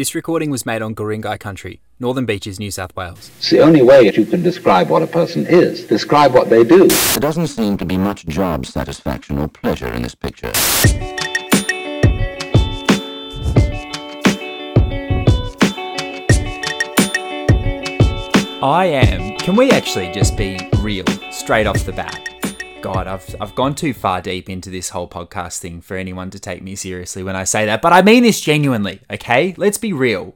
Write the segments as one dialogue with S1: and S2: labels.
S1: This recording was made on Guringai country, Northern Beaches, New South Wales.
S2: It's the only way that you can describe what a person is. Describe what they do.
S3: There doesn't seem to be much job satisfaction or pleasure in this picture.
S1: I am. Can we actually just be real straight off the bat? God, I've I've gone too far deep into this whole podcast thing for anyone to take me seriously when I say that, but I mean this genuinely, okay? Let's be real.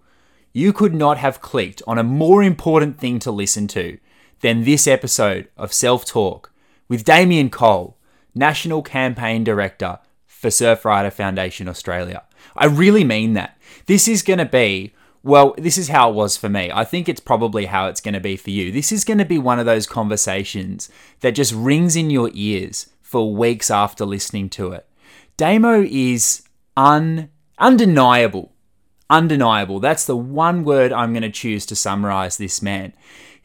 S1: You could not have clicked on a more important thing to listen to than this episode of Self Talk with Damien Cole, National Campaign Director for Surfrider Foundation Australia. I really mean that. This is going to be well, this is how it was for me. I think it's probably how it's going to be for you. This is going to be one of those conversations that just rings in your ears for weeks after listening to it. Damo is un undeniable. Undeniable. That's the one word I'm going to choose to summarize this man.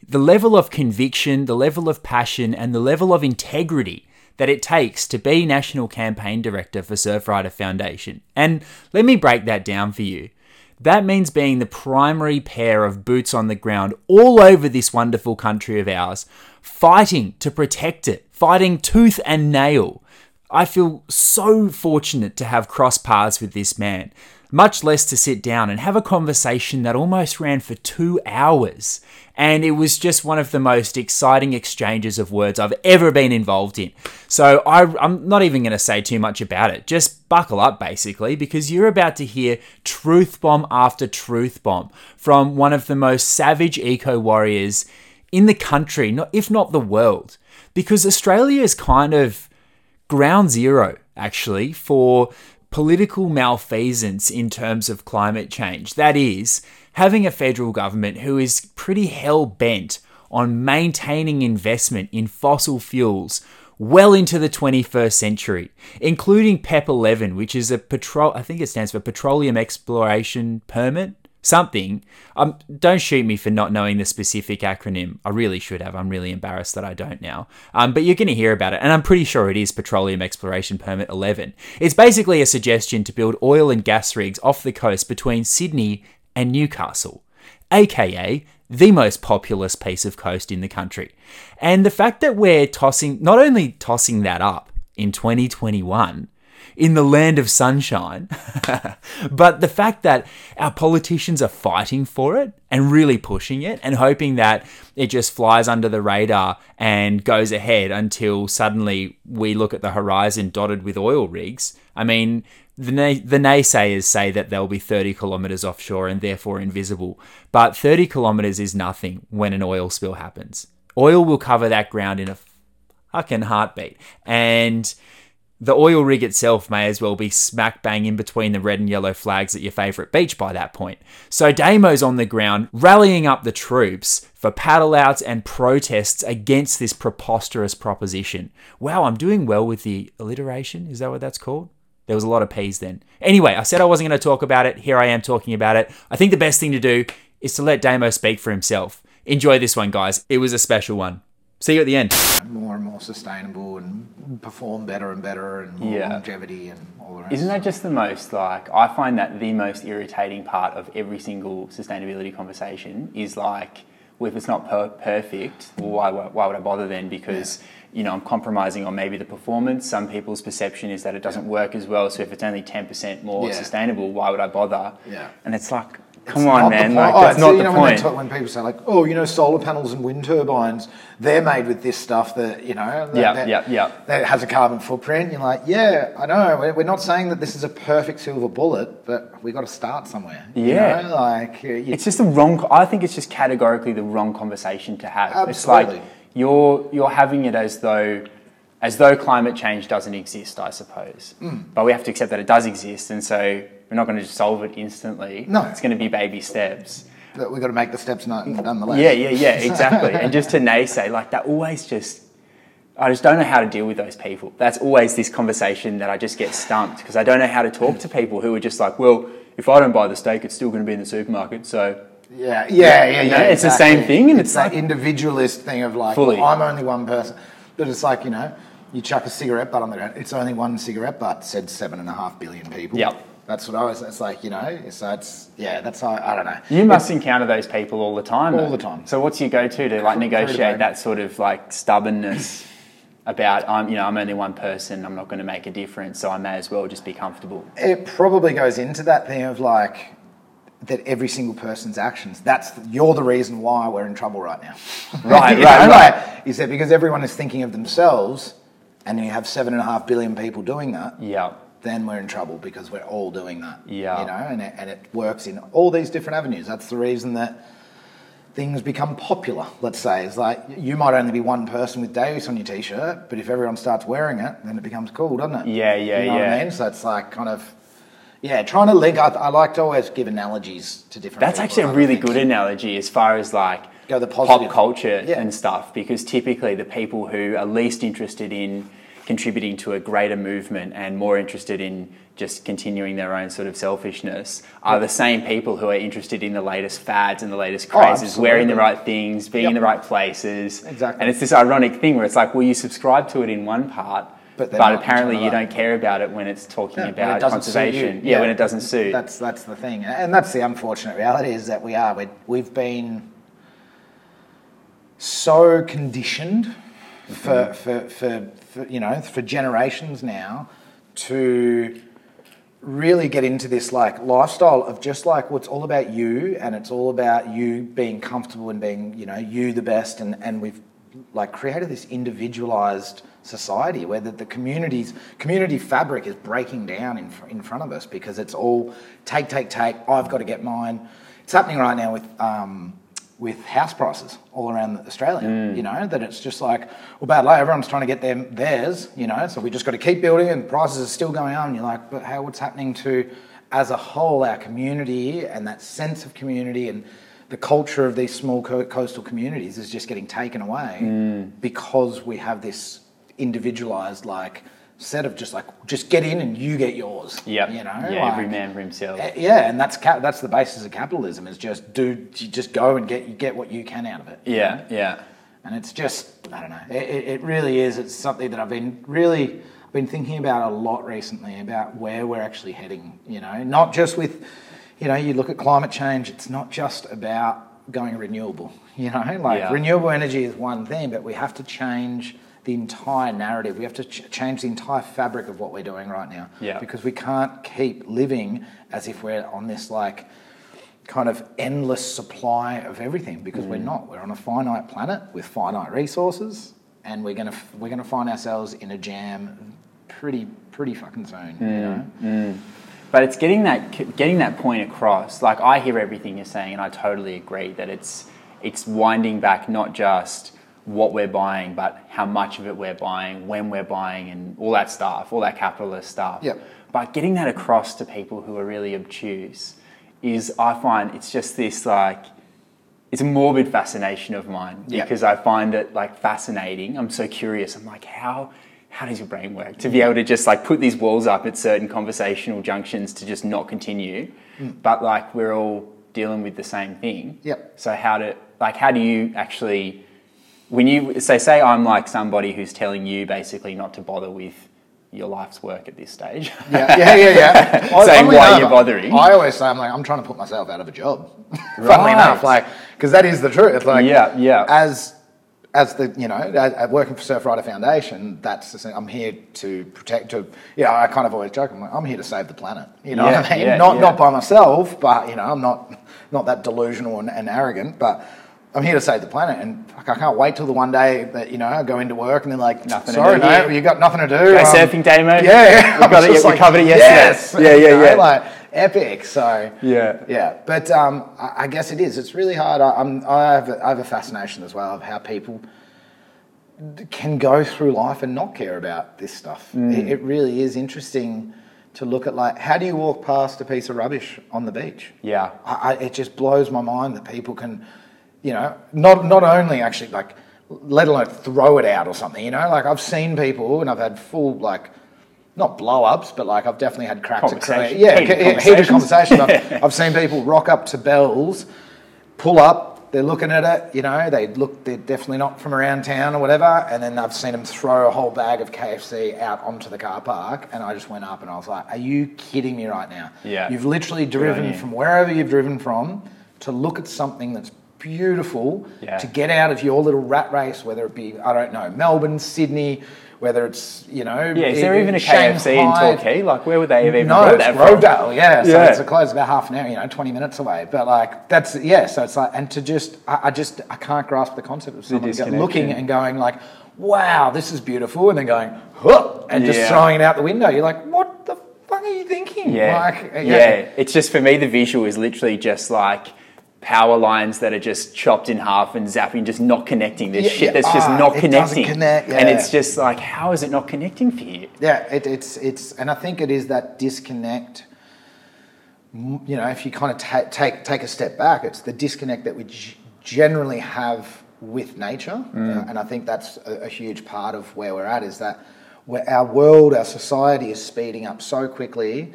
S1: The level of conviction, the level of passion, and the level of integrity that it takes to be National Campaign Director for Surfrider Foundation. And let me break that down for you. That means being the primary pair of boots on the ground all over this wonderful country of ours, fighting to protect it, fighting tooth and nail. I feel so fortunate to have crossed paths with this man, much less to sit down and have a conversation that almost ran for two hours. And it was just one of the most exciting exchanges of words I've ever been involved in. So I, am not even going to say too much about it. Just buckle up, basically, because you're about to hear truth bomb after truth bomb from one of the most savage eco warriors in the country, if not the world. Because Australia is kind of ground zero, actually, for political malfeasance in terms of climate change. That is, having a federal government who is pretty hell bent on maintaining investment in fossil fuels well into the 21st century, including PEP 11, which is a petrol, I think it stands for Petroleum Exploration Permit, something. Um, don't shoot me for not knowing the specific acronym. I really should have. I'm really embarrassed that I don't now. Um, but you're going to hear about it, and I'm pretty sure it is Petroleum Exploration Permit 11. It's basically a suggestion to build oil and gas rigs off the coast between Sydney and Newcastle, aka the most populous piece of coast in the country. And the fact that we're tossing, not only tossing that up in 2021, in the land of sunshine. but the fact that our politicians are fighting for it and really pushing it and hoping that it just flies under the radar and goes ahead until suddenly we look at the horizon dotted with oil rigs. I mean, the, the naysayers say that they'll be 30 kilometers offshore and therefore invisible, but 30 kilometers is nothing when an oil spill happens. Oil will cover that ground in a fucking heartbeat. And the oil rig itself may as well be smack bang in between the red and yellow flags at your favourite beach by that point. So Damo's on the ground rallying up the troops for paddle outs and protests against this preposterous proposition. Wow, I'm doing well with the alliteration. Is that what that's called? There was a lot of P's then. Anyway, I said I wasn't going to talk about it. Here I am talking about it. I think the best thing to do is to let Damo speak for himself. Enjoy this one, guys. It was a special one. See you at the end.
S4: More and more sustainable and perform better and better and more
S5: Yeah.
S4: longevity and all the rest.
S5: Isn't that just the most like I find that the most irritating part of every single sustainability conversation is like, well, if it's not per- perfect, well, why, why would I bother then? Because you know I'm compromising on maybe the performance. Some people's perception is that it doesn't work as well. So if it's only ten percent more
S4: Yeah.
S5: sustainable, why would I bother?
S4: Yeah.
S5: And it's like, come
S4: It's
S5: on, man, like
S4: Oh,
S5: that's
S4: it's-
S5: not
S4: you
S5: the
S4: know, When,
S5: point.
S4: talk, when people say like, oh, you know, solar panels and wind turbines, they're made with this stuff that you know,
S5: Yeah,
S4: that,
S5: yeah, yeah.
S4: that has a carbon footprint. You're like, yeah, I know. We're, not saying that this is a perfect silver bullet, but we got to start somewhere. you
S5: Yeah.
S4: know? like uh, you,
S5: It's just the wrong. I think it's just categorically the wrong conversation to have. It's
S4: Absolutely.
S5: like you're you're having it as though as though climate change doesn't exist. I suppose,
S4: Hmm.
S5: but we have to accept that it does exist, and so we're not going to just solve it instantly.
S4: No.
S5: it's going to be baby steps.
S4: But we've got to make the steps none- nonetheless.
S5: Yeah, yeah, yeah, exactly. and just to naysay like that, always just. I just don't know how to deal with those people. That's always this conversation that I just get stumped because I don't know how to talk to people who are just like, well, if I don't buy the steak, it's still going to be in the supermarket. So
S4: Yeah, yeah, yeah,
S5: You
S4: yeah.
S5: know, it's the same thing, and
S4: it's,
S5: it's
S4: that
S5: like-
S4: individualist thing of like, well, I'm only one person. But it's like you know, you chuck a cigarette butt on the ground. It's only one cigarette butt. Said seven and a half billion people.
S5: Yep.
S4: That's what I was. It's like you know. So it's yeah. That's I, I don't know.
S1: You must encounter those people all the time.
S4: All
S1: though.
S4: the time.
S1: So what's your go-to to like negotiate that sort of like stubbornness about I'm you know I'm only one person. I'm not going to make a difference, so I may as well just be comfortable.
S4: It probably goes into that thing of like that every single person's actions. That's you're the reason why we're in trouble right now.
S1: Right, right, right.
S4: Is that because everyone is thinking of themselves, and you have seven and a half billion people doing that.
S1: Yeah.
S4: Then we're in trouble because we're all doing that.
S1: Yeah.
S4: You know, and it, and it works in all these different avenues. That's the reason that things become popular. Let's say it's like you might only be one person with Deus on your t-shirt, but if everyone starts wearing it, then it becomes cool, doesn't it?
S1: Yeah, yeah,
S4: you know What
S1: yeah.
S4: I mean? So it's like kind of yeah, trying to link. I, I like to always give analogies to different.
S1: That's actually a really good analogy as far as like
S4: The
S1: pop culture
S4: Yeah.
S1: and stuff, because typically the people who are least interested in contributing to a greater movement and more interested in just continuing their own sort of selfishness are the same people who are interested in the latest fads and the latest
S4: Oh,
S1: crazes, wearing the right things, being in the right places.
S4: Exactly.
S1: And it's this ironic thing where it's like, well, you subscribe to it in one part,
S4: But
S1: but,
S4: they're not in
S1: apparently you don't care about it when it's talking
S4: Yeah, it
S1: about
S4: you.
S1: conservation. Yeah, when it doesn't suit.
S4: That's that's the thing, and that's the unfortunate reality is that we are we we've been so conditioned for, for, for, for you know for generations now to really get into this like lifestyle of just like what's all about you and it's all about you being comfortable and being you know you the best. And and we've like created this individualized society where the, the communities community fabric is breaking down in, fr- in front of us because it's all take take take i've got to get mine. It's happening right now with um, with house prices all around Australia. Mm. You know that it's just like, well, bad luck. Everyone's trying to get their theirs. You know, so we just got to keep building, and prices are still going up. And you're like, but how? What's happening to, as a whole, our community and that sense of community and the culture of these small co- coastal communities is just getting taken away mm. because we have this individualized like set of just like just get in and you get yours.
S1: Yeah,
S4: You know,
S1: yeah, every man for himself.
S4: uh, Yeah, and that's cap- that's the basis of capitalism is just do you just go and get you get what you can out of it.
S1: Yeah, yeah.
S4: And it's just I don't know. It, it it really is. It's something that I've been really I've been thinking about a lot recently about where we're actually heading. You know, not just with you know you look at climate change. It's not just about going renewable. You know, like
S1: Yeah.
S4: renewable energy is one thing, but we have to change the entire narrative. We have to ch- change the entire fabric of what we're doing right now.
S1: Yeah.
S4: Because we can't keep living as if we're on this like kind of endless supply of everything because we're mm. not. We're on a finite planet with finite resources, and we're gonna we're gonna find ourselves in a jam pretty pretty fucking soon. You mm, know. Mm.
S1: But it's getting that getting that point across. Like I hear everything you're saying, and I totally agree that it's it's winding back not just what we're buying, but how much of it we're buying, when we're buying, and all that stuff, all that capitalist stuff.
S4: Yep.
S1: But getting that across to people who are really obtuse is, I find, it's just this like it's a morbid fascination of mine
S4: Yeah.
S1: because I find it like fascinating. I'm so curious. I'm like, how how does your brain work to be able to just like put these walls up at certain conversational junctions to just not continue, hmm. but like we're all dealing with the same thing.
S4: Yep.
S1: So how do like how do you actually when you say say I'm like somebody who's telling you basically not to bother with your life's work at this stage.
S4: Yeah, yeah, yeah, yeah.
S1: Saying why
S4: enough,
S1: you're bothering.
S4: I always say I'm like I'm trying to put myself out of a job.
S1: Right.
S4: Funnily enough, like because that is the truth. Like
S1: Yeah, yeah.
S4: As as the you know, as, as working for Surfrider Foundation, that's the. I'm here to protect. To you know, I kind of always joke. I'm like I'm here to save the planet. You know
S1: Yeah,
S4: what I mean?
S1: yeah,
S4: not
S1: yeah.
S4: not by myself, but you know, I'm not not that delusional and, and arrogant, but. I'm here to save the planet, and fuck, I can't wait till the one day that you know I go into work and they're like,
S1: Nothing to
S4: "Sorry, mate,
S1: here."
S4: you got nothing to do."
S1: Go
S4: Um,
S1: surfing day, mate.
S4: Yeah, yeah.
S1: We got it.
S4: just
S1: We covered it yesterday.
S4: Yes.
S1: Yeah, yeah,
S4: You know,
S1: yeah.
S4: Like epic. So
S1: Yeah.
S4: yeah. But um, I, I guess it is. It's really hard. I, I'm, I have a, I have a fascination as well of how people can go through life and not care about this stuff.
S1: Mm.
S4: It, it really is interesting to look at like how do you walk past a piece of rubbish on the beach?
S1: Yeah.
S4: I, I, it just blows my mind that people can, you know, not not only actually like, let alone throw it out or something. You know, like I've seen people and I've had full like. Not blow ups, but like I've definitely had cracks at
S1: Conversation-
S4: Yeah,
S1: heated
S4: heated, heated
S1: conversations.
S4: conversations. I've, I've seen people rock up to Bells, pull up, they're looking at it, you know, they look, they're definitely not from around town or whatever. And then I've seen them throw a whole bag of KFC out onto the car park. And I just went up and I was like, are you kidding me right now?
S1: Yeah.
S4: You've literally driven
S1: you.
S4: from wherever you've driven from to look at something that's beautiful,
S1: Yeah.
S4: to get out of your little rat race, whether it be, I don't know, Melbourne, Sydney, whether it's, you know,
S1: Yeah, is there even a KFC in
S4: Shanghai.
S1: Torquay? Like, where would they have even
S4: No, it's
S1: that from?
S4: Grovedale, yeah. So
S1: Yeah.
S4: it's a close about half an hour, you know, 20 minutes away. But like, that's, yeah, so it's like, and to just, I, I just, I can't grasp the concept of someone looking and going like, wow, this is beautiful, and then going, huh, and just throwing it out the window. You're like, what the fuck are you thinking?
S1: Yeah.
S4: Like, uh,
S1: yeah. It's just for me, the visual is literally just like power lines that are just chopped in half and zapping, just not connecting. There's
S4: Yeah,
S1: shit
S4: yeah.
S1: that's just
S4: Ah,
S1: not connecting.
S4: connect,
S1: And it's just like, how is it not connecting for you?
S4: Yeah, it, it's it's, and I think it is that disconnect. You know, if you kind of ta- take take a step back, it's the disconnect that we g- generally have with nature, Uh, and I think that's a, a huge part of where we're at. Is that where our world, our society is speeding up so quickly.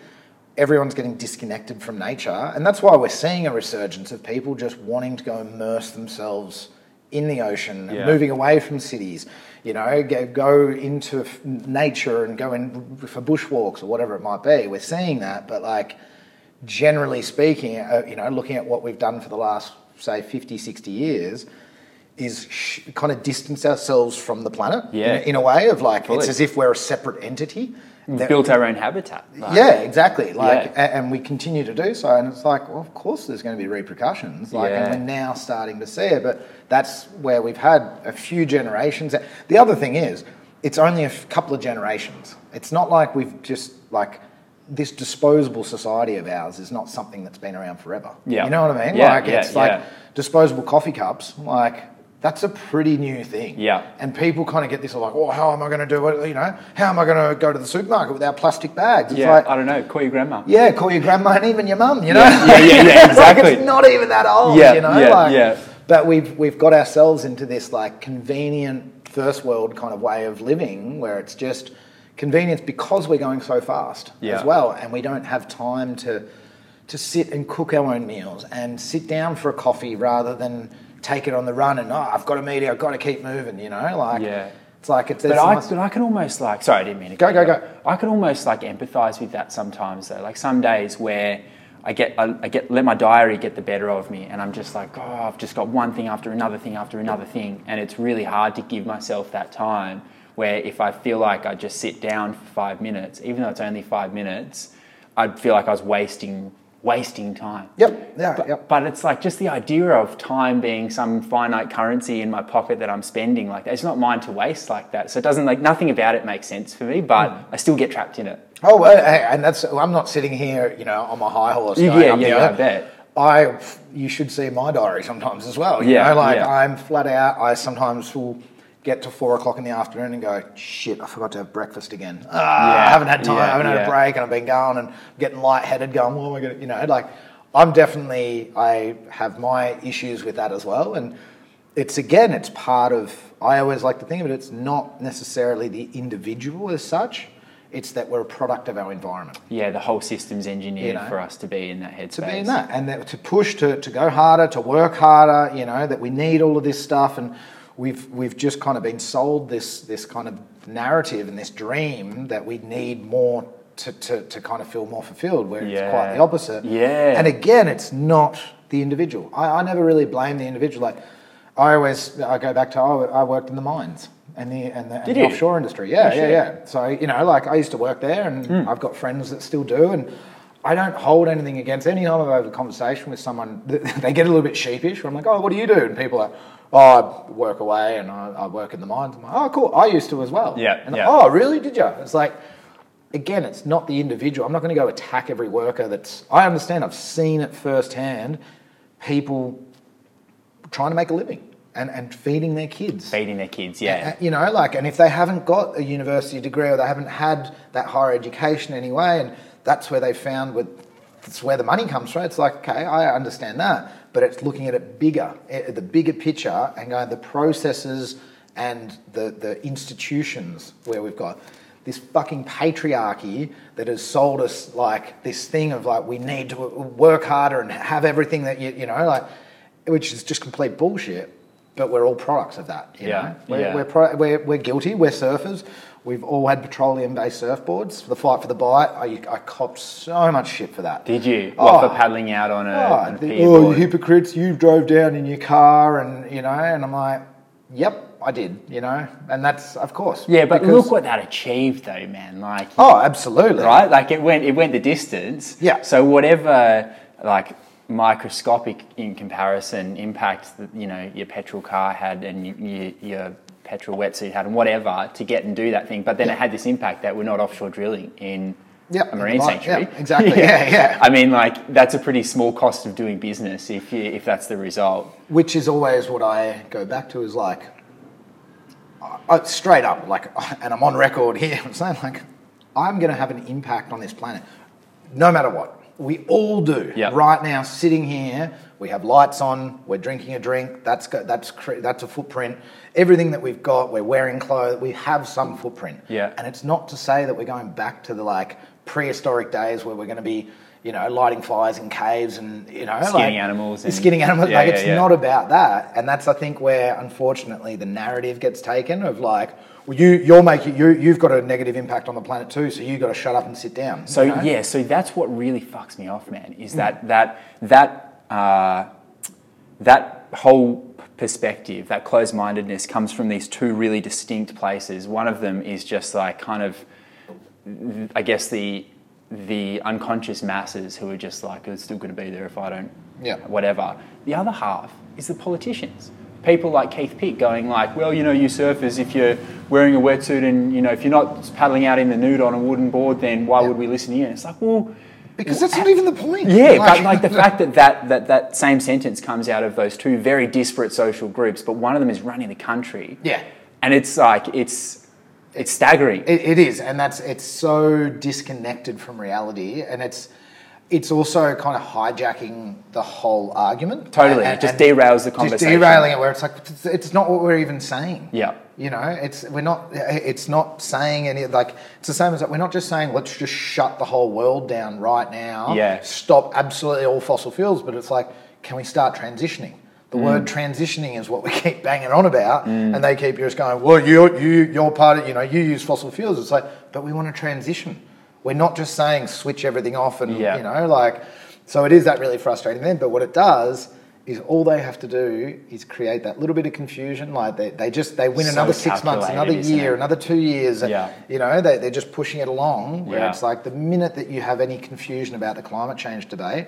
S4: Everyone's getting disconnected from nature, and that's why we're seeing a resurgence of people just wanting to go immerse themselves in the ocean, and
S1: Yeah.
S4: moving away from cities. You know, go, go into f- nature and go in for bushwalks or whatever it might be. We're seeing that, but like generally speaking, uh, you know, looking at what we've done for the last say 50, 60 years, is sh- kind of distance ourselves from the planet.
S1: Yeah.
S4: In, in a way of like
S1: Fully.
S4: it's as if we're a separate entity. That-
S1: built our own habitat. Like,
S4: yeah, exactly. Like,
S1: Yeah.
S4: and we continue to do so, and it's like, well, of course, there's going to be repercussions. Like,
S1: Yeah.
S4: and we're now starting to see it, but that's where we've had a few generations. The other thing is, it's only a couple of generations. It's not like we've just like this disposable society of ours is not something that's been around forever.
S1: Yeah.
S4: you know what I mean?
S1: Yeah,
S4: like,
S1: yeah,
S4: it's like disposable coffee cups. Like. That's a pretty new thing.
S1: Yeah.
S4: And people kind of get this like, oh, how am I going to do it? You know, how am I going to go to the supermarket without plastic bags? It's
S1: Yeah,
S4: like,
S1: I don't know. Call your grandma.
S4: yeah, call your grandma and even your mum. You know,
S1: Yeah, yeah, yeah, yeah,
S4: Like,
S1: exactly.
S4: it's not even that old.
S1: Yeah,
S4: you know,
S1: yeah,
S4: like,
S1: yeah.
S4: But we've we've got ourselves into this like convenient first world kind of way of living where it's just convenience because we're going so fast
S1: Yeah.
S4: as well, and we don't have time to to sit and cook our own meals and sit down for a coffee rather than take it on the run and oh I've got a meeting I've got to keep moving. You know, like
S1: Yeah.
S4: it's like it's.
S1: But
S4: it's
S1: I, but I can almost like, sorry, I didn't mean to
S4: Go,
S1: cut
S4: go, go.
S1: I can almost like empathise with that sometimes though. Like some days where I get, I, I get, let my diary get the better of me, and I'm just like, oh, I've just got one thing after another thing after another thing, and it's really hard to give myself that time. Where if I feel like I just sit down for five minutes, even though it's only five minutes, I'd feel like I was wasting, wasting time.
S4: Yep. Yeah.
S1: But,
S4: yep.
S1: but it's like just the idea of time being some finite currency in my pocket that I'm spending like that. It's not mine to waste like that. So it doesn't like nothing about it makes sense for me, but
S4: Hmm.
S1: I still get trapped in it.
S4: Oh, well, and that's I'm not sitting here, you know, on my high horse.
S1: Yeah,
S4: going up
S1: yeah,
S4: here.
S1: I bet.
S4: I, you should see my diary sometimes as well. You
S1: Yeah,
S4: know, like
S1: yeah.
S4: I'm flat out. I sometimes will get to four o'clock in the afternoon and go, shit, I forgot to have breakfast again. Ah, I haven't had time.
S1: yeah,
S4: I haven't had a break, and I've been going and getting lightheaded, going, what am I going to, you know, like I'm definitely I have my issues with that as well, and it's again, it's part of. I always like to think of it. It's not necessarily the individual as such. It's that we're a product of our environment.
S1: Yeah, the whole system's engineered
S4: You know,
S1: for us to be in that headspace.
S4: to be in that and that, to push to, to go harder to work harder you know that we need all of this stuff and we've we've just kind of been sold this this kind of narrative and this dream that we need more to, to, to kind of feel more fulfilled where it's quite the opposite.
S1: Yeah.
S4: and again it's not the individual. I, I never really blame the individual. Like I always I go back to oh, I worked in the mines and the and the, and the offshore industry. Yeah yeah yeah. So you know like I used to work there and
S1: Hmm.
S4: I've got friends that still do. And I don't hold anything against any time I've had a conversation with someone they get a little bit sheepish. Where I'm like oh what do you do? And people are oh I work away and I, I work in the mines. I'm like oh cool. I used to as well.
S1: Yeah,
S4: and
S1: yeah.
S4: oh really? Did you it's like again it's not the individual. I'm not going to go attack every worker that's I understand. I've seen it firsthand people trying to make a living and, and feeding their kids.
S1: Feeding their kids, yeah.
S4: uh, you know, like, and if they haven't got a university degree or they haven't had that higher education anyway, and that's where they found with, that's where the money comes from. It's like, okay, I understand that, but it's looking at it bigger, the bigger picture, and going the processes and the the institutions where we've got this fucking patriarchy that has sold us like this thing of like we need to work harder and have everything that you you know like which is just complete bullshit. But we're all products of that. You
S1: Yeah,
S4: know? We're,
S1: yeah.
S4: we're, pro- we're, we're guilty. We're surfers. We've all had petroleum-based surfboards. For the fight for the Bight, I, I copped so much shit for that.
S1: Did you? What
S4: Oh.
S1: for paddling out on a,
S4: Oh,
S1: on a
S4: the- oh, hypocrites! You drove down in your car, and you know, and I'm like, yep, I did. You know, and that's of course.
S1: Yeah, but
S4: because-
S1: look what that achieved, though, man. Like,
S4: Oh, absolutely.
S1: right? Like it went, it went the distance.
S4: Yeah.
S1: So whatever, like microscopic in comparison impact that you know your petrol car had and you, you, your petrol wetsuit had and whatever to get and do that thing, but then it had this impact that we're not offshore drilling in
S4: Yeah,
S1: a marine sanctuary.
S4: yeah, exactly, yeah, yeah.
S1: I mean, like that's a pretty small cost of doing business if you, if that's the result.
S4: which is always what I go back to is like, I, straight up, like, and I'm on record here, I'm saying like, I'm going to have an impact on this planet, no matter what. We all do.
S1: Yep.
S4: Right now, sitting here, we have lights on. We're drinking a drink. That's that's that's a footprint. Everything that we've got, we're wearing clothes. We have some footprint.
S1: Yeah.
S4: And it's not to say that we're going back to the like prehistoric days where we're going to be, you know, lighting fires in caves and you know,
S1: Skinning
S4: like,
S1: animals and-
S4: skinning animals.
S1: Yeah,
S4: like it's
S1: yeah.
S4: not about that, and that's I think where unfortunately the narrative gets taken of like, well, you you're making you you've got a negative impact on the planet too, so you got to shut up and sit down.
S1: So
S4: you know?
S1: yeah, so that's what really fucks me off, man. Is that that that uh, that whole perspective, that closed-mindedness, comes from these two really distinct places. One of them is just like kind of, I guess the the unconscious masses who are just like it's still going to be there if I don't,
S4: Yeah.
S1: whatever. The other half is the politicians. People like Keith Pitt going like, well, you know, you surfers, if you're wearing a wetsuit and you know, if you're not paddling out in the nude on a wooden board, then why would we listen to you? And it's like, well,
S4: because that's not even the point.
S1: yeah, but like the fact that, that that that same sentence comes out of those two very disparate social groups, but one of them is running the country.
S4: Yeah.
S1: and it's like it's it's staggering.
S4: It, it is, and that's it's so disconnected from reality, and it's it's also kind of hijacking the whole argument.
S1: Totally, it just derails the conversation.
S4: Just derailing it, where it's like it's not what we're even saying.
S1: Yeah.
S4: You know, it's we're not it's not saying any like it's the same as that we're not just saying let's just shut the whole world down right now.
S1: Yeah.
S4: stop absolutely all fossil fuels, but it's like can we start transitioning? The
S1: Mm.
S4: word transitioning is what we keep banging on about, and they keep just going, "Well, you, you, you're part of, you know, you use fossil fuels." It's like, but we want to transition. We're not just saying switch everything off, and
S1: Yeah.
S4: you know, like, so it is that really frustrating then. But what it does is all they have to do is create that little bit of confusion. Like they, they just they win
S1: So
S4: another six months, another year, another two years.
S1: Yeah.
S4: You know, they, they're just pushing it along. Where
S1: Yeah.
S4: it's like the minute that you have any confusion about the climate change debate,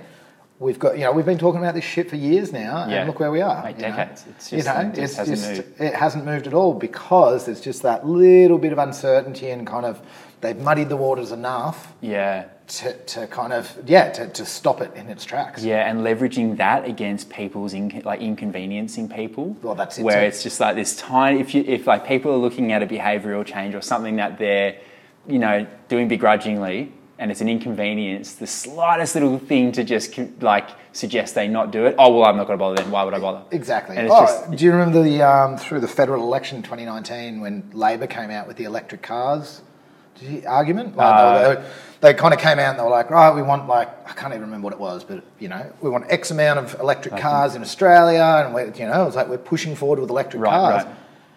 S4: we've got you know we've been talking about this shit for years now,
S1: Yeah.
S4: and look where we are. You know?
S1: decades. It's
S4: you
S1: just-
S4: know,
S1: it
S4: it's
S1: hasn't
S4: just
S1: moved.
S4: it hasn't moved at all because there's just that little bit of uncertainty and kind of they've muddied the waters enough
S1: yeah,
S4: to, to kind of yeah to, to stop it in its tracks.
S1: yeah, and leveraging that against people's inc- like inconveniencing people.
S4: Well, that's it
S1: Where
S4: too.
S1: it's just like this tiny. If you if like people are looking at a behavioural change or something that they're, you know, doing begrudgingly. And it's an inconvenience. The slightest little thing to just like suggest they not do it. Oh well, I'm not going to bother. Then why would I bother?
S4: Exactly.
S1: And it's
S4: Oh,
S1: just
S4: do you remember the um, through the federal election 2019 when Labor came out with the electric cars argument? Like
S1: Uh,
S4: they, were- they kind of came out and they were like, right, we want like I can't even remember what it was, but you know, we want X amount of electric cars in Australia, and we, you know, it was like we're pushing forward with electric
S1: Right,
S4: cars.
S1: right.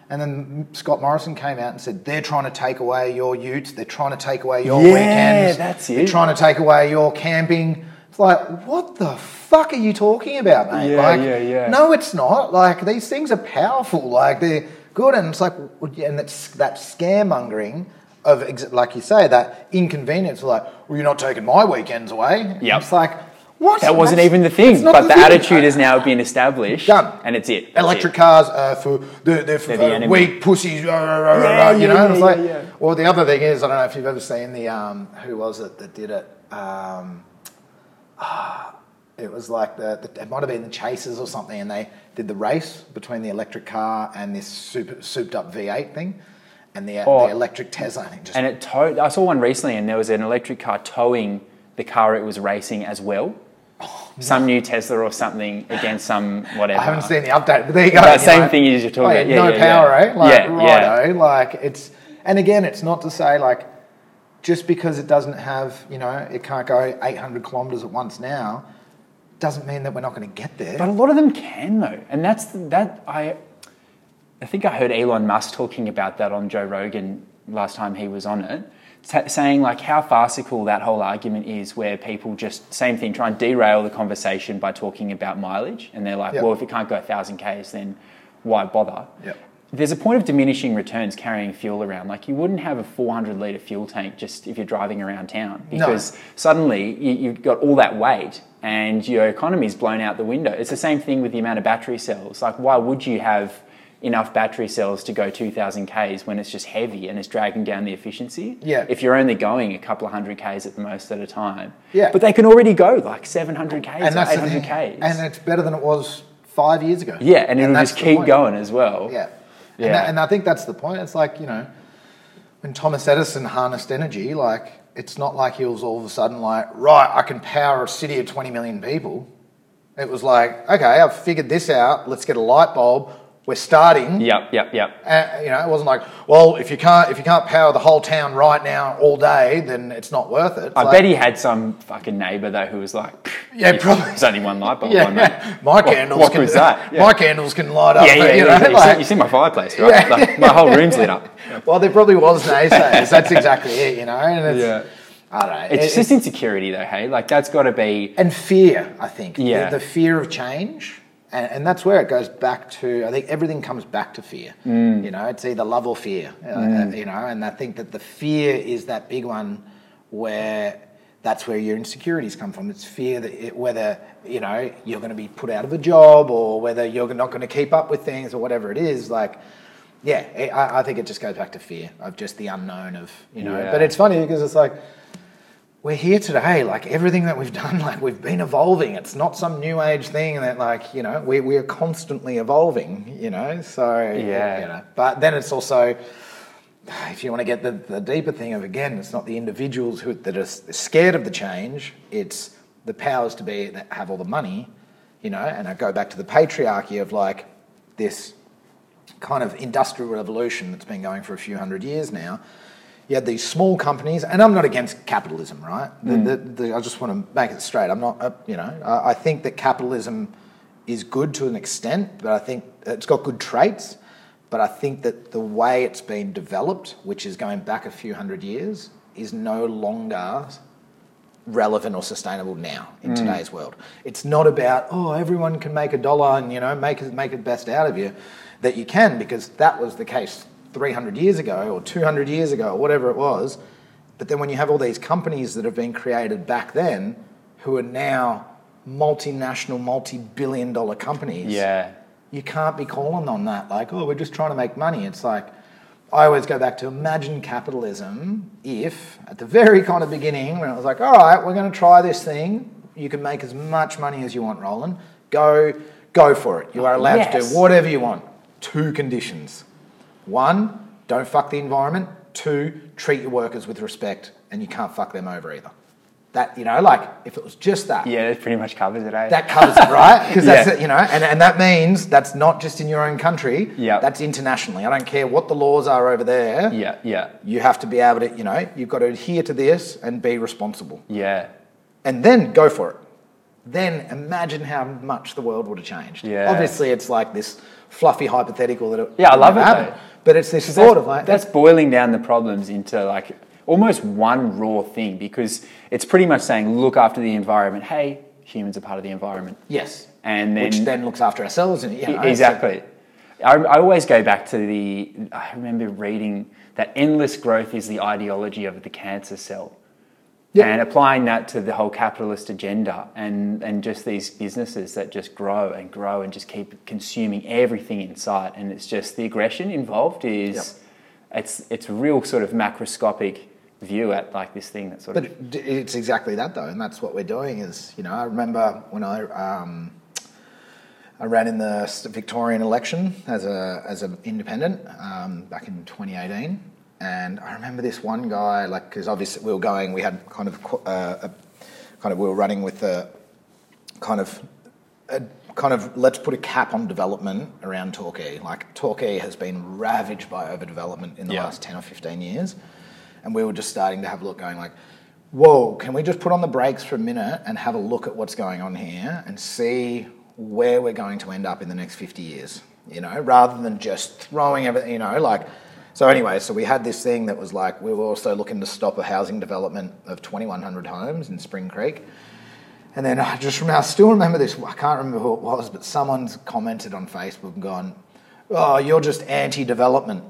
S4: And then Scott Morrison came out and said they're trying to take away your utes, they're trying to take away your
S1: Yeah,
S4: weekends,
S1: that's
S4: they're trying to take away your camping. It's like, what the fuck are you talking about, mate?
S1: Yeah,
S4: like,
S1: yeah, yeah.
S4: No, it's not. Like these things are powerful. Like they're good, and it's like, and it's that scaremongering of, ex- like you say, that inconvenience. Like, well, you're not taking my weekends away.
S1: Yep.
S4: It's like, what?
S1: That wasn't
S4: That's-
S1: even the thing, but the
S4: thing.
S1: attitude has now been established.
S4: Done.
S1: And it's it. That's
S4: Electric
S1: it.
S4: cars are for they're, they're for
S1: They're the
S4: uh, weak pussies. rah, rah, rah, rah,
S1: Yeah,
S4: rah, you
S1: yeah,
S4: know,
S1: yeah,
S4: it's like.
S1: yeah, yeah.
S4: Well, the other thing is, I don't know if you've ever seen the um, who was it that did it. Um, ah, it was like the, the it might have been the Chasers or something, and they did the race between the electric car and this super, souped up V8 thing, and the,
S1: Oh.
S4: the electric Tesla. I think just
S1: And it towed. I saw one recently, and there was an electric car towing the car it was racing as well. Some new Tesla or something against some whatever.
S4: I haven't seen the update, but there you go.
S1: That
S4: you
S1: same
S4: know.
S1: thing you just talking
S4: Oh,
S1: about. Yeah,
S4: no
S1: yeah,
S4: power,
S1: yeah.
S4: eh? Like,
S1: Yeah, yeah.
S4: Like it's, and again, it's not to say like, just because it doesn't have, you know, it can't go 800 kilometers at once now, doesn't mean that we're not going to get there.
S1: But a lot of them can though, and that's that I. I think I heard Elon Musk talking about that on Joe Rogan last time he was on it, sa- saying like how farcical that whole argument is, where people just same thing try and derail the conversation by talking about mileage, and they're like,
S4: Yep.
S1: well, if it can't go a thousand k's, then why bother?
S4: Yep.
S1: There's a point of diminishing returns carrying fuel around. Like you wouldn't have a 400 litre fuel tank just if you're driving around town
S4: No.
S1: because suddenly you, you've got all that weight and your economy's blown out the window. It's the same thing with the amount of battery cells. Like, why would you have enough battery cells to go 2,000 Ks when it's just heavy and it's dragging down the efficiency?
S4: Yeah.
S1: If you're only going a couple of hundred Ks at the most at a time.
S4: Yeah.
S1: But they can already go like 700 Ks
S4: and
S1: or
S4: that's
S1: 800. Ks.
S4: And it's better than it was five years ago.
S1: yeah, and it'll just keep
S4: point.
S1: going as well.
S4: Yeah.
S1: Yeah.
S4: And, that, and I think that's the point. It's like, you know, when Thomas Edison harnessed energy, like, it's not like he was all of a sudden like, right, I can power a city of 20 million people. It was like, okay, I've figured this out. Let's get a light bulb. We're starting.
S1: Yep, yep, yep.
S4: Uh, you know, it wasn't like, well, if you can't if you can't power the whole town right now all day, then it's not worth it. It's
S1: I
S4: like-
S1: bet he had some fucking neighbour though who was like,
S4: Yeah, probably.
S1: There's only one light bulb
S4: yeah,
S1: on,
S4: my
S1: What-
S4: candles
S1: what
S4: can
S1: was that? Yeah.
S4: my candles can light up.
S1: Yeah, yeah,
S4: you
S1: yeah.
S4: know,
S1: You,
S4: like-
S1: see, you see my fireplace, right?
S4: Yeah.
S1: Like, my whole room's lit up.
S4: well, there probably was naysayers. That's exactly it, you know. And it's,
S1: Yeah.
S4: I don't know.
S1: It's
S4: It-
S1: just insecurity, though. Hey, like that's got to be.
S4: and fear. I think. The-
S1: Yeah.
S4: The, fear of change, and, and that's where it goes back to. I think everything comes back to fear.
S1: Mm.
S4: You know, it's either love or fear. uh, you know, and I think that the fear is that big one where. That's where your insecurities come from. It's fear that it, whether you know you're going to be put out of a job or whether you're not going to keep up with things or whatever it is. Like, yeah, it, I, I think it just goes back to fear of just the unknown of you know.
S1: Yeah.
S4: But it's funny because it's like we're here today. Like everything that we've done, like we've been evolving. It's not some new age thing that like you know we we are constantly evolving. You know, so
S1: Yeah.
S4: You know, but then it's also if you want to get the, the deeper thing of again, it's not the individuals who that are scared of the change. It's the powers to be that have all the money. You know, and I go back to the patriarchy of like this kind of industrial revolution that's been going for a few hundred years now. You had these small companies, and I'm not against capitalism, right? The, the, the, I just want to make it straight. I'm not, uh, you know, I, I think that capitalism is good to an extent, but I think it's got good traits. But I think that the way it's been developed, which is going back a few hundred years, is no longer relevant or sustainable now in today's world. It's not about oh everyone can make a dollar and you know make it make it best out of you that you can because that was the case 300 years ago or 200 years ago or whatever it was. But then when you have all these companies that have been created back then who are now multinational multi-billion dollar companies
S1: Yeah.
S4: you can't be calling on that like oh we're just trying to make money. It's like i always go back to imagine capitalism if at the very kind of beginning when it was like all right we're going to try this thing. You can make as much money as you want roland. Go go for it. You are allowed to do whatever you want. Two conditions one don't fuck the environment two treat your workers with respect and you can't fuck them over either that you know like if it was just that
S1: Yeah, it pretty much covers it, eh?
S4: that covers it, right? Because that's
S1: Yeah.
S4: it, you know, and, and that means that's not just in your own country.
S1: Yeah.
S4: That's internationally. I don't care what the laws are over there.
S1: yeah, yeah,
S4: You have to be able to, you know, you've got to adhere to this and be responsible,
S1: yeah.
S4: and then go for it. Then imagine how much the world would have changed.
S1: Yeah.
S4: Obviously, it's like this fluffy hypothetical that it
S1: Yeah, I love it.
S4: But it's this thought of like
S1: that's boiling down the problems into like almost one raw thing because it's pretty much saying look after the environment. Hey, humans are part of the environment.
S4: yes,
S1: And then
S4: which then looks after ourselves and you know,
S1: exactly. I, I always go back to the. I remember reading that endless growth is the ideology of the cancer cell.
S4: Yeah.
S1: And applying that to the whole capitalist agenda and, and just these businesses that just grow and grow and just keep consuming everything in sight. And it's just the aggression involved is it's it's a real sort of macroscopic view at like this thing that sort
S4: But
S1: of
S4: But it's exactly that though, and that's what we're doing. Is you know, I remember when I um, I ran in the Victorian election as a as an independent um, back in 2018, and I remember this one guy like because obviously we were going, we had kind of uh, a kind of we were running with a kind of a kind of let's put a cap on development around Torquay. Like Torquay has been ravaged by overdevelopment in the
S1: Yeah.
S4: last 10 or 15 years. And we were just starting to have a look going like, whoa, can we just put on the brakes for a minute and have a look at what's going on here and see where we're going to end up in the next 50 years, you know, rather than just throwing everything, you know, like. So anyway, so we had this thing that was like we were also looking to stop a housing development of 2,100 homes in Spring Creek. And then I just I still remember this. I can't remember who it was, but someone's commented on Facebook and gone, "Oh, you're just anti-development.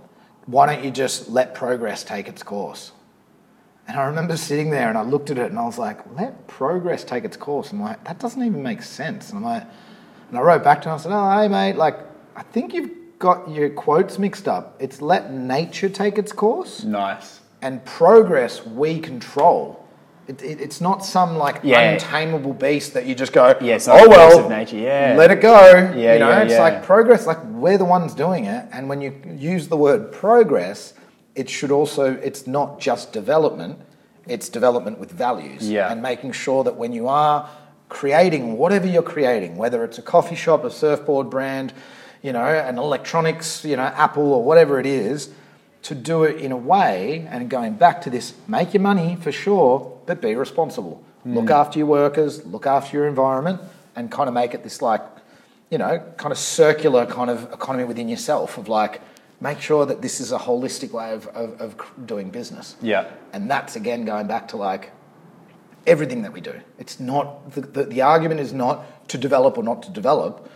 S4: Why don't you just let progress take its course?" And I remember sitting there and I looked at it and I was like, "Let progress take its course." I'm like, "That doesn't even make sense." And I'm like, and I wrote back to him. I said, "Oh, hey mate, like I think you've got your quotes mixed up. It's let nature take its course."
S1: Nice.
S4: and progress we control. It, it, it's not some like
S1: Yeah.
S4: untamable beast that you just go,
S1: Yeah, not
S4: oh well,
S1: of nature, yeah.
S4: let it go.
S1: Yeah,
S4: you know,
S1: yeah,
S4: it's like progress. Like we're the ones doing it, and when you use the word progress, it should also. It's not just development; it's development with values.
S1: Yeah.
S4: and making sure that when you are creating whatever you're creating, whether it's a coffee shop, a surfboard brand, you know, an electronics, you know, Apple or whatever it is, to do it in a way, and going back to this, make your money for sure, but be responsible. Hmm. Look after your workers, look after your environment, and kind of make it this like, you know, kind of circular kind of economy within yourself of like, make sure that this is a holistic way of, of, of doing business.
S1: Yeah.
S4: And that's again going back to like everything that we do. It's not, the, the, the argument is not to develop or not to develop,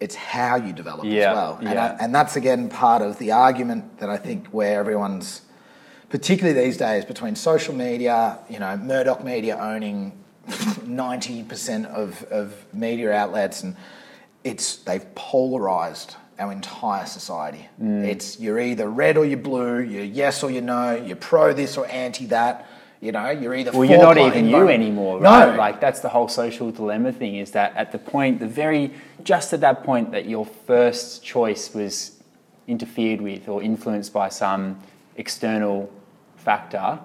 S4: it's how you develop
S1: Yeah,
S4: as well. And,
S1: yeah.
S4: I, and that's again part of the argument that I think where everyone's, particularly these days, between social media, you know, Murdoch media owning 90% of, of media outlets, and it's they've polarized our entire society.
S1: Mm.
S4: It's you're either red or you're blue, you're yes or you're no, you're pro this or anti that. You know, you're either
S1: Well, you're not even you anymore,
S4: No,
S1: right? Like that's the whole social dilemma thing. Is that at the point, the very just at that point that your first choice was interfered with or influenced by some external factor,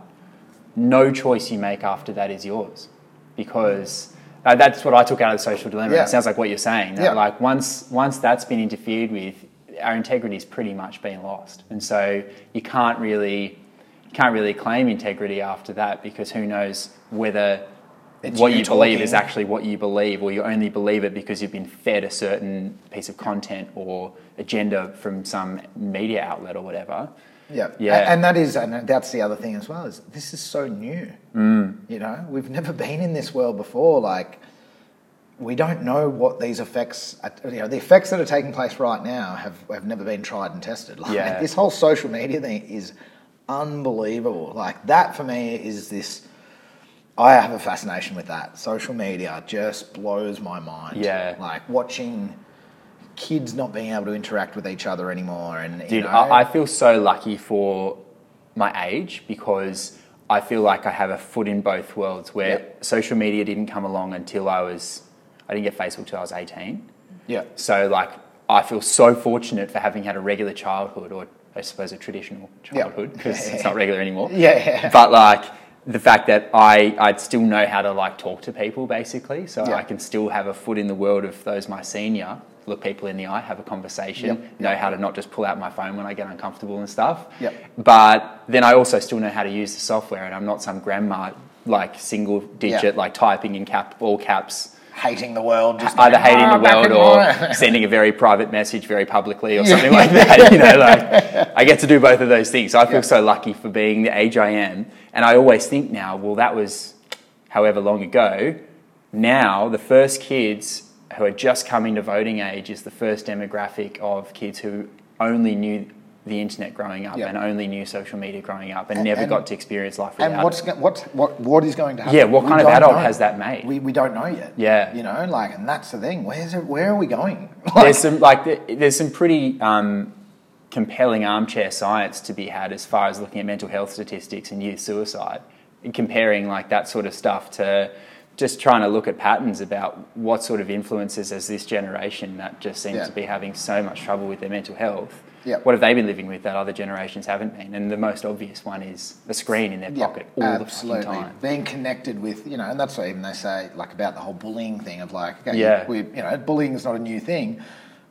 S1: no choice you make after that is yours, because uh, that's what I took out of the social dilemma.
S4: Yeah.
S1: It sounds like what you're saying. That
S4: Yeah.
S1: Like once once that's been interfered with, our integrity's pretty much been lost, and so you can't really can't really claim integrity after that because who knows whether
S4: It's
S1: what
S4: you
S1: you, believe is actually what you believe, or you only believe it because you've been fed a certain piece of content or agenda from some media outlet or whatever.
S4: Yeah,
S1: Yeah.
S4: And that is, and that's the other thing as well. Is this is so new? Mm. You know, we've never been in this world before. Like, we don't know what these effects. Are, you know, the effects that are taking place right now have have never been tried and tested. Like,
S1: Yeah.
S4: this whole social media thing is unbelievable. Like that for me is this. I have a fascination with that. Social media just blows my mind.
S1: Yeah.
S4: like watching kids not being able to interact with each other anymore, and you
S1: Dude,
S4: know,
S1: I, I feel so lucky for my age because I feel like I have a foot in both worlds where
S4: Yep.
S1: social media didn't come along until I was, I didn't get Facebook till I was 18.
S4: yeah.
S1: So, like, I feel so fortunate for having had a regular childhood, or I suppose a traditional childhood, because it's not regular anymore.
S4: Yeah, yeah.
S1: But like the fact that I I'd still know how to like talk to people, basically, so
S4: Yeah.
S1: I can still have a foot in the world of those my senior. Look people in the eye, have a conversation,
S4: Yep,
S1: know how to not just pull out my phone when I get uncomfortable and stuff.
S4: Yep.
S1: But then I also still know how to use the software, and I'm not some grandma like single digit, like typing in cap all caps
S4: hating the world, just
S1: either
S4: going,
S1: hating
S4: "Ah,
S1: the world or sending a very private message very publicly or something like that. You know, like I get to do both of those things. So I feel
S4: Yeah.
S1: so lucky for being the age I am. And I always think now, well, that was however long ago. Now, the first kids who are just coming to voting age is the first demographic of kids who only knew the internet growing up
S4: Yeah.
S1: and only knew social media growing up and,
S4: And-
S1: never
S4: and-
S1: got to experience life without
S4: And what's
S1: it.
S4: what's what what is going to happen?
S1: Yeah, what
S4: We
S1: kind of adult
S4: know.
S1: has that made?
S4: We, we don't know yet.
S1: Yeah.
S4: you know, like, and that's the thing. Where's it? Where are we going?
S1: there's some like there's some pretty um, compelling armchair science to be had as far as looking at mental health statistics and youth suicide and comparing like that sort of stuff to just trying to look at patterns about what sort of influences as this generation that just seems
S4: Yeah.
S1: to be having so much trouble with their mental health
S4: Yeah.
S1: what have they been living with that other generations haven't been and the most obvious one is a screen in their pocket all
S4: absolutely.
S1: the fucking time
S4: Being connected with, you know, and that's what even they say, like about the whole bullying thing of like, okay,
S1: Yeah.
S4: we, you know, bullying is not a new thing,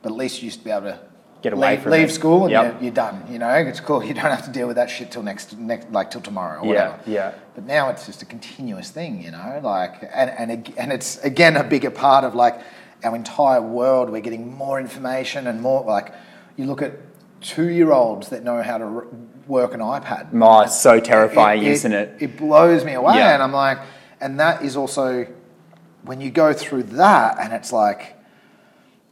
S4: but at least you used to be able to
S1: Get away
S4: leave,
S1: from
S4: leave
S1: it.
S4: school and
S1: Yep.
S4: you're, you're done. You know, it's cool. You don't have to deal with that shit till next, next like till tomorrow or
S1: Yeah,
S4: whatever.
S1: yeah.
S4: But now it's just a continuous thing, you know, like, and, and, and it's again a bigger part of like our entire world. We're getting more information and more, like, you look at two year olds that know how to r- work an iPad.
S1: Oh, it's so terrifying, isn't it?
S4: It blows me away.
S1: Yeah.
S4: And I'm like, and that is also when you go through that, and it's like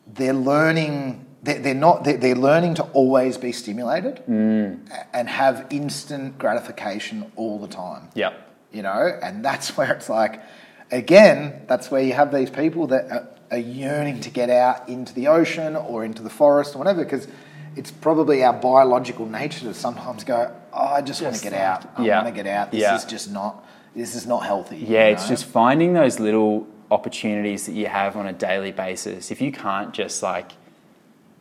S4: they're learning. They're, they're not. They're, they're learning to always be stimulated
S1: Mm.
S4: and have instant gratification all the time.
S1: Yeah,
S4: You know, and that's where it's like, again, that's where you have these people that are, are yearning to get out into the ocean or into the forest or whatever, because it's probably our biological nature to sometimes go, oh, I just, want to get out. I
S1: Yeah.
S4: want to get out. This
S1: Yeah.
S4: is just not. This is not healthy.
S1: Yeah,
S4: you
S1: it's
S4: know?
S1: just finding those little opportunities that you have on a daily basis. If you can't just like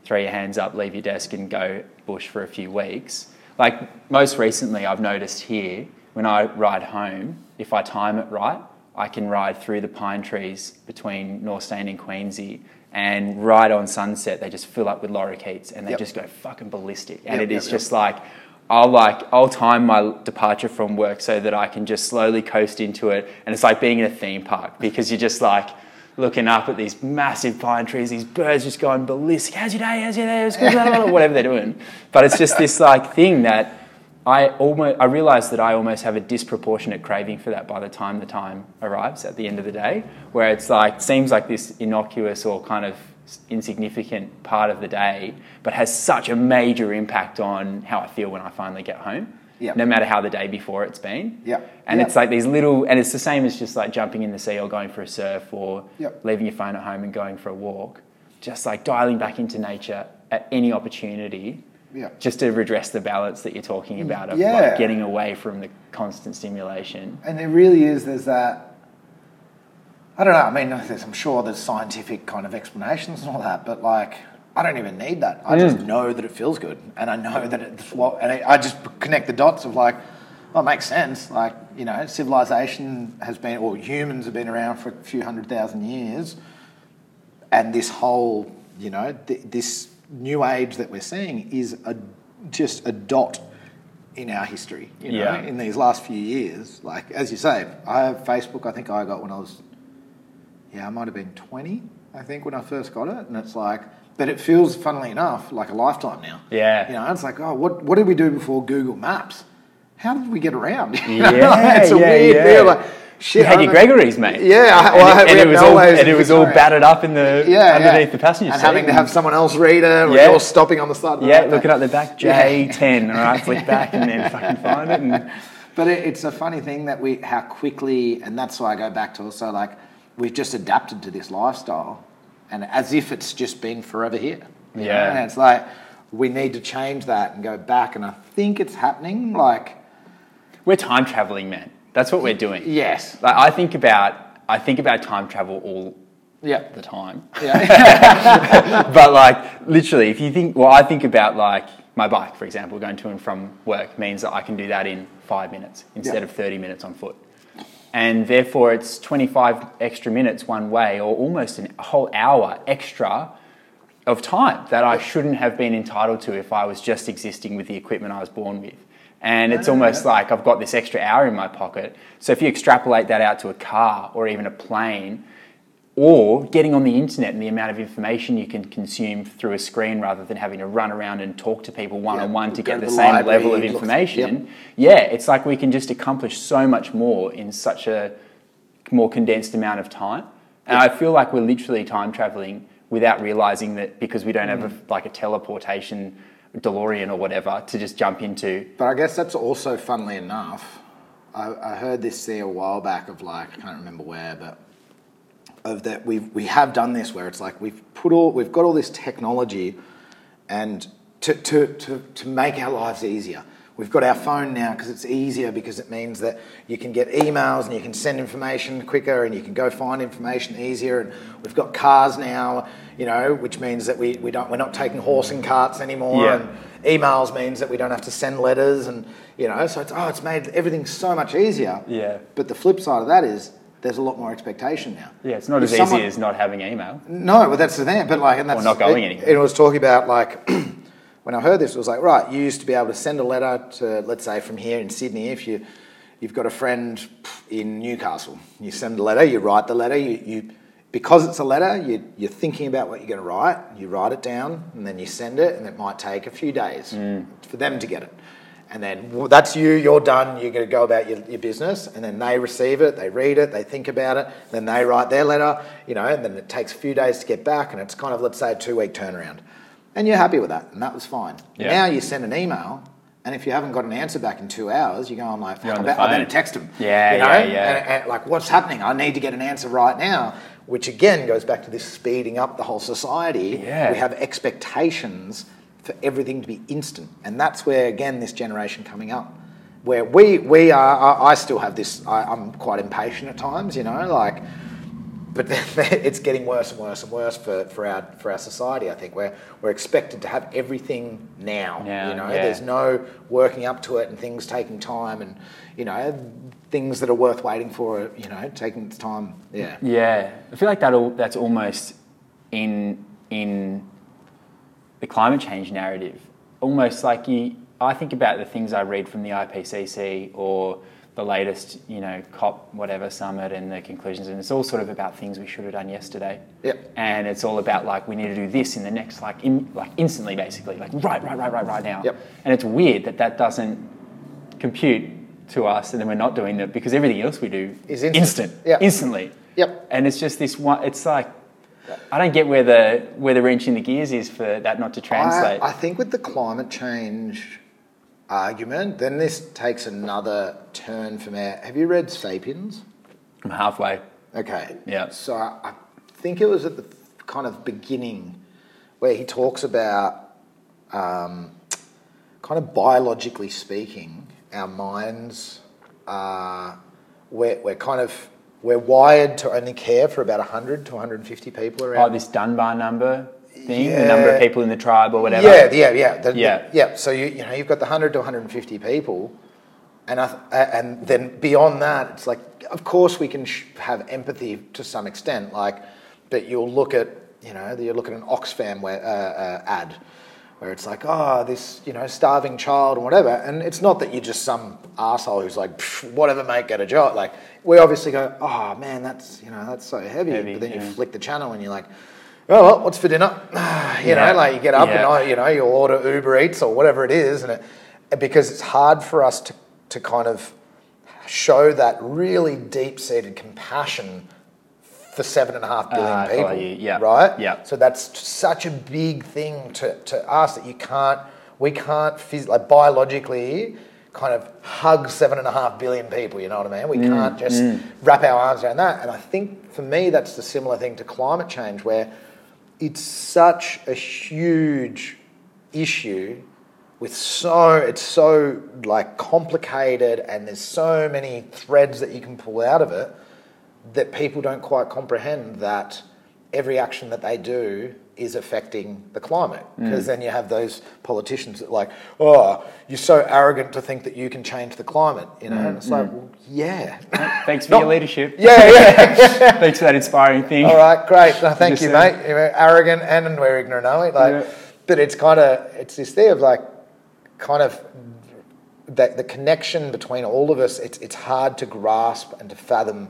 S1: throw your hands up, leave your desk, and go bush for a few weeks, like most recently, I've noticed here when I ride home, if I time it right, I can ride through the pine trees between North Steyne and Queensy. And right on sunset, they just fill up with lorikeets and they
S4: Yep.
S1: just go fucking ballistic. And
S4: Yep,
S1: it is
S4: yep,
S1: just like I'll like I'll time my departure from work so that I can just slowly coast into it, and it's like being in a theme park because you're just like looking up at these massive pine trees, these birds just going ballistic. How's your day? How's your day? Blah, blah, blah," Whatever they're doing, but it's just this like thing that I almost I realize that I almost have a disproportionate craving for that by the time the time arrives at the end of the day, where it's like seems like this innocuous or kind of insignificant part of the day, but has such a major impact on how I feel when I finally get home. No matter how the day before it's been.
S4: Yep.
S1: And it's like these little, and it's the same as just like jumping in the sea or going for a surf or leaving your phone at home and going for a walk. Just like dialing back into nature at any opportunity.
S4: Yep.
S1: Just to redress the balance that you're talking mm. about of
S4: Yeah.
S1: like getting away from the constant stimulation.
S4: And it really is, there's that. I don't know, I mean, I'm sure there's scientific kind of explanations and all that, but like, I don't even need that. I just mm. know that it feels good. And I know that it's what, and I just connect the dots of like, oh, it makes sense. Like, you know, civilization has been, or humans have been around for a few hundred thousand years. And this whole, you know, th- this new age that we're seeing is a, just a dot in our history. You know,
S1: Yeah.
S4: in these last few years. Like as you say, I have Facebook. I think I got when I was, yeah, I might have been twenty. I think when I first got it, and it's like, but it feels, funnily enough, like a lifetime now.
S1: Yeah.
S4: You know, it's like, oh, what what did we do before Google Maps? How did we get around? You know,
S1: Yeah,
S4: it's a
S1: yeah,
S4: weird
S1: yeah.
S4: deal. Like, shit.
S1: You had your Gregory's, mate.
S4: Yeah, I-
S1: And,
S4: well,
S1: it, and it was all and it was all battered up in the
S4: yeah,
S1: underneath
S4: yeah.
S1: the passenger
S4: and
S1: seat.
S4: having to have someone else read it, or
S1: Yeah.
S4: stopping on the side. Of the
S1: yeah,
S4: road.
S1: looking at the back, J10, all right, flick back and then fucking find it. And,
S4: But it, it's a funny thing that we how quickly, and that's why I go back to also like we've just adapted to this lifestyle, and as if it's just been forever here.
S1: Yeah.
S4: and it's like we need to change that and go back, and I think it's happening. Like
S1: we're time traveling, man. That's what we're doing.
S4: yes,
S1: Like I think about I think about time travel all
S4: yeah,
S1: the time.
S4: yeah,
S1: but like literally, if you think, well, I think about like my bike, for example, going to and from work means that I can do that in five minutes instead
S4: Yeah.
S1: of 30 minutes on foot. And therefore, it's 25 extra minutes one way, or almost an- a whole hour extra of time that I shouldn't have been entitled to if I was just existing with the equipment I was born with. And it's almost like I've got this extra hour in my pocket. So if you extrapolate that out to a car or even a plane, or getting on the internet and the amount of information you can consume through a screen rather than having to run around and talk to people one on one to get the
S4: the
S1: same
S4: library,
S1: level of information. Yeah, it's like we can just accomplish so much more in such a more condensed amount of time. And I feel like we're literally time traveling without realizing that because we don't have a, mm. like a teleportation DeLorean or whatever to just jump into.
S4: But I guess that's also, funnily enough, I, I heard this there a while back of like I can't remember where, but of that we we have done this where it's like we've put all we've got all this technology, and to to to, to make our lives easier. We've got our phone now because it's easier because it means that you can get emails and you can send information quicker and you can go find information easier. And we've got cars now, you know, which means that we, we don't we're not taking horse and carts anymore.
S1: Yeah.
S4: And emails means that we don't have to send letters and you know so it's oh it's made everything so much easier
S1: Yeah.
S4: but the flip side of that is there's a lot more expectation now
S1: Yeah, it's not
S4: If
S1: as
S4: someone-
S1: easy as not having email.
S4: no but that's the thing but like and that's
S1: not going
S4: it,
S1: anywhere.
S4: it was talking about like when I heard this, it was like, right, you used to be able to send a letter to, let's say, from here in Sydney, if you, you've got a friend in Newcastle, you send a letter, you write the letter, you, you because it's a letter, you, you're thinking about what you're going to write, you write it down, and then you send it, and it might take a few days mm. for them to get it. And then well, that's you, you're done, you're going to go about your, your business, and then they receive it, they read it, they think about it, then they write their letter, you know, and then it takes a few days to get back, and it's kind of, let's say, a two week turnaround. And you're happy with that, and that was fine.
S1: Yeah.
S4: Now you send an email, and if you haven't got an answer back in two hours, you're going like, "Fuck,
S1: on
S4: I, bet, I better text them.
S1: Yeah,
S4: you know?
S1: yeah, yeah.
S4: And- and, like, what's happening? I need to get an answer right now, which again goes back to this speeding up the whole society.
S1: Yeah.
S4: We have expectations for everything to be instant, and that's where again this generation coming up, where we we are. I, I still have this. I, I'm quite impatient at times, you know, like. But it's getting worse and worse and worse for, for our for our society. I think we're we're expected to have everything now.
S1: Now,
S4: you know,
S1: yeah.
S4: there's no working up to it and things taking time and you know things that are worth waiting for. You know, taking time. Yeah.
S1: Yeah, I feel like that all, that's almost in in the climate change narrative. Almost like you, I think about the things I read from the IPCC or the latest, you know, COP whatever summit and the conclusions, and it's all sort of about things we should have done yesterday.
S4: Yep.
S1: And it's all about like we need to do this in the next, like in like instantly, basically, like right, right, right, right, right now.
S4: Yep.
S1: And it's weird that that doesn't compute to us, and then we're not doing that because everything else we do
S4: Is instant.
S1: instant,
S4: Yeah.
S1: instantly.
S4: Yep.
S1: And it's just this one. It's like I don't get where the where the wrench in the gears is for that not to translate.
S4: I, I think with the climate change argument, then this takes another turn from our. Have you read *Sapiens*?
S1: I'm halfway.
S4: Okay.
S1: Yeah.
S4: So I, think it was at the kind of beginning where he talks about, um, kind of biologically speaking, our minds are we're, we're kind of we're wired to only care for about 100 to 150 people around.
S1: Oh, this Dunbar number thing, the number of people in the tribe or whatever.
S4: Yeah, yeah, yeah. The- the-
S1: Yeah.
S4: yeah. So you, you know you've got the 100 to 150 people, and I, and then beyond that, it's like of course we can sh- have empathy to some extent, like, but you'll look at you know you look at an Oxfam where, uh, uh, ad where it's like oh this you know starving child and whatever, and it's not that you're just some asshole who's like whatever mate get a job. Like we obviously go oh man that's you know that's so heavy,
S1: Heavy,
S4: but then you flick the channel and you're like. Oh, well, what's for dinner? you
S1: Yeah.
S4: know, like you get up
S1: Yeah.
S4: and I, you know, you'll order Uber Eats or whatever it is, and it, because it's hard for us to, to kind of show that really deep-seated compassion for seven and a half billion
S1: I
S4: people.
S1: Yeah.
S4: right?
S1: Yeah.
S4: So that's such a big thing to, to us that you can't, we can't, phys- like biologically, kind of hug seven and a half billion people. You know what I mean? We
S1: Mm,
S4: can't just wrap our arms around that. And I think for me, that's the similar thing to climate change, where it's such a huge issue with so it's so like complicated and there's so many threads that you can pull out of it that people don't quite comprehend that every action that they do is affecting the climate mm. because then you have those politicians that are like oh you're so arrogant to think that you can change the climate you know and it's like mm. well, yeah
S1: Thanks for
S4: Not-
S1: your leadership.
S4: yeah yeah
S1: Thanks for that inspiring thing.
S4: all right, great. No, thank you, mate. You're arrogant and we're ignorant, aren't we? Like,
S1: Yeah.
S4: but it's kind of it's this thing of like, kind of that the connection between all of us. It's it's hard to grasp and to fathom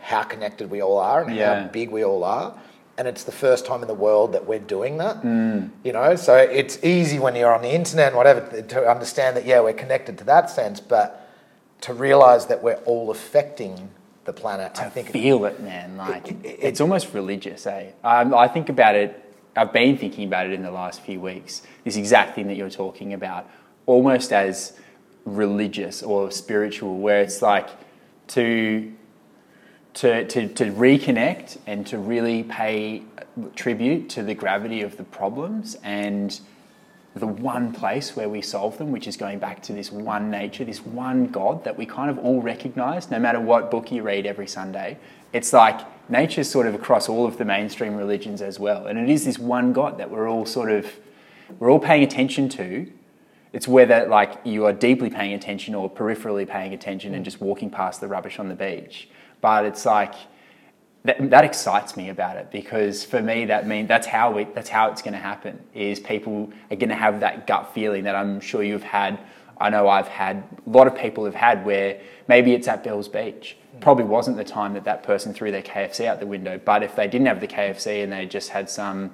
S4: how connected we all are and
S1: Yeah.
S4: how big we all are. And it's the first time in the world that we're doing that.
S1: Mm.
S4: You know, so it's easy when you're on the internet and whatever to understand that yeah, we're connected to that sense, but to realize that we're all affecting the planet, I think
S1: feel it, man. Like
S4: It- it-
S1: it's almost religious, eh? Um, I think about it. I've been thinking about it in the last few weeks. This exact thing that you're talking about, almost as religious or spiritual, where it's like to to, to, to reconnect and to really pay tribute to the gravity of the problems and the one place where we solve them, which is going back to this one nature, this one God that we kind of all recognize, no matter what book you read every Sunday. It's like nature's sort of across all of the mainstream religions as well. And it is this one God that we're all sort of, we're all paying attention to. It's whether like you are deeply paying attention or peripherally paying attention and just walking past the rubbish on the beach. But it's like, that, that excites me about it because for me that mean that's how we that's how it's going to happen is people are going to have that gut feeling that I'm sure you've had. I know I've had a lot of people have had where maybe it's at Bells Beach. Probably wasn't the time that that person threw their KFC out the window but if they didn't have the KFC and they just had some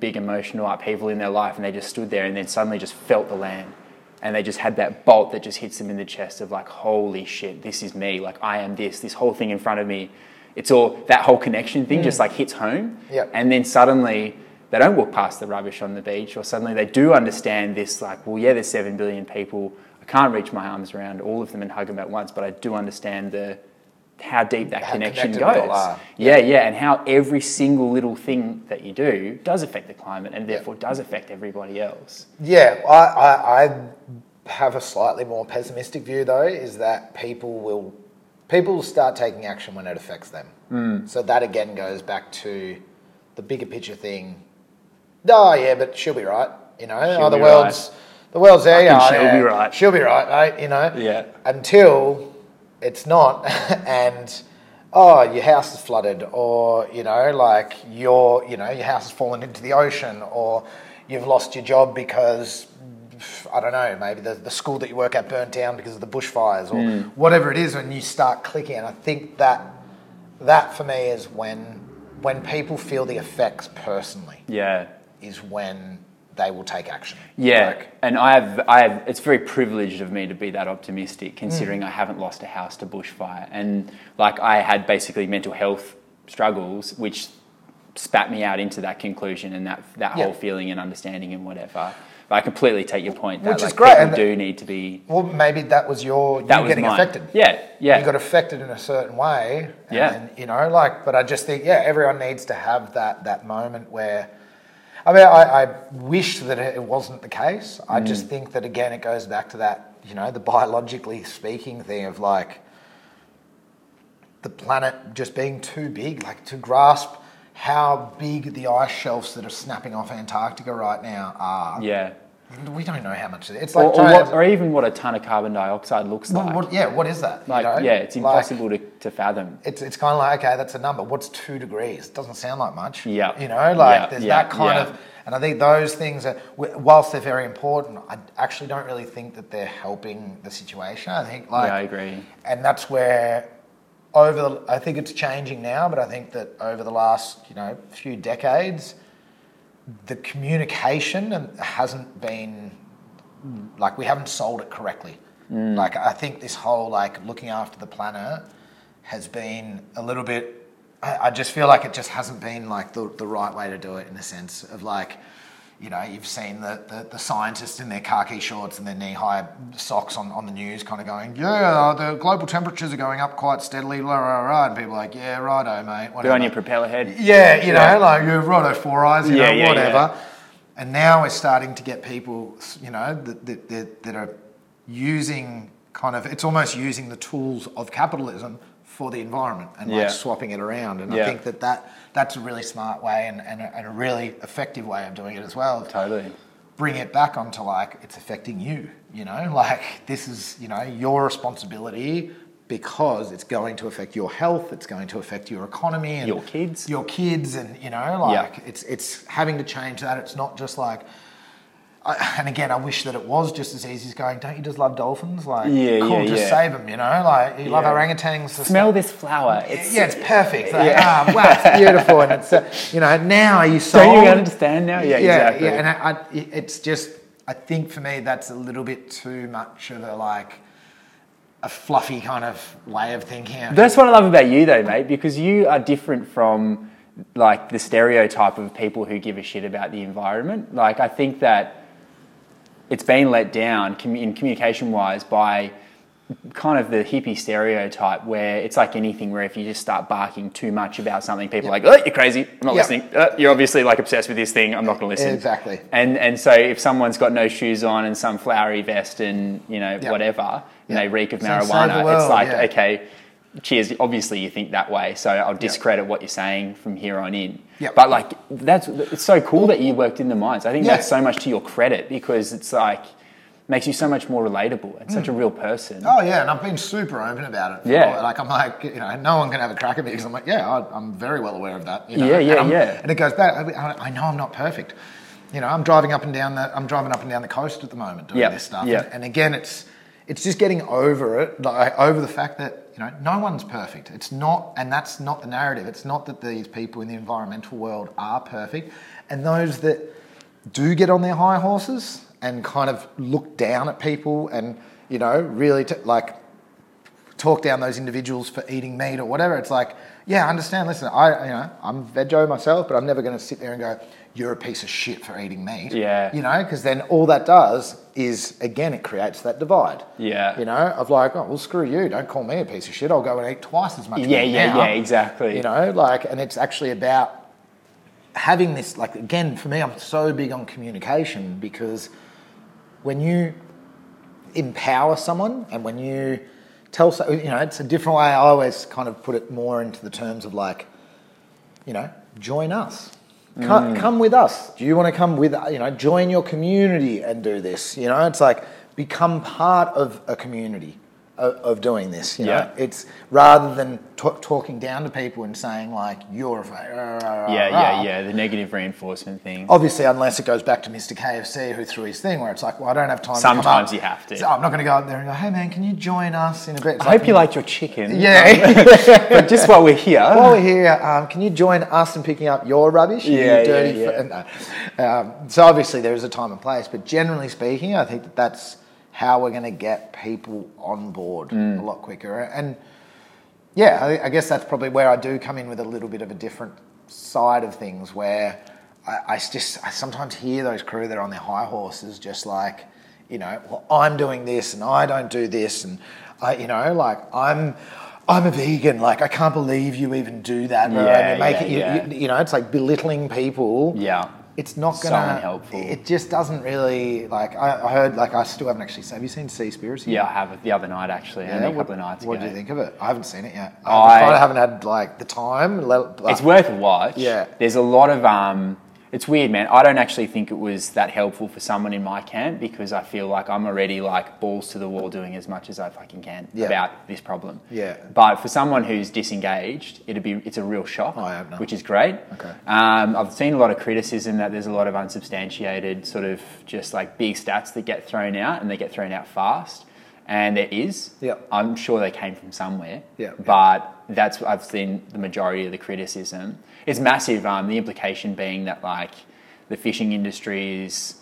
S1: big emotional upheaval in their life and they just stood there and then suddenly just felt the land and they just had that bolt that just hits them in the chest of like holy shit this is me. Like I am this. This whole thing in front of me it's all that whole connection thing just mm. like hits home.
S4: Yep.
S1: and then suddenly they don't walk past the rubbish on the beach or suddenly they do understand this like well yeah there's 7 billion people. I can't reach my arms around all of them and hug them at once but I do understand the how deep that
S4: How
S1: connection goes
S4: are.
S1: yeah yeah and how every single little thing that you do does affect the climate and therefore does affect everybody else
S4: Yeah, I, I, I have a slightly more pessimistic view though, is that people will people will start taking action when it affects them. Hmm. So that again goes back to the bigger picture thing. Oh yeah, but she'll be right. You know,
S1: She'll
S4: oh, the world's the world's there. Yeah,
S1: she'll
S4: yeah,
S1: be right.
S4: She'll be right, mate. You know.
S1: Yeah.
S4: Until it's not, and oh, your house is flooded, or you know, like your you know your house has fallen into the ocean, or you've lost your job because I don't know, maybe the, the school that you work at burnt down because of the bushfires, or
S1: Hmm.
S4: whatever it is, when you start clicking. And I think that that for me is when when people feel the effects personally
S1: yeah
S4: is when they will take action.
S1: Yeah,
S4: Like,
S1: and I have, I have. It's very privileged of me to be that optimistic, considering mm. I haven't lost a house to bushfire, and like I had basically mental health struggles, which spat me out into that conclusion and that that
S4: Yeah.
S1: whole feeling and understanding and whatever. But I completely take your point that
S4: Which is
S1: like,
S4: great,
S1: people
S4: and-
S1: do need to be.
S4: well, maybe that was your
S1: That
S4: you
S1: was
S4: getting
S1: mine.
S4: affected.
S1: Yeah, yeah.
S4: You got affected in a certain way. And
S1: Yeah.
S4: You know, like, but I just think, yeah, everyone needs to have that that moment where. I mean, I, I wish that it wasn't the case. I
S1: Mm.
S4: just think that again, it goes back to that, you know, the biologically speaking thing of like the planet just being too big, like to grasp how big the ice shelves that are snapping off Antarctica right now are.
S1: yeah.
S4: We don't know how much. It's
S1: Or,
S4: like
S1: or,
S4: trying
S1: what, or even what a ton of carbon dioxide looks like.
S4: what- yeah, what is that? you know?
S1: yeah, it's
S4: Like,
S1: impossible to, to fathom.
S4: it's it's kind of like okay, that's a number. What's two degrees? Doesn't sound like much.
S1: Yeah.
S4: you know, like
S1: Yeah,
S4: there's
S1: yeah,
S4: that kind
S1: yeah.
S4: of, and I think those things are, whilst they're very important, I actually don't really think that they're helping the situation. I think like
S1: Yeah, I agree.
S4: and that's where over the, I think it's changing now, but I think that over the last you know few decades, the communication hasn't been like we haven't sold it correctly. Mm. Like I think this whole like looking after the planet has been a little bit. I, I just feel like it just hasn't been like the, the right way to do it in a sense of like, you know, you've seen the, the, the scientists in their khaki shorts and their knee high socks on, on the news kind of going, yeah, uh, the global temperatures are going up quite steadily, blah, blah, blah. And people are like, yeah, righto, mate. Whatever.
S1: on your propeller head.
S4: Yeah, you know,
S1: Yeah.
S4: like you've righto four eyes, you
S1: Yeah,
S4: know,
S1: yeah,
S4: whatever. And now we're starting to get people, you know, that, that, that, that are using kind of, it's almost using the tools of capitalism for the environment and like swapping it around. And I think that, that that's a really smart way and, and, a, and a really effective way of doing it as well.
S1: Totally.
S4: Bring it back onto like, it's affecting you, you know, like this is, you know, your responsibility because it's going to affect your health, it's going to affect your economy and
S1: Your kids.
S4: your kids, and you know, like it's it's having to change that. It's not just like, I, and again, I wish that it was just as easy as going. Don't you just love dolphins? Like,
S1: Yeah,
S4: cool,
S1: yeah,
S4: just
S1: yeah.
S4: save them. You know, like you love
S1: Yeah.
S4: orangutans.
S1: Smell
S4: stuff-
S1: this flower. It's,
S4: yeah, it's perfect. Like,
S1: Yeah.
S4: ah, wow, it's beautiful, and it's uh, you know now are you sold?
S1: Don't you understand now? Yeah,
S4: yeah,
S1: exactly.
S4: yeah, and I, I, it's just I think for me that's a little bit too much of a like a fluffy kind of way of thinking.
S1: That's what I love about you, though, mate, because you are different from like the stereotype of people who give a shit about the environment. Like, I think that it's been let down in communication wise by kind of the hippie stereotype where it's like anything where if you just start barking too much about something people are like oh you're crazy i'm not
S4: Yeah.
S1: listening uh, you're obviously like obsessed with this thing i'm not going to listen
S4: Exactly.
S1: and and so if someone's got no shoes on and some flowery vest and you know
S4: Yeah.
S1: whatever and they reek of
S4: So save the
S1: marijuana it's like okay cheers obviously you think that way so i'll discredit what you're saying from here on in
S4: Yep.
S1: but like that's it's so cool that you worked in the mines i think
S4: Yeah.
S1: that's so much to your credit because it's like makes you so much more relatable and such a mm. real person.
S4: Oh yeah, and I've been super open about it.
S1: Yeah.
S4: like I'm like, you know, no one can have a crack at me because I'm like, yeah, I, I'm very well aware of that. You know?
S1: Yeah, yeah,
S4: and
S1: yeah.
S4: And it goes back. I, I know I'm not perfect. You know, I'm driving up and down the, I'm driving up and down the coast at the moment doing
S1: Yeah,
S4: this stuff.
S1: yeah.
S4: And, and again, it's, it's just getting over it, like over the fact that you know no one's perfect. It's not, and that's not the narrative. It's not that these people in the environmental world are perfect, and those that do get on their high horses and kind of look down at people and you know really t- like talk down those individuals for eating meat or whatever. It's like, yeah, I understand. Listen, I you know I'm veggie myself, but I'm never going to sit there and go, you're a piece of shit for eating meat.
S1: Yeah.
S4: You know, because then all that does is again it creates that divide.
S1: Yeah.
S4: You know, of like, oh well, screw you. Don't call me a piece of shit. I'll go and eat twice as much.
S1: Yeah,
S4: meat
S1: yeah,
S4: now.
S1: yeah, exactly.
S4: You know, like, and it's actually about having this. Like, again, for me, I'm so big on communication because when you empower someone and when you tell so you know it's a different way i always kind of put it more into the terms of like you know join us come, come with us. Do you want to come with you know join your community and do this? You know it's like become part of a community of, of doing this you know
S1: Yeah.
S4: it's rather than t- talking down to people and saying like you're a fa-
S1: yeah, yeah, yeah. The negative reinforcement thing.
S4: Obviously, unless it goes back to Mr. KFC who threw his thing, where it's like, well, I don't have time. to
S1: Sometimes
S4: up.
S1: you have to.
S4: So I'm not going to go up there and go, hey man, can you join us in a bit? It's
S1: I hope you liked your chicken.
S4: Yeah.
S1: but just while we're here,
S4: While we're here, um, can you join us in picking up your rubbish? you
S1: Yeah,
S4: dirty
S1: yeah,
S4: fr- no. Um, so obviously there is a time and place, but generally speaking, I think that that's how we're going to get people on board
S1: Mm.
S4: a lot quicker. And yeah, I, I guess that's probably where I do come in with a little bit of a different side of things, where I, I just I sometimes hear those crew that are on their high horses, just like you know, well, I'm doing this and I don't do this, and I, you know, like I'm. I'm a vegan. Like I can't believe you even do that. bro.
S1: Yeah,
S4: and you make
S1: yeah,
S4: it. You,
S1: yeah.
S4: you, you know, it's like belittling people.
S1: Yeah.
S4: It's not
S1: So
S4: gonna.
S1: unhelpful.
S4: It just doesn't really like. I, I heard like I still haven't actually. Have you seen Sea Seaspiracy?
S1: yeah, I have the other night actually, only a
S4: what-
S1: couple of nights
S4: What
S1: ago.
S4: do you think of it? I haven't seen it yet.
S1: I-
S4: I, haven't had like the time. let- like-
S1: It's worth a watch.
S4: Yeah.
S1: There's a lot of um. It's weird, man. I don't actually think it was that helpful for someone in my camp because I feel like I'm already like balls to the wall doing as much as I fucking can
S4: Yeah.
S1: about this problem.
S4: Yeah.
S1: But for someone who's disengaged, it'd be it's a real shock.
S4: Oh, I have.
S1: Which is great.
S4: Okay.
S1: Um, I've seen a lot of criticism that there's a lot of unsubstantiated sort of just like big stats that get thrown out and they get thrown out fast. And there is.
S4: Yep.
S1: I'm sure they came from somewhere.
S4: Yeah.
S1: But that's I've seen the majority of the criticism. It's massive. Um, the implication being that like the fishing industry is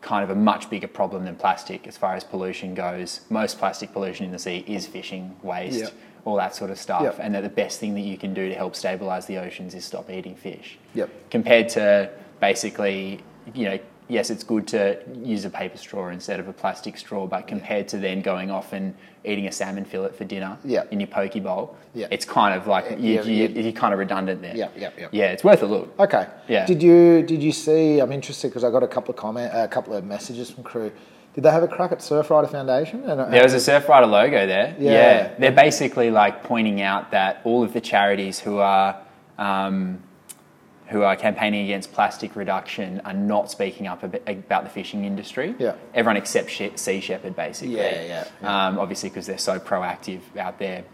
S1: kind of a much bigger problem than plastic as far as pollution goes. Most plastic pollution in the sea is fishing waste,
S4: Yep.
S1: all that sort of stuff.
S4: Yep.
S1: And that the best thing that you can do to help stabilize the oceans is stop eating fish.
S4: Yep.
S1: Compared to basically, you know, yes, it's good to use a paper straw instead of a plastic straw, but compared to then going off and eating a salmon fillet for dinner
S4: Yep.
S1: in your poke bowl,
S4: Yep.
S1: it's kind of like you,
S4: Yeah,
S1: you,
S4: yeah.
S1: you're kind of redundant there.
S4: Yep, yep, yep.
S1: Yeah, it's worth a look.
S4: Okay.
S1: Yeah.
S4: Did you did you see? I'm interested because I got a couple of comment, a couple of messages from crew. Did they have a crack at Surfrider Foundation? And,
S1: There was a Surfrider logo there.
S4: Yeah.
S1: They're basically like pointing out that all of the charities who are um, who are campaigning against plastic reduction are not speaking up ab- about the fishing industry.
S4: Yeah.
S1: Everyone except Sea Shepherd, basically.
S4: Yeah, yeah,
S1: Um, obviously, because they're so proactive out there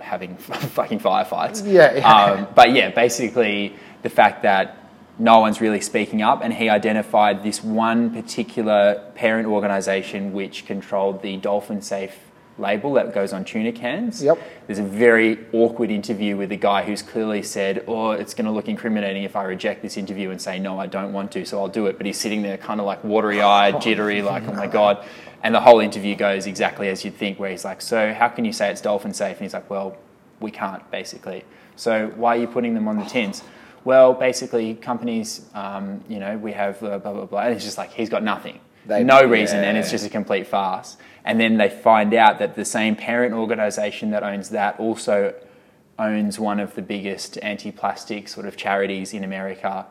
S1: having fucking firefights.
S4: Yeah, yeah.
S1: Um, but yeah, basically the fact that no one's really speaking up, and he identified this one particular parent organisation which controlled the Dolphin Safe label that goes on tuna cans.
S4: Yep.
S1: There's a very awkward interview with a guy who's clearly said, "Oh, it's going to look incriminating if I reject this interview and say no, I don't want to, so I'll do it." But he's sitting there, kind of like watery-eyed, jittery, like, "Oh my god." And the whole interview goes exactly as you'd think, where he's like, "So how can you say it's dolphin safe?" And he's like, "Well, we can't basically. So why are you putting them on the tins? Well, basically, companies, um, you know, we have uh, blah blah blah. And it's just like he's got nothing,
S4: They-
S1: no reason, and it's just a complete farce. And then they find out that the same parent organisation that owns that also owns one of the biggest anti-plastic sort of charities in America.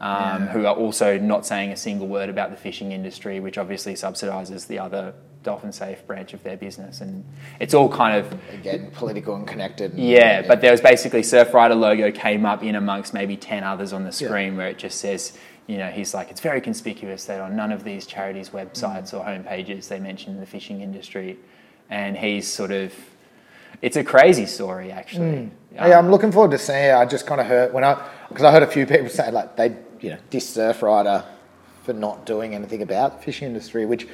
S1: Um, Who are also not saying a single word about the fishing industry, which obviously subsidises the other dolphin safe branch of their business, and it's all kind of
S4: again political and connected. and-
S1: yeah, but there was basically Surfrider logo came up in amongst maybe 10 others on the screen where it just says, you know, he's like, it's very conspicuous that on none of these charities' mm. websites or homepages they mention the fishing industry, and he's sort of, it's a crazy story actually. Mm.
S4: yeah, I'm um, looking forward to seeing it. I just kind of heard when I because I heard a few people say like they you know diss Surfrider for not doing anything about the fishing industry, which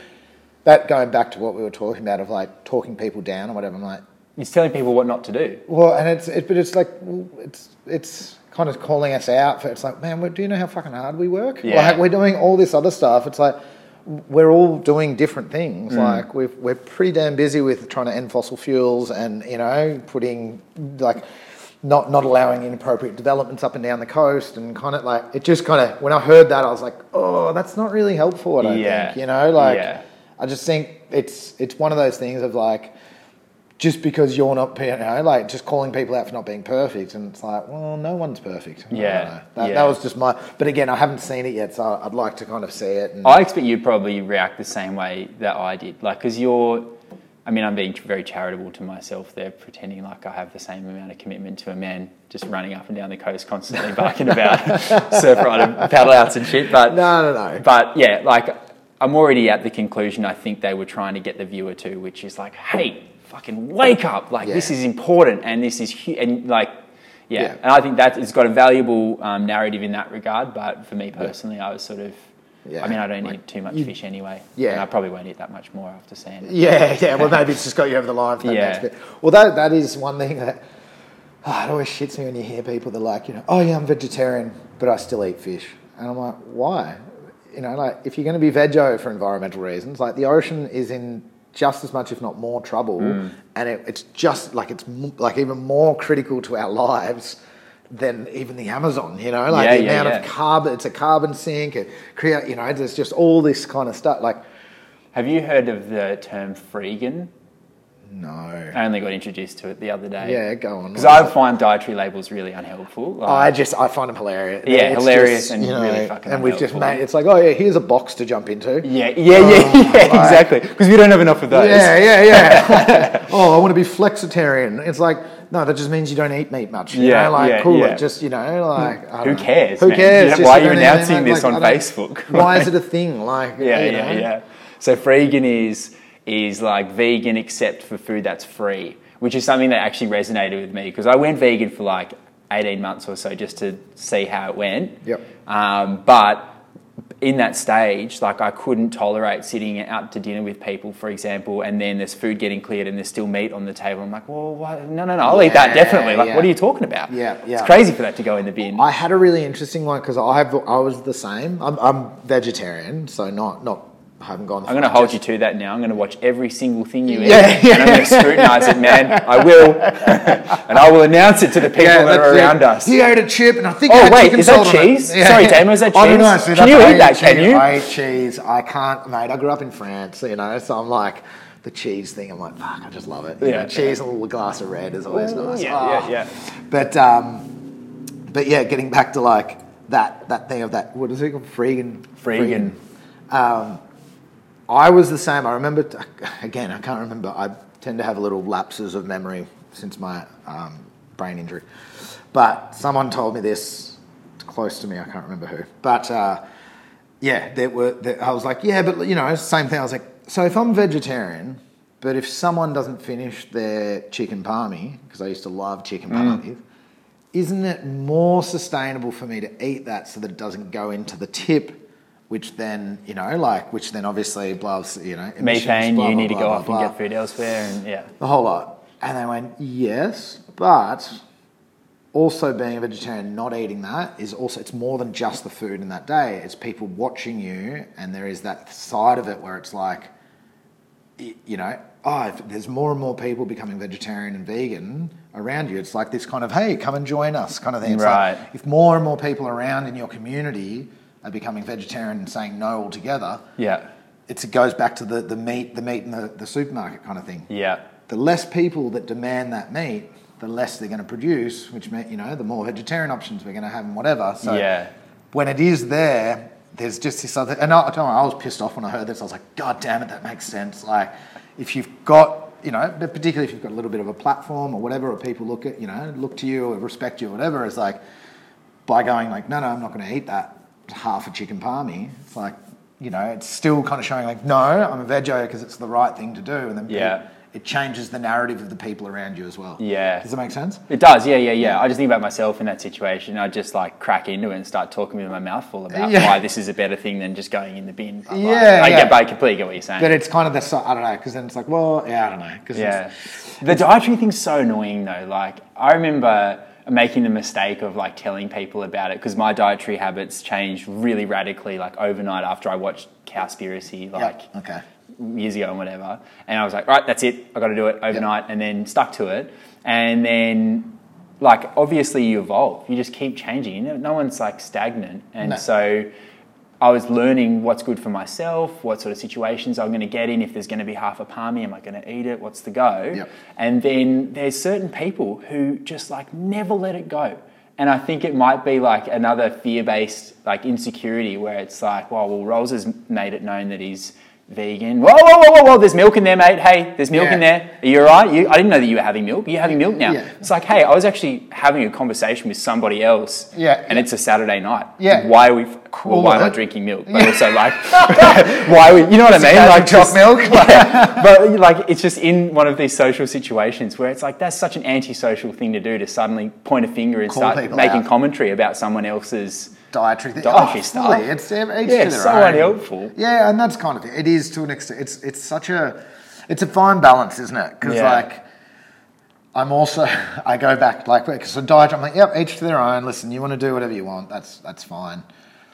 S4: that going back to what we were talking about of like talking people down or whatever. I'm like,
S1: He's telling people what not to do.
S4: well, and it's it, but it's like it's it's kind of calling us out for it's like, man, do you know how fucking hard we work?
S1: Yeah.
S4: Like we're doing all this other stuff. It's like we're all doing different things. Mm. Like we've, we're pretty damn busy with trying to end fossil fuels and you know putting like not not allowing inappropriate developments up and down the coast and kind of like it just kind of when I heard that I was like, oh, that's not really helpful. I don't
S1: Yeah.
S4: think you know like
S1: Yeah.
S4: I just think it's it's one of those things of like just because you're not, you know, like just calling people out for not being perfect, and it's like, well, no one's perfect.
S1: Yeah.
S4: That,
S1: yeah.
S4: that was just my. But again, I haven't seen it yet, so I'd like to kind of see it. And,
S1: I expect you probably react the same way that I did. Like, because you're, I mean, I'm being very charitable to myself there, pretending like I have the same amount of commitment to a man just running up and down the coast constantly barking about Surfrider paddle outs and shit. But
S4: no, no, no.
S1: but yeah, like I'm already at the conclusion I think they were trying to get the viewer to, which is like, hey, fucking wake up! Like this is important, and this is hu- and like. Yeah.
S4: Yeah.
S1: and I think that it's got a valuable um, narrative in that regard. But for me personally, I was sort of,
S4: Yeah.
S1: I mean, I don't
S4: Like,
S1: eat too much
S4: you-
S1: fish anyway.
S4: Yeah.
S1: and I probably won't eat that much more after seeing it.
S4: Yeah, yeah. Well, maybe it's just got you over the line for that
S1: Yeah.
S4: Well, that that is one thing that oh, it always shits me when you hear people that are like, you know, oh yeah, I'm vegetarian, but I still eat fish, and I'm like, why? You know, like if you're going to be veggie for environmental reasons, like the ocean is in just as much, if not more, trouble,
S1: Mm.
S4: and it, it's just like it's m- like even more critical to our lives than even the Amazon. You know, like
S1: Yeah,
S4: the
S1: yeah,
S4: amount
S1: yeah.
S4: of carbon, it's a carbon sink. It create, you know, there's just all this kind of stuff. Like,
S1: Have you heard of the term freegan?
S4: No,
S1: I only got introduced to it the other day.
S4: yeah, go on.
S1: Because I find dietary labels really unhelpful. Like,
S4: I just I find them hilarious.
S1: Yeah,
S4: It's
S1: hilarious and really fucking
S4: And we've just made it's like, oh yeah, here's a box to jump into.
S1: yeah, yeah, yeah, yeah, oh, exactly. Because we don't have enough of those.
S4: Yeah, yeah, yeah. oh, I want to be flexitarian. It's like, no, that just means you don't eat meat much. You
S1: Yeah,
S4: know, like
S1: yeah,
S4: cool.
S1: yeah.
S4: It just you know, like
S1: Who
S4: know.
S1: cares,
S4: Who cares? Just
S1: why are
S4: you
S1: you announcing this on Facebook?
S4: Why is it a thing? Like
S1: yeah,
S4: you
S1: yeah,
S4: know?
S1: yeah. So freegan is is like vegan except for food that's free, which is something that actually resonated with me because I went vegan for like 18 months or so just to see how it went.
S4: Yep.
S1: Um, but in that stage, like I couldn't tolerate sitting out to dinner with people, for example, and then there's food getting cleared and there's still meat on the table. I'm like, well, why? no, no, no, I'll eat that definitely. Like,
S4: yeah.
S1: what are you talking about?
S4: Yeah, yeah.
S1: It's crazy for that to go in the bin.
S4: I had a really interesting one because I have I was the same. I'm, I'm vegetarian, so not not I haven't gone.
S1: I'm going to hold you to that now. I'm going to watch every single thing you eat,
S4: Yeah, yeah.
S1: and I'm going to scrutinise it, man. I will, and I will announce it to the people that are around us.
S4: He ate a chip, and I think.
S1: Oh,
S4: it had
S1: wait,
S4: chicken
S1: is that
S4: salt on it.
S1: cheese? Sorry, Damo, is that
S4: I don't
S1: cheese?
S4: know. See,
S1: Can you
S4: I
S1: eat that,
S4: cheese.
S1: can you?
S4: I eat cheese. I can't, mate. I grew up in France, you know, so I'm like the cheese thing. I'm like, fuck, I just love it. You
S1: Yeah.
S4: know, cheese and a little glass of red is always nice.
S1: yeah,
S4: Oh.
S1: yeah, yeah.
S4: But um, but yeah, getting back to like that that thing of that. What is it called? Freegan.
S1: Freegan.
S4: Um, I was the same. I remember, again, I can't remember. I tend to have little lapses of memory since my um, brain injury. But someone told me this, close to me, I can't remember who. But uh, yeah, there were, there, I was like, yeah, but you know, same thing. I was like, so if I'm vegetarian, but if someone doesn't finish their chicken palmy, because I used to love chicken palmies, isn't it more sustainable for me to eat that so that it doesn't go into the tip? Which then, you know, like, which then obviously blows, you know,
S1: Methane,
S4: blah,
S1: you
S4: blah,
S1: need to go
S4: blah,
S1: off
S4: blah.
S1: and get food elsewhere, and yeah.
S4: The whole lot. And they went, yes, but also being a vegetarian, not eating that is also, it's more than just the food in that day. It's people watching you, and there is that side of it where it's like, you know, oh, if there's more and more people becoming vegetarian and vegan around you, it's like this kind of, hey, come and join us kind of thing. It's
S1: Right.
S4: like, if more and more people around in your community are becoming vegetarian and saying no altogether,
S1: Yeah,
S4: it's, it goes back to the, the meat, the meat in the, the supermarket kind of thing
S1: yeah,
S4: the less people that demand that meat, the less they're going to produce, which means, you know, the more vegetarian options we're going to have and whatever. So
S1: Yeah.
S4: when it is there, there's just this other, and I, I was pissed off when I heard this. I was like, God damn it, that makes sense. Like, if you've got, you know, but particularly if you've got a little bit of a platform or whatever, or people look at, you know, look to you or respect you or whatever, it's like, by going like, no, no, I'm not going to eat that. Half a chicken palmy. It's like, you know, it's still kind of showing like, no, I'm a veggie because it's the right thing to do, and then
S1: Yeah.
S4: it, it changes the narrative of the people around you as well.
S1: Yeah.
S4: Does that make sense?
S1: It does, yeah, yeah, yeah. I just think about myself in that situation. I just like crack into it and start talking with my mouth full about
S4: Yeah.
S1: why this is a better thing than just going in the bin. Like,
S4: Yeah,
S1: I
S4: yeah.
S1: get, but I completely get what you're saying.
S4: But it's kind of the I don't know because then it's like, well, yeah, I don't know because
S1: Yeah. The dietary thing's so annoying though. Like I remember making the mistake of like telling people about it because my dietary habits changed really radically like overnight after I watched Cowspiracy like
S4: okay.
S1: years ago and whatever. And I was like, right, that's it. I got to do it overnight, and then stuck to it. And then, like, obviously you evolve. You just keep changing. No one's like stagnant. And
S4: No.
S1: so, I was learning what's good for myself, what sort of situations I'm going to get in. If there's going to be half a palmy, am I going to eat it? What's the go?
S4: Yep.
S1: And then there's certain people who just like never let it go. And I think it might be like another fear-based like insecurity where it's like, well, well, Rolls has made it known that he's vegan. Whoa, whoa, whoa, whoa, whoa! There's milk in there, mate. Hey, there's milk
S4: Yeah.
S1: in there. Are you all right? You, I didn't know that you were having milk. You're having milk now?
S4: Yeah.
S1: It's like, hey, I was actually having a conversation with somebody else.
S4: Yeah,
S1: And
S4: yeah.
S1: it's a Saturday night.
S4: Yeah.
S1: Why are we? Well, why am I drinking milk? But also like, why are we? You know what I mean?
S4: Like
S1: Like just-
S4: milk.
S1: yeah, but like it's just in one of these social situations where it's like that's such an antisocial thing to do to suddenly point a finger and
S4: Call
S1: start making
S4: out.
S1: commentary about someone else's.
S4: Dietary thing.
S1: Dietary
S4: oh,
S1: stuff.
S4: fully. It's um, each
S1: Yeah,
S4: to their
S1: so
S4: own.
S1: unhelpful.
S4: Yeah, and that's kind of it. It is to an extent. It's it's such a it's a fine balance, isn't it? Because
S1: Yeah.
S4: like I'm also I go back like because the diet. I'm like, yep, each to their own. Listen, you want to do whatever you want. That's that's fine.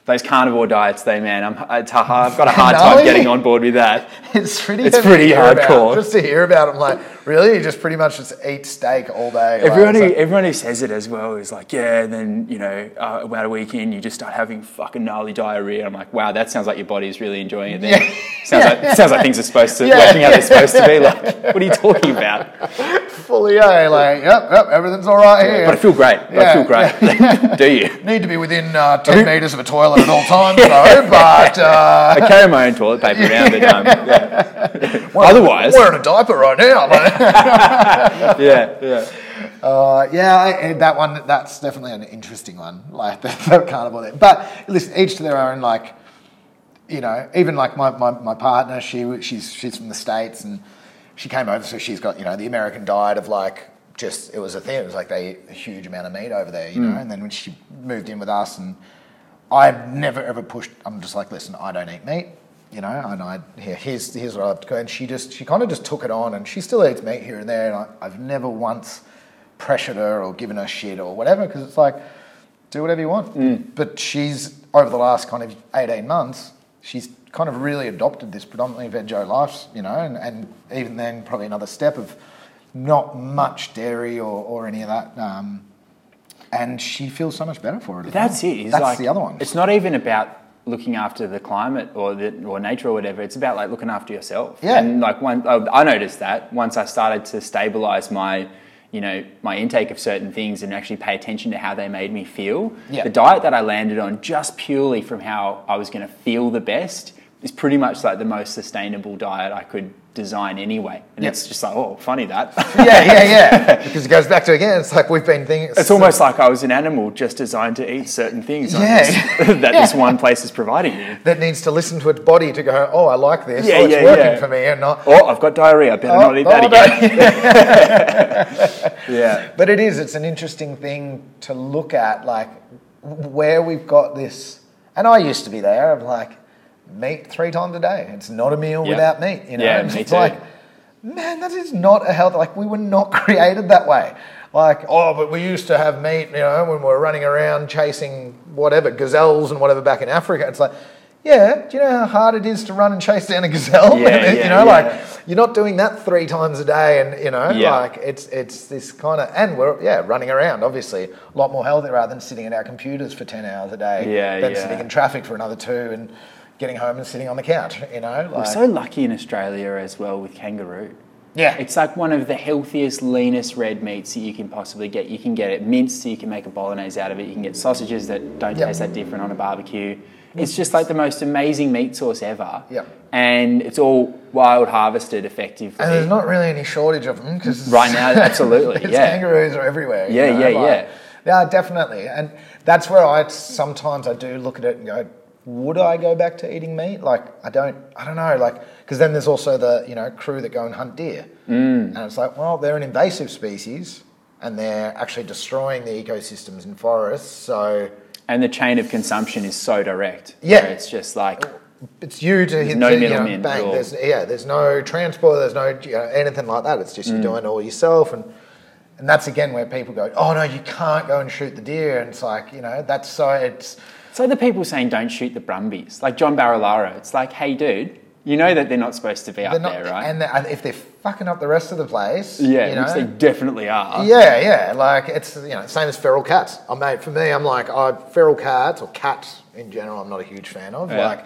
S1: Those carnivore diets, though, man, I'm, it's a, I've got a hard
S4: No,
S1: time getting on board with that.
S4: It's pretty.
S1: It's pretty
S4: hear about.
S1: hardcore.
S4: Just to hear about it, I'm like, really? You just pretty much just eat steak all day. like,
S1: Everyone who,
S4: like-
S1: everyone who says it as well is like, yeah, and then, you know, uh, about a week in, you just start having fucking gnarly diarrhea. I'm like, wow, that sounds like your body's really enjoying it then.
S4: Yeah.
S1: Sounds, like, sounds like things are supposed to,
S4: Yeah.
S1: working out they're supposed to be. Like, what are you talking about?
S4: fully, yeah, like, yep, yep, everything's all right here.
S1: But I feel great. I feel great. Do you?
S4: Need to be within uh, 10 metres of a toilet at all times, though. But uh,
S1: I carry my own toilet paper around, but um, yeah. otherwise,
S4: I'm wearing a diaper right now. like.
S1: yeah, yeah.
S4: Uh, yeah, I- that one, that's definitely an interesting one. Like, the, the carnival thing. But listen, each to their own, like, you know, even like my, my, my partner, she she's she's from the States and she came over, so she's got, you know, the American diet of like, just, it was a thing. It was like they eat a huge amount of meat over there, you know. And then when she moved in with us, and I've never ever pushed, I'm just like, listen, I don't eat meat, you know, and I, here, here's, here's what I have to go. And she just, she kind of just took it on, and she still eats meat here and there. And I, I've never once pressured her or given her shit or whatever, because it's like, do whatever you want. But she's, over the last kind of 18 months, she's kind of really adopted this predominantly veggie life, you know, and, and even then, probably another step of not much dairy or, or any of that. Um, and she feels so much better for it.
S1: That's
S4: well.
S1: it. It's
S4: That's
S1: like,
S4: the other one.
S1: It's not even about looking after the climate or the or nature or whatever. It's about like looking after yourself.
S4: Yeah.
S1: And like one, I I noticed that once I started to stabilize my, you know, my intake of certain things and actually pay attention to how they made me feel.
S4: Yeah.
S1: The diet that I landed on just purely from how I was going to feel the best is pretty much like the most sustainable diet I could design anyway. And
S4: Yep.
S1: it's just like, oh, funny that.
S4: yeah, yeah, yeah. because it goes back to again, it's like we've been thinking.
S1: It's almost like I was an animal just designed to eat certain things
S4: Yeah.
S1: this- that this one place is providing me.
S4: that needs to listen to its body to go, oh, I like this.
S1: Yeah,
S4: oh, it's
S1: yeah,
S4: working
S1: yeah.
S4: for me, and not.
S1: Oh, I've got diarrhea. I better not eat that
S4: oh,
S1: again.
S4: Oh, no.
S1: Yeah.
S4: But it is, it's an interesting thing to look at, like where we've got this. And I used to be there, of like, meat three times a day. It's not a meal
S1: Yeah.
S4: without meat, you know?
S1: Yeah,
S4: it's
S1: me too.
S4: like, man, that is not a health, like, we were not created that way. Like, oh, but we used to have meat, you know, when we were running around chasing whatever, gazelles and whatever back in Africa. It's like, yeah, do you know how hard it is to run and chase down a gazelle?
S1: Yeah,
S4: you
S1: yeah,
S4: know,
S1: yeah.
S4: like, you're not doing that three times a day, and you know,
S1: Yeah.
S4: like it's it's this kind of, and we're yeah running around, obviously a lot more healthy rather than sitting at our computers for ten hours a day,
S1: Yeah,
S4: then
S1: yeah.
S4: sitting in traffic for another two, and getting home and sitting on the couch, you know,
S1: We're so lucky in Australia as well with kangaroo.
S4: yeah,
S1: It's like one of the healthiest, leanest red meats that you can possibly get. You can get it minced, so you can make a bolognese out of it. You can get sausages that don't
S4: Yep.
S1: taste that different on a barbecue. It's just like the most amazing meat source ever.
S4: Yep.
S1: And it's all wild harvested effectively.
S4: and there's not really any shortage of them because
S1: Right now, absolutely, yeah.
S4: kangaroos are everywhere.
S1: Yeah,
S4: know,
S1: yeah,
S4: like-
S1: yeah.
S4: Yeah, definitely. And that's where I sometimes I do look at it and go, would I go back to eating meat? Like I don't, I don't know. Like because then there's also the you know crew that go and hunt deer, mm. and it's like, well, they're an invasive species, and they're actually destroying the ecosystems in forests. So
S1: And the chain of consumption is so direct.
S4: Yeah.
S1: It's just like,
S4: it's you to hit
S1: no
S4: to, you know,
S1: middlemen
S4: bang.
S1: all.
S4: There's yeah, there's no transport, there's no you know, anything like that. It's just
S1: Mm.
S4: you're doing it all yourself, and and that's again where people go, oh no, you can't go and shoot the deer, and it's like you know that's so it's
S1: so the people saying don't shoot the Brumbies, like John Barilaro, it's like, hey, dude, you know that they're not supposed to be
S4: they're
S1: up
S4: not,
S1: there, right?
S4: and they're- if they're fucking up the rest of the place,
S1: yeah,
S4: you know,
S1: which they definitely are.
S4: Yeah, yeah. Like it's you know same as feral cats. I mate for me, I'm like I feral cats or cats in general. I'm not a huge fan of.
S1: Yeah.
S4: Like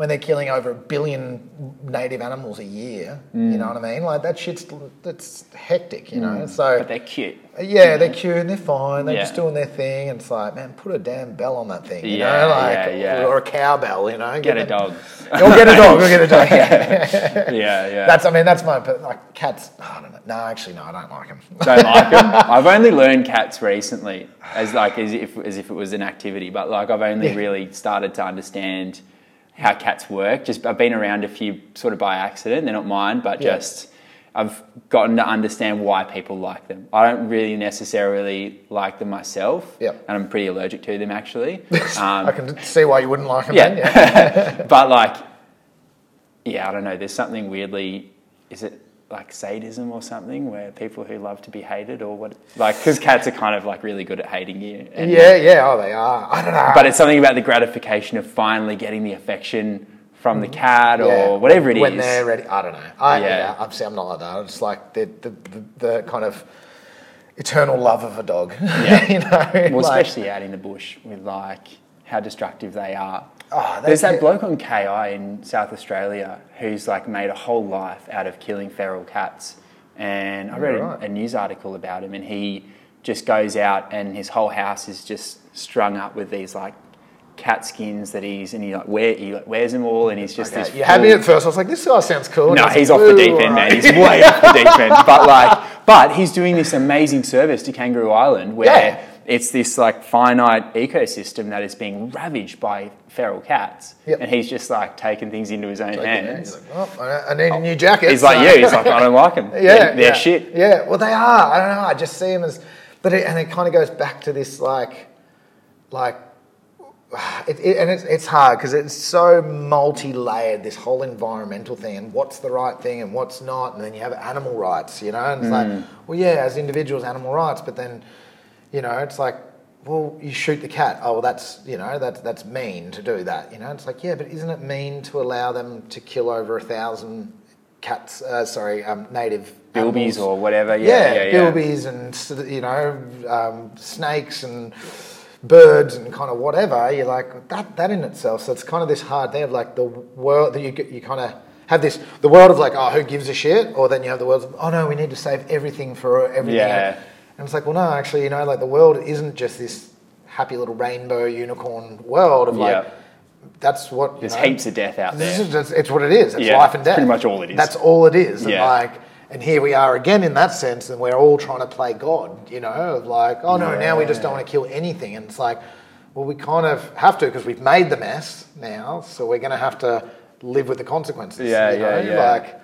S4: when they're killing over a billion native animals a year.
S1: Mm.
S4: You know what I mean? Like that shit's that's hectic. You know. So
S1: But they're cute.
S4: yeah, they're cute and they're fine. They're
S1: Yeah.
S4: just doing their thing. And it's like, man, put a damn bell on that thing. You
S1: Yeah,
S4: know, like
S1: yeah,
S4: or a cowbell. You know,
S1: Get a
S4: them-
S1: dog.
S4: Go get a dog. Go get a dog. Yeah.
S1: yeah.
S4: That's I mean that's my like cats. I don't know. No, actually no, I don't like them.
S1: don't like them. I've only learned cats recently, as like as if as if it was an activity. But like I've only really started to understand how cats work. Just I've been around a few sort of by accident. They're not mine, but
S4: Yeah.
S1: just I've gotten to understand why people like them. I don't really necessarily like them myself,
S4: Yep.
S1: and I'm pretty allergic to them actually. Um,
S4: I can see why you wouldn't like them.
S1: yeah.
S4: Then, yeah.
S1: but like, yeah, I don't know. There's something weirdly, is it like sadism or something where people who love to be hated or what? Like, because cats are kind of like really good at hating you. and-
S4: Yeah, yeah, oh, they are. I don't know.
S1: But it's something about the gratification of finally getting the affection from the cat
S4: Mm. Yeah,
S1: or whatever it is.
S4: when they're ready. I don't know. I,
S1: Yeah.
S4: yeah. I'm, see, I'm not like that. I'm just like the, the, the, the kind of eternal love of a dog.
S1: Yeah.
S4: you know,
S1: Well,
S4: like-
S1: especially out in the bush with like how destructive they are.
S4: Oh,
S1: There's that bloke on KI in South Australia who's like made a whole life out of killing feral cats. And I read a-
S4: Right.
S1: a news article about him, and he just goes out and his whole house is just strung up with these like cat skins that he's and he like wear he like wears them all, and he's just
S4: Okay,
S1: this.
S4: You had me at first. I was like, this guy sounds cool.
S1: no, he's
S4: like,
S1: off the deep end,
S4: all
S1: man. He's way off the deep end. But like, but he's doing this amazing service to Kangaroo Island, where
S4: Yeah.
S1: It's this like finite ecosystem that is being ravaged by feral cats,
S4: Yep.
S1: and he's just like taking things into his own hands.
S4: he's like, oh, I need a new jacket.
S1: He's like, yeah, he's like, I don't like them.
S4: yeah,
S1: they're, they're
S4: yeah.
S1: shit.
S4: Yeah, well, they are. I don't know. I just see them as, but it, and it kind of goes back to this like, like, it, it, and it's it's hard because it's so multi-layered. This whole environmental thing and what's the right thing and what's not, and then you have animal rights. You know, and it's
S1: Mm.
S4: like, well, yeah, as individuals, animal rights, but then, you know, it's like. Well, you shoot the cat. Oh, well, that's you know that's that's mean to do that. You know, it's like yeah, but isn't it mean to allow them to kill over a thousand cats? Uh, sorry, um, native
S1: Bilbies
S4: animals?
S1: or whatever. Yeah,
S4: yeah,
S1: yeah, yeah.
S4: bilbies and you know um, snakes and birds and kind of whatever. You're like that that in itself. So it's kind of this hard thing of like the world that you you kind of have this the world of like oh who gives a shit, or then you have the world of oh no we need to save everything for everything.
S1: Yeah.
S4: And it's like well no actually you know like the world isn't just this happy little rainbow unicorn world of like.
S1: Yeah.
S4: That's what
S1: There's
S4: know,
S1: heaps of death out there.
S4: this
S1: there.
S4: is just, it's what it is. It's
S1: Yeah,
S4: life and death.
S1: pretty much all it is.
S4: That's all it is. And
S1: Yeah.
S4: like, and here we are again in that sense, and we're all trying to play God. You know, of like, oh no, now we just don't want to kill anything, and it's like, well, we kind of have to because we've made the mess now, so we're going to have to live with the consequences.
S1: Yeah,
S4: you know?
S1: yeah, yeah.
S4: Like,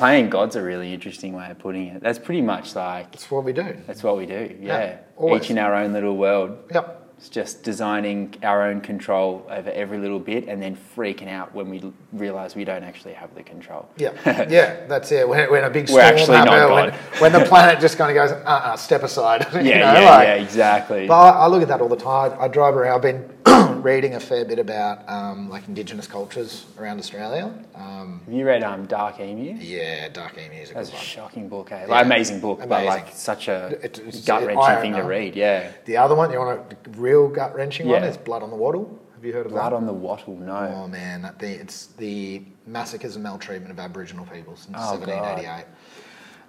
S1: Playing God's a really interesting way of putting it. That's pretty much like
S4: that's what we do.
S1: that's what we do. Yeah,
S4: always.
S1: each in our own little world.
S4: Yep.
S1: It's just designing our own control over every little bit and then freaking out when we realize we don't actually have the control.
S4: Yeah, yeah, that's it. When, when a big storm happens, when, when the planet just kind of goes, uh, uh step aside.
S1: Yeah,
S4: you know,
S1: yeah,
S4: like-
S1: yeah, exactly.
S4: But I, I look at that all the time. I drive around. I've been reading a fair bit about um, like Indigenous cultures around Australia. Um,
S1: Have you read um, Dark Emu?
S4: yeah, Dark Emu is a
S1: That's a
S4: one.
S1: shocking book, eh?
S4: Yeah.
S1: Like amazing book, but like such a gut wrenching thing to read. Yeah.
S4: The other one, you want a real gut wrenching one,
S1: Yeah.
S4: is Blood on the Wattle. Have you heard of
S1: Blood
S4: that?
S1: on the Wattle, no.
S4: Oh man, that thing, it's the massacres and maltreatment of Aboriginal people since
S1: Oh,
S4: 1788.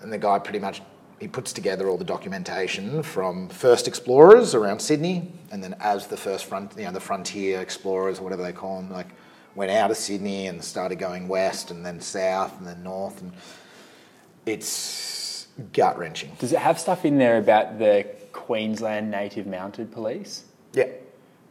S4: And the guy pretty much he puts together all the documentation from first explorers around Sydney, and then as the first front, you know, the frontier explorers or whatever they call them, like went out of Sydney and started going west and then south and then north, and it's gut wrenching.
S1: Does it have stuff in there about the Queensland Native Mounted Police.
S4: Yeah.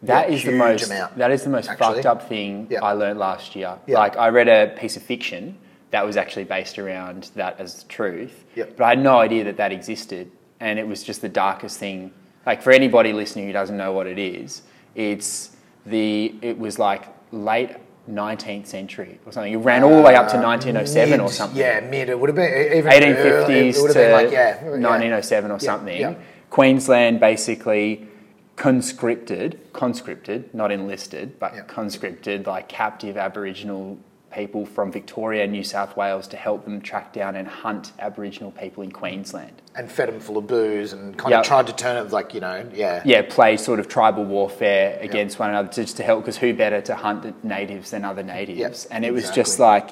S1: That
S4: Yeah,
S1: is the most.
S4: amount,
S1: that is the most
S4: actually.
S1: fucked up thing
S4: Yeah.
S1: I learned last year.
S4: Yeah.
S1: Like I read a piece of fiction that was actually based around that as truth,
S4: Yeah.
S1: but I had no idea that that existed, and it was just the darkest thing. Like for anybody listening who doesn't know what it is, it's the. It was like late 19th century or something. It ran all the way up to uh, 1907 or
S4: Mid-
S1: something.
S4: Yeah, mid. It would have been even
S1: 1850s
S4: early, it would
S1: to
S4: been like, yeah, yeah.
S1: 1907 or something.
S4: yeah.
S1: Queensland basically conscripted, conscripted, not enlisted, but conscripted like captive Aboriginal people from Victoria and New South Wales to help them track down and hunt Aboriginal people in Queensland.
S4: And fed them full of booze and kind
S1: Yeah.
S4: of tried to turn it like, you know, yeah.
S1: Yeah, play sort of tribal warfare against one another just to help because who better to hunt the natives than other natives?
S4: Yeah,
S1: and it was
S4: exactly.
S1: just like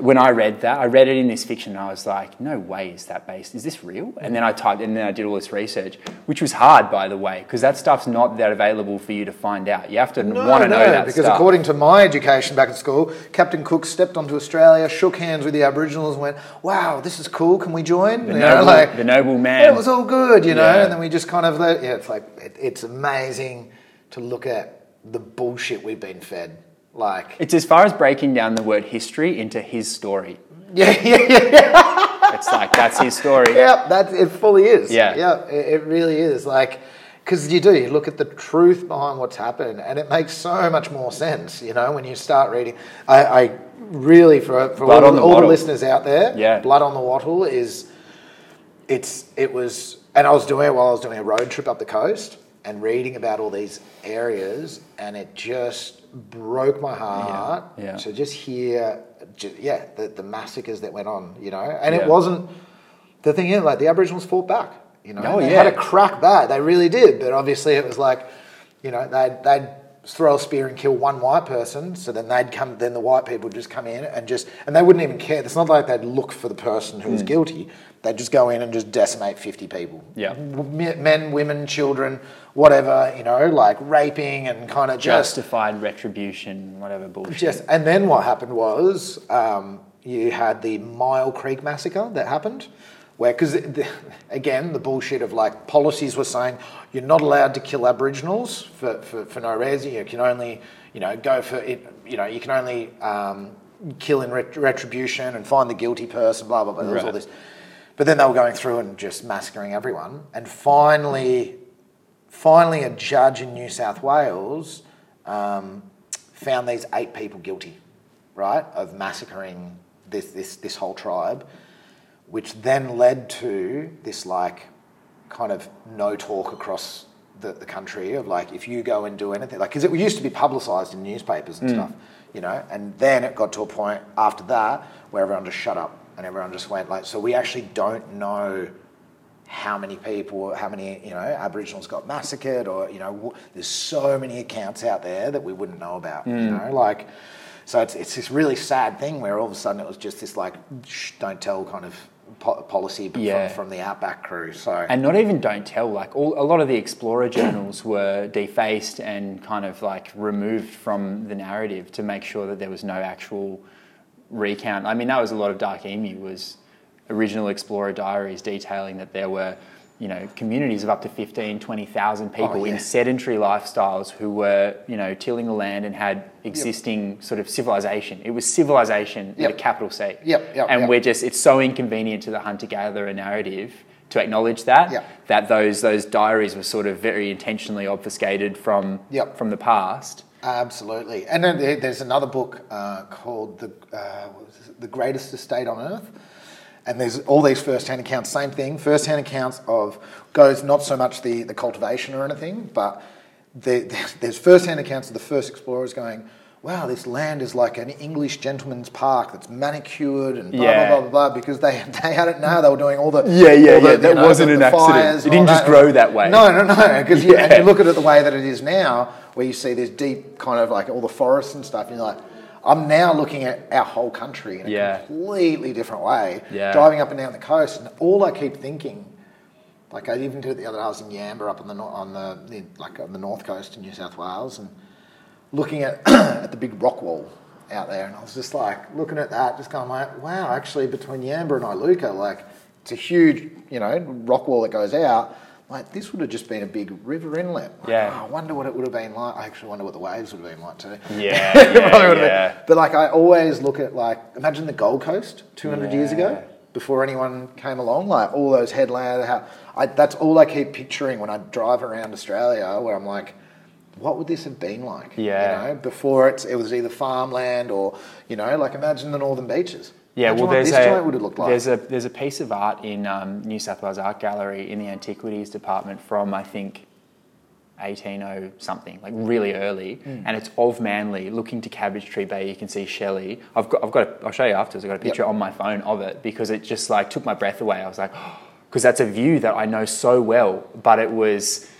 S1: when I read that, I read it in this fiction and I was like, no way is that based. Is this real? And then I typed and then I did all this research, which was hard by the way, because that stuff's not that available for you to find out. You have to want to know that
S4: because
S1: stuff.
S4: according to my education back at school, Captain Cook stepped onto Australia, shook hands with the Aboriginals, and went, "Wow, this is cool. Can we join?"
S1: the,
S4: You know,
S1: noble, the noble man.
S4: it was all good, you know.
S1: Yeah.
S4: And then we just kind of let, yeah, it's like it, it's amazing to look at the bullshit we've been fed. Like,
S1: it's as far as breaking down the word history into his story.
S4: yeah, yeah, yeah.
S1: It's like that's his story.
S4: Yeah, that it fully is.
S1: Yeah.
S4: yeah, it, it really is. Like, because you do, you look at the truth behind what's happened, and it makes so much more sense. You know, when you start reading. I, I really, for for
S1: Blood
S4: all,
S1: the
S4: all the listeners out there,
S1: Yeah.
S4: blood on the wattle is. It's it was, and I was doing it while I was doing a road trip up the coast and reading about all these areas, and it just broke my heart
S1: yeah.
S4: to just hear, ju- yeah, the, the massacres that went on. You know, and
S1: Yeah.
S4: it wasn't the thing is, like the Aboriginals fought back. You know,
S1: Oh,
S4: they
S1: yeah.
S4: had a crack back. They really did. But obviously, it was like, you know, they'd they'd throw a spear and kill one white person. So then they'd come. Then the white people would just come in and just, and they wouldn't even care. It's not like they'd look for the person who was guilty. They'd just go in and just decimate fifty people.
S1: Yeah.
S4: Men, women, children, whatever. You know, like raping and kind of just
S1: Justified retribution, whatever bullshit.
S4: Yes, and then what happened was um, you had the Myall Creek massacre that happened, where because again the bullshit of like policies were saying you're not allowed to kill Aboriginals for, for, for no reason. You can only you know go for it. You know you can only um, kill in ret- retribution and find the guilty person. Blah blah blah. There was all
S1: Right.
S4: this, but then they were going through and just massacring everyone, and finally finally a judge in New South Wales um, found these eight people guilty, right, of massacring this, this, this whole tribe, which then led to this like kind of no talk across the, the country of like if you go and do anything like because it used to be publicised in newspapers and mm. stuff, you know, and then it got to a point after that where everyone just shut up and everyone just went like so we actually don't know how many people, how many you know Aboriginals got massacred, or you know, w- there's so many accounts out there that we wouldn't know about. You mm. know, like so it's it's this really sad thing where all of a sudden it was just this like shh, don't tell kind of po- policy from,
S1: Yeah.
S4: from the Outback crew. So
S1: And not even don't tell. Like all, a lot of the explorer journals were defaced and kind of like removed from the narrative to make sure that there was no actual recount. I mean, that was a lot of Dark Emu was original explorer diaries detailing that there were, you know, communities of up to 15, 20,000 people
S4: Oh, yeah.
S1: in sedentary lifestyles who were, you know, tilling the land and had existing sort of civilization. It was civilization with a capital C.
S4: Yep, yep,
S1: and
S4: yep.
S1: we're just, it's so inconvenient to the hunter-gatherer narrative to acknowledge that
S4: Yep.
S1: that those those diaries were sort of very intentionally obfuscated from
S4: Yep.
S1: from the past.
S4: Absolutely. And then there's another book uh, called the, uh, what was it? the Greatest Estate on Earth. And there's all these first-hand accounts, same thing, first-hand accounts of, goes not so much the, the cultivation or anything, but the, there's first-hand accounts of the first explorers going, wow, this land is like an English gentleman's park that's manicured and blah,
S1: Yeah.
S4: blah, blah, blah, blah, because they, they had it now, they were doing all the...
S1: Yeah, yeah,
S4: the,
S1: yeah, that
S4: know,
S1: wasn't an accident. It didn't just
S4: that.
S1: grow that way.
S4: No, no, no, because you, and you look at it the way that it is now, where you see this deep kind of like all the forests and stuff, and you're like, I'm now looking at our whole country in a
S1: Yeah.
S4: completely different way.
S1: Yeah.
S4: Driving up and down the coast, and all I keep thinking, like I even did it the other day. I was in Yamba up on the on the, like on the north coast in New South Wales, and looking at at the big rock wall out there, and I was just like looking at that, just going like, wow, actually between Yamba and Iluka, like it's a huge, you know, rock wall that goes out. Like this would have just been a big river inlet. Like,
S1: Yeah.
S4: oh, I wonder what it would have been like. I actually wonder what the waves would have been like too.
S1: Yeah, yeah,
S4: probably would have
S1: yeah.
S4: But like I always look at like imagine the Gold Coast 200 years ago before anyone came along. Like all those headlands. How I, that's all I keep picturing when I drive around Australia, where I'm like. What would this have been like?
S1: Yeah.
S4: You know, before it's, it was either farmland or, you know, like imagine the northern beaches.
S1: Yeah, well, there's a
S4: joint would have looked like.
S1: there's a there's a piece of art in um, New South Wales Art Gallery in the Antiquities Department from I think 1800 something, like really early,
S4: Hmm.
S1: and it's of Manly looking to Cabbage Tree Bay. You can see Shelly. I've got I've got a, I'll show you afterwards. I've got a picture on my phone of it because it just like took my breath away. I was like, because that's a view that I know so well, but it was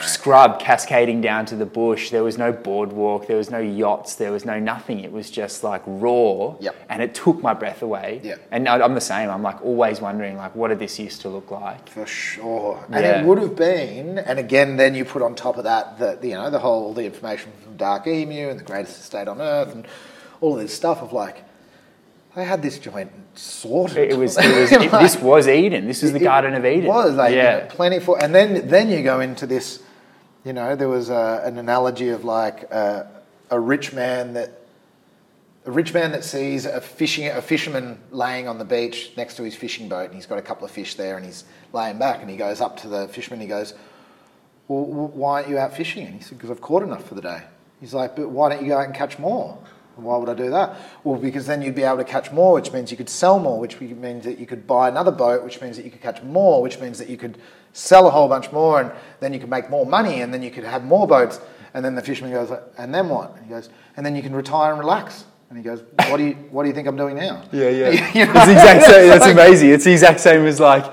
S1: Scrub cascading down to the bush. There was no boardwalk, there was no yachts, there was no nothing. It was just like raw,
S4: Yep.
S1: and it took my breath away.
S4: Yep.
S1: And I'm the same. I'm like always wondering, like, what did this used to look like?
S4: For sure. And
S1: Yeah.
S4: it would have been, and again, then you put on top of that the, the, you know, the whole, the information from Dark Emu and the greatest estate on earth and all of this stuff of like, they had this joint sorted.
S1: It was, it was it, this was Eden. This was the Garden of Eden.
S4: It was like, you
S1: yeah,
S4: know, plenty for, and then then you go into this. You know, there was a, an analogy of like a, a rich man that a rich man that sees a fishing a fisherman laying on the beach next to his fishing boat, and he's got a couple of fish there, and he's laying back, and he goes up to the fisherman, and he goes, "Well, why aren't you out fishing?" And he said, "Because I've caught enough for the day." He's like, "But why don't you go out and catch more?" Why would I do that? Well, because then you'd be able to catch more, which means you could sell more, which means that you could buy another boat, which means that you could catch more, which means that you could sell a whole bunch more, and then you could make more money, and then you could have more boats. And then the fisherman goes, and then what? And he goes, and then you can retire and relax. And he goes, what do you, what do you think I'm doing now?
S1: yeah, yeah.
S4: You know?
S1: It's the exact same. That's amazing. It's the exact same as like,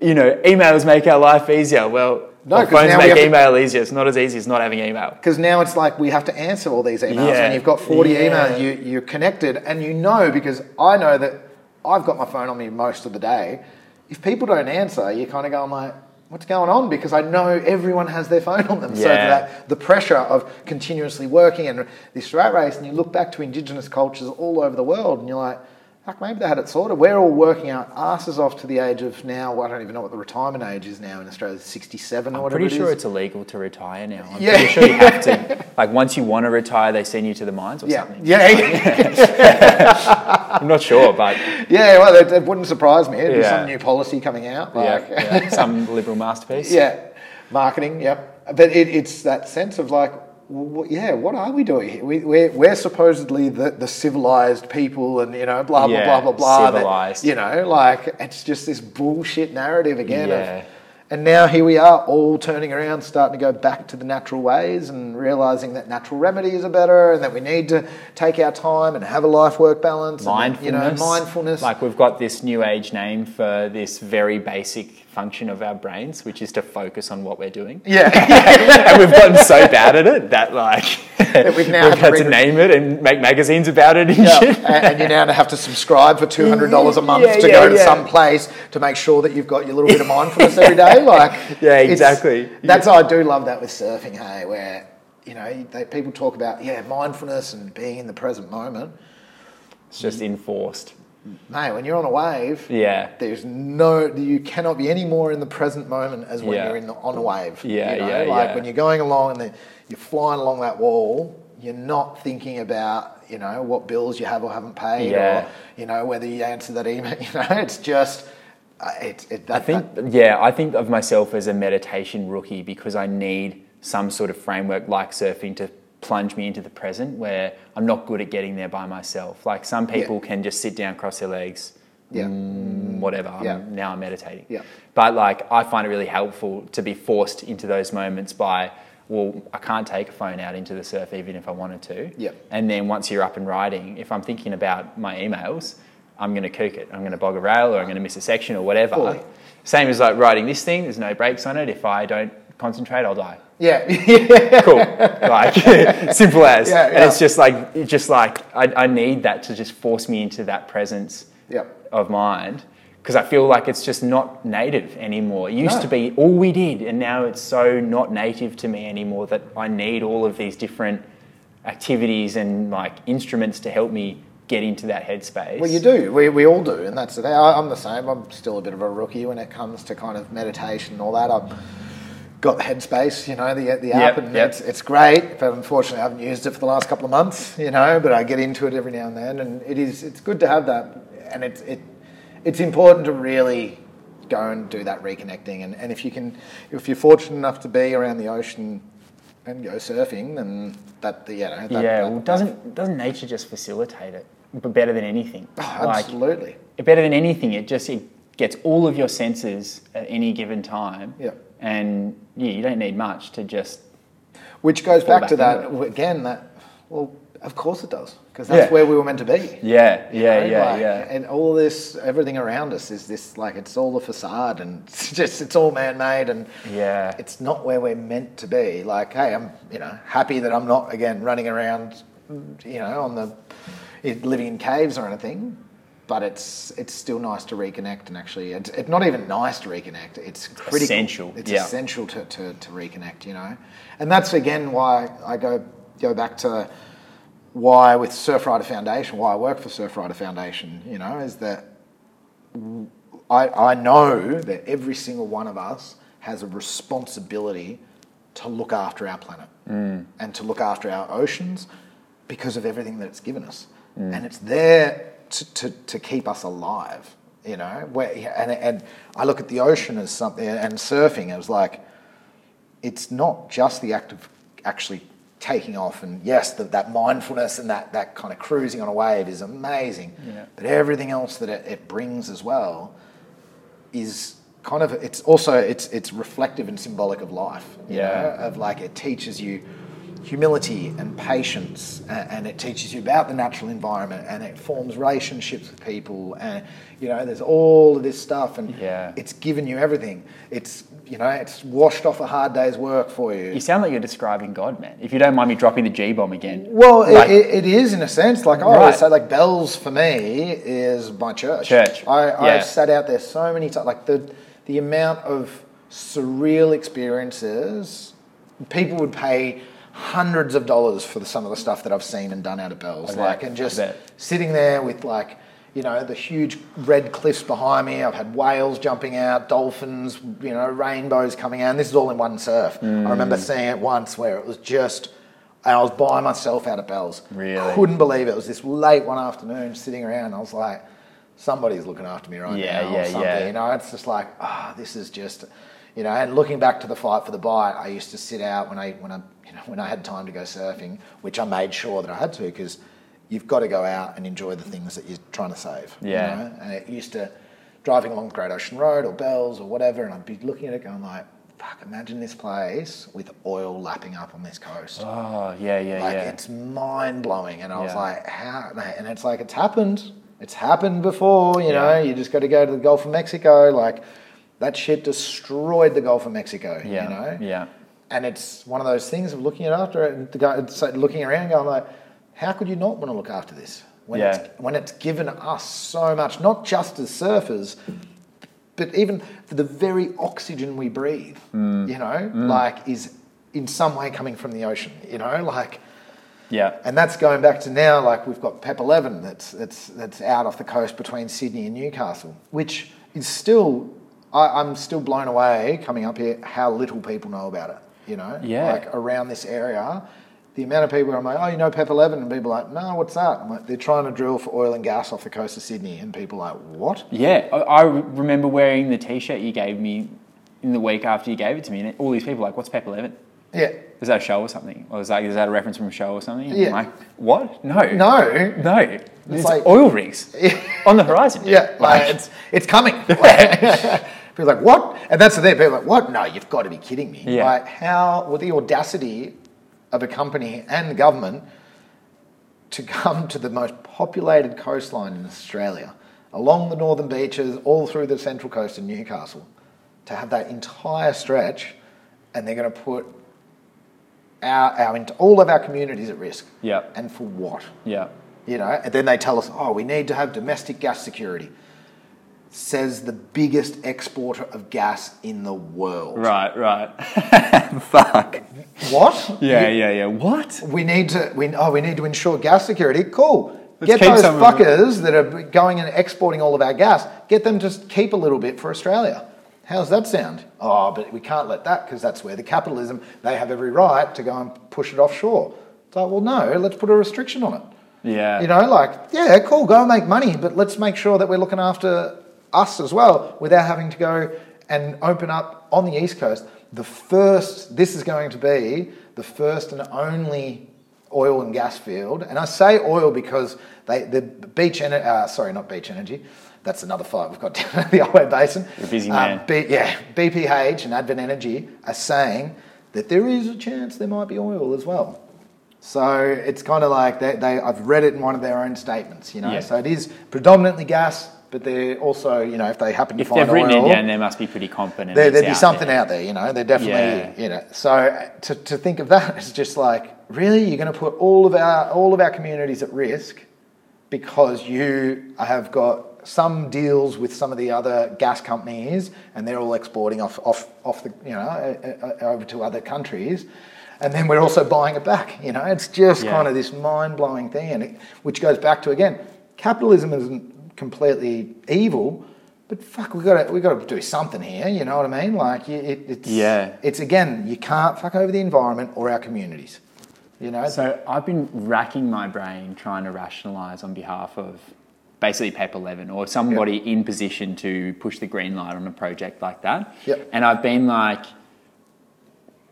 S1: you know, emails make our life easier. Well,
S4: No,
S1: well, phones
S4: now we
S1: make
S4: have to-
S1: email easier. It's not as easy as not having email.
S4: Because now it's like we have to answer all these emails,
S1: Yeah.
S4: and you've got 40
S1: Yeah.
S4: emails, you, you're connected, and you know because I know that I've got my phone on me most of the day. If people don't answer, you're kind of going like, what's going on? Because I know everyone has their phone on them.
S1: Yeah.
S4: So that the pressure of continuously working and this rat race, and you look back to indigenous cultures all over the world, and you're like, Fuck, maybe they had it sorted. We're all working our asses off to the age of now. I don't even know what the retirement age is now in Australia. Sixty-seven or
S1: I'm
S4: whatever.
S1: pretty
S4: it
S1: sure
S4: is.
S1: it's illegal to retire now. I'm
S4: Yeah.
S1: pretty sure you have to. Like once you want to retire, they send you to the mines or
S4: yeah,
S1: something.
S4: yeah,
S1: I'm not sure, but
S4: yeah. Well, it, it wouldn't surprise me. It'd be
S1: Yeah.
S4: some new policy coming out. Like,
S1: yeah, yeah, some liberal masterpiece.
S4: yeah, marketing. Yep. But it, it's that sense of like, w- yeah, what are we doing here? We, we're, we're supposedly the, the civilized people, and you know, blah blah
S1: Yeah,
S4: blah blah blah. that-
S1: civilized.
S4: you know, like it's just this bullshit narrative again.
S1: Yeah.
S4: Of, and now here we are, all turning around, starting to go back to the natural ways, and realizing that natural remedies are better, and that we need to take our time and have a life-work balance. and
S1: mindfulness.
S4: you know, mindfulness.
S1: Like we've got this new age name for this very basic function of our brains, which is to focus on what we're doing.
S4: yeah.
S1: and we've gotten so bad at it that like
S4: we've now had to
S1: had to
S4: read-
S1: name it and make magazines about it and
S4: Yeah, and, you now have to subscribe for two hundred dollars a month
S1: Yeah,
S4: to go to some place to make sure that you've got your little bit of mindfulness every day. Like,
S1: Yeah, exactly.
S4: That's I do love that with surfing. Hey, where you know they, people talk about yeah mindfulness and being in the present moment.
S1: It's just enforced.
S4: Mate, when you're on a wave,
S1: Yeah.
S4: there's no you cannot be any more in the present moment as when
S1: Yeah.
S4: you're in the, on a wave.
S1: Yeah,
S4: you know?
S1: yeah,
S4: like
S1: yeah.
S4: when you're going along and the, you're flying along that wall, you're not thinking about you know what bills you have or haven't paid,
S1: Yeah.
S4: or you know whether you answer that email. You know, it's just uh, it, it, that,
S1: I think, yeah, I think of myself as a meditation rookie because I need some sort of framework like surfing to plunge me into the present where I'm not good at getting there by myself. Like some people can just sit down, cross their legs,
S4: Yeah.
S1: mm, whatever. I'm-
S4: Yeah.
S1: now I'm meditating.
S4: Yeah.
S1: But like, I find it really helpful to be forced into those moments by, well, I can't take a phone out into the surf even if I wanted to.
S4: Yeah.
S1: And then once you're up and riding, if I'm thinking about my emails, I'm going to kook it. I'm going to bog a rail or I'm going to miss a section or whatever. Same as like riding this thing. There's no brakes on it. If I don't concentrate, I'll die.
S4: yeah,
S1: Cool. like simple as.
S4: Yeah, yeah.
S1: And it's just like it's just like I, I need that to just force me into that presence
S4: Yep.
S1: of mind because I feel like it's just not native anymore. It used
S4: No.
S1: to be all we did, and now it's so not native to me anymore that I need all of these different activities and like instruments to help me get into that headspace.
S4: Well, you do. We, we all do, and that's the thing. I, I'm the same. I'm still a bit of a rookie when it comes to kind of meditation and all that. I've got the Headspace, you know, the the app,
S1: Yep,
S4: and
S1: yep.
S4: it's it's great. But unfortunately, I haven't used it for the last couple of months, you know. But I get into it every now and then, and it is it's good to have that, and it's it it's important to really go and do that reconnecting. And, and if you can, if you're fortunate enough to be around the ocean and go surfing, then that you know that,
S1: yeah,
S4: that-
S1: well, doesn't doesn't nature just facilitate it? But better than anything.
S4: Oh, absolutely.
S1: better than anything, it just it gets all of your senses at any given time.
S4: Yeah.
S1: And yeah, you don't need much to just
S4: Which goes
S1: Fall
S4: back to that
S1: into
S4: again. That well, of course it does, because that's
S1: Yeah.
S4: where we were meant to be.
S1: yeah, yeah,
S4: know,
S1: yeah,
S4: like,
S1: yeah.
S4: And all this, everything around us is this like it's all a facade, and it's just it's all man-made, and
S1: Yeah.
S4: it's not where we're meant to be. Like, hey, I'm you know happy that I'm not again running around, you know, on the living in caves or anything. But it's it's still nice to reconnect and actually it's, it's not even nice to reconnect. It's critical.
S1: Essential,
S4: It's
S1: yeah.
S4: essential to, to, to reconnect. You know, and that's again why I go go back to why with Surfrider Foundation, why I work for Surfrider Foundation. You know, is that I, I know that every single one of us has a responsibility to look after our planet mm. and to look after our oceans because of everything that it's given us. Mm. And it's there to, to, to keep us alive, you know. Where, and, and I look at the ocean as something, and surfing as like, it's not just the act of actually taking off and yes the, that mindfulness and that, that kind of cruising on a wave is amazing
S1: Yeah.
S4: but everything else that it, it brings as well is kind of it's also it's it's reflective and symbolic of life you
S1: Yeah.
S4: know of like it teaches you humility and patience and, it teaches you about the natural environment and it forms relationships with people and you know there's all of this stuff and
S1: Yeah.
S4: it's given you everything it's you know it's washed off a hard day's work for you
S1: You sound like you're describing God, man. If you don't mind me dropping the G bomb again.
S4: Well,
S1: Like-
S4: it, it is in a sense. Like I always say, like bells for me is my church.
S1: Church,
S4: I,
S1: yeah.
S4: I've sat out there so many times. Like the the amount of surreal experiences, people would pay hundreds of dollars for the, some of the stuff that I've seen and done out of bells.
S1: I
S4: like and just sitting there with like. You know, the huge red cliffs behind me. I've had whales jumping out, dolphins, you know, rainbows coming out. And this is all in one surf. I
S1: Mm.
S4: remember seeing it once where it was just, and I was by myself out of Bells.
S1: Really?
S4: Couldn't believe it. It was this late one afternoon sitting around. I was like, somebody's looking after me right
S1: Yeah,
S4: now.
S1: yeah,
S4: or something.
S1: yeah.
S4: You know, it's just like, ah, this is just, you know. And looking back to the fight for the Bight, I used to sit out when I when I you know when I had time to go surfing, which I made sure that I had to because you've got to go out and enjoy the things that you're trying to save. you
S1: Yeah.
S4: know? And it used to driving along Great Ocean Road or Bells or whatever, and I'd be looking at it going like, fuck, imagine this place with oil lapping up on this coast.
S1: Oh, yeah, yeah,
S4: Like
S1: yeah.
S4: it's mind blowing, and I was like, "How?" And it's like it's happened. It's happened before, you know. You just got to go to the Gulf of Mexico. Like that shit destroyed the Gulf of Mexico.
S1: yeah,
S4: You know.
S1: yeah.
S4: And it's one of those things of looking at after it and go, looking around, going like, how could you not want to look after this when
S1: Yeah.
S4: it's when it's given us so much, not just as surfers, but even for the very oxygen we breathe,
S1: Mm.
S4: you know, like is in some way coming from the ocean, you know, like.
S1: Yeah.
S4: And that's going back to now, like we've got PEP 11 that's, that's, that's out off the coast between Sydney and Newcastle, which is still, I, I'm still blown away coming up here how little people know about it, you know?
S1: Yeah.
S4: Like around this area, the amount of people I'm like, oh, you know PEP 11? And people are like, no, what's that? I'm like, they're trying to drill for oil and gas off the coast of Sydney. And people are like, what?
S1: Yeah, I, I remember wearing the T-shirt you gave me in the week after you gave it to me, and all these people were like, "What's Pep 11?
S4: Yeah.
S1: Is that a show or something? Or is that is that a reference from a show or something?" And
S4: Yeah.
S1: I'm like, "What? No,
S4: No.
S1: no. It's
S4: like-
S1: oil rigs on the horizon.
S4: Yeah, like, it's, it's coming. People are like, what? And that's the thing. People are like, what? No, you've got to be kidding me.
S1: Yeah.
S4: Like, how, with the audacity of a company and the government to come to the most populated coastline in Australia, along the northern beaches, all through the central coast of Newcastle, to have that entire stretch, and they're going to put our, our, all of our communities at risk.
S1: Yeah.
S4: And for what?
S1: yeah,
S4: You know, and then they tell us, oh, we need to have domestic gas security. Says the biggest exporter of gas in the world.
S1: right, right. Fuck.
S4: What?
S1: Yeah,
S4: You-
S1: yeah, yeah. What?
S4: We need to. We oh, we need to ensure gas security. Cool.
S1: Let's
S4: get those
S1: some of it.
S4: fuckers that are going and exporting all of our gas, get them to keep a little bit for Australia. How's that sound? Oh, but we can't let that because that's where the capitalism, they have every right to go and push it offshore. It's like, well, no, let's put a restriction on it.
S1: Yeah.
S4: You know, like, yeah, cool, go and make money, but let's make sure that we're looking after us as well without having to go and open up on the East Coast. The first, this is going to be the first and only oil and gas field. And I say oil because they, the beach, ener- uh, sorry, not beach energy. That's another fight we've got down at the Otway Basin.
S1: You're a busy
S4: Um. B, yeah, BPH and Advent Energy are saying that there is a chance there might be oil as well. So it's kind of like they, they, I've read it in one of their own statements, you know.
S1: Yeah.
S4: So it is predominantly gas, but they're also, you know, if they happen to
S1: If
S4: find
S1: they've written
S4: oil,
S1: it down, there must be pretty competent.
S4: there, there'd be something
S1: there.
S4: out there, you know. They're definitely,
S1: Yeah.
S4: you know. So uh, to, to think of that is just like, really, you're going to put all of our all of our communities at risk because you have got some deals with some of the other gas companies, and they're all exporting off off off the you know uh, uh, over to other countries. And then we're also buying it back. You know, it's just
S1: Yeah.
S4: kind of this mind blowing thing, and it, which goes back to again, capitalism isn't completely evil, but fuck, we got to we got to do something here. You know what I mean? Like it, it's
S1: Yeah.
S4: it's again, you can't fuck over the environment or our communities. You know,
S1: So I've been racking my brain trying to rationalise on behalf of basically PEP 11 or somebody in position to push the green light on a project like that.
S4: Yep.
S1: And I've been like,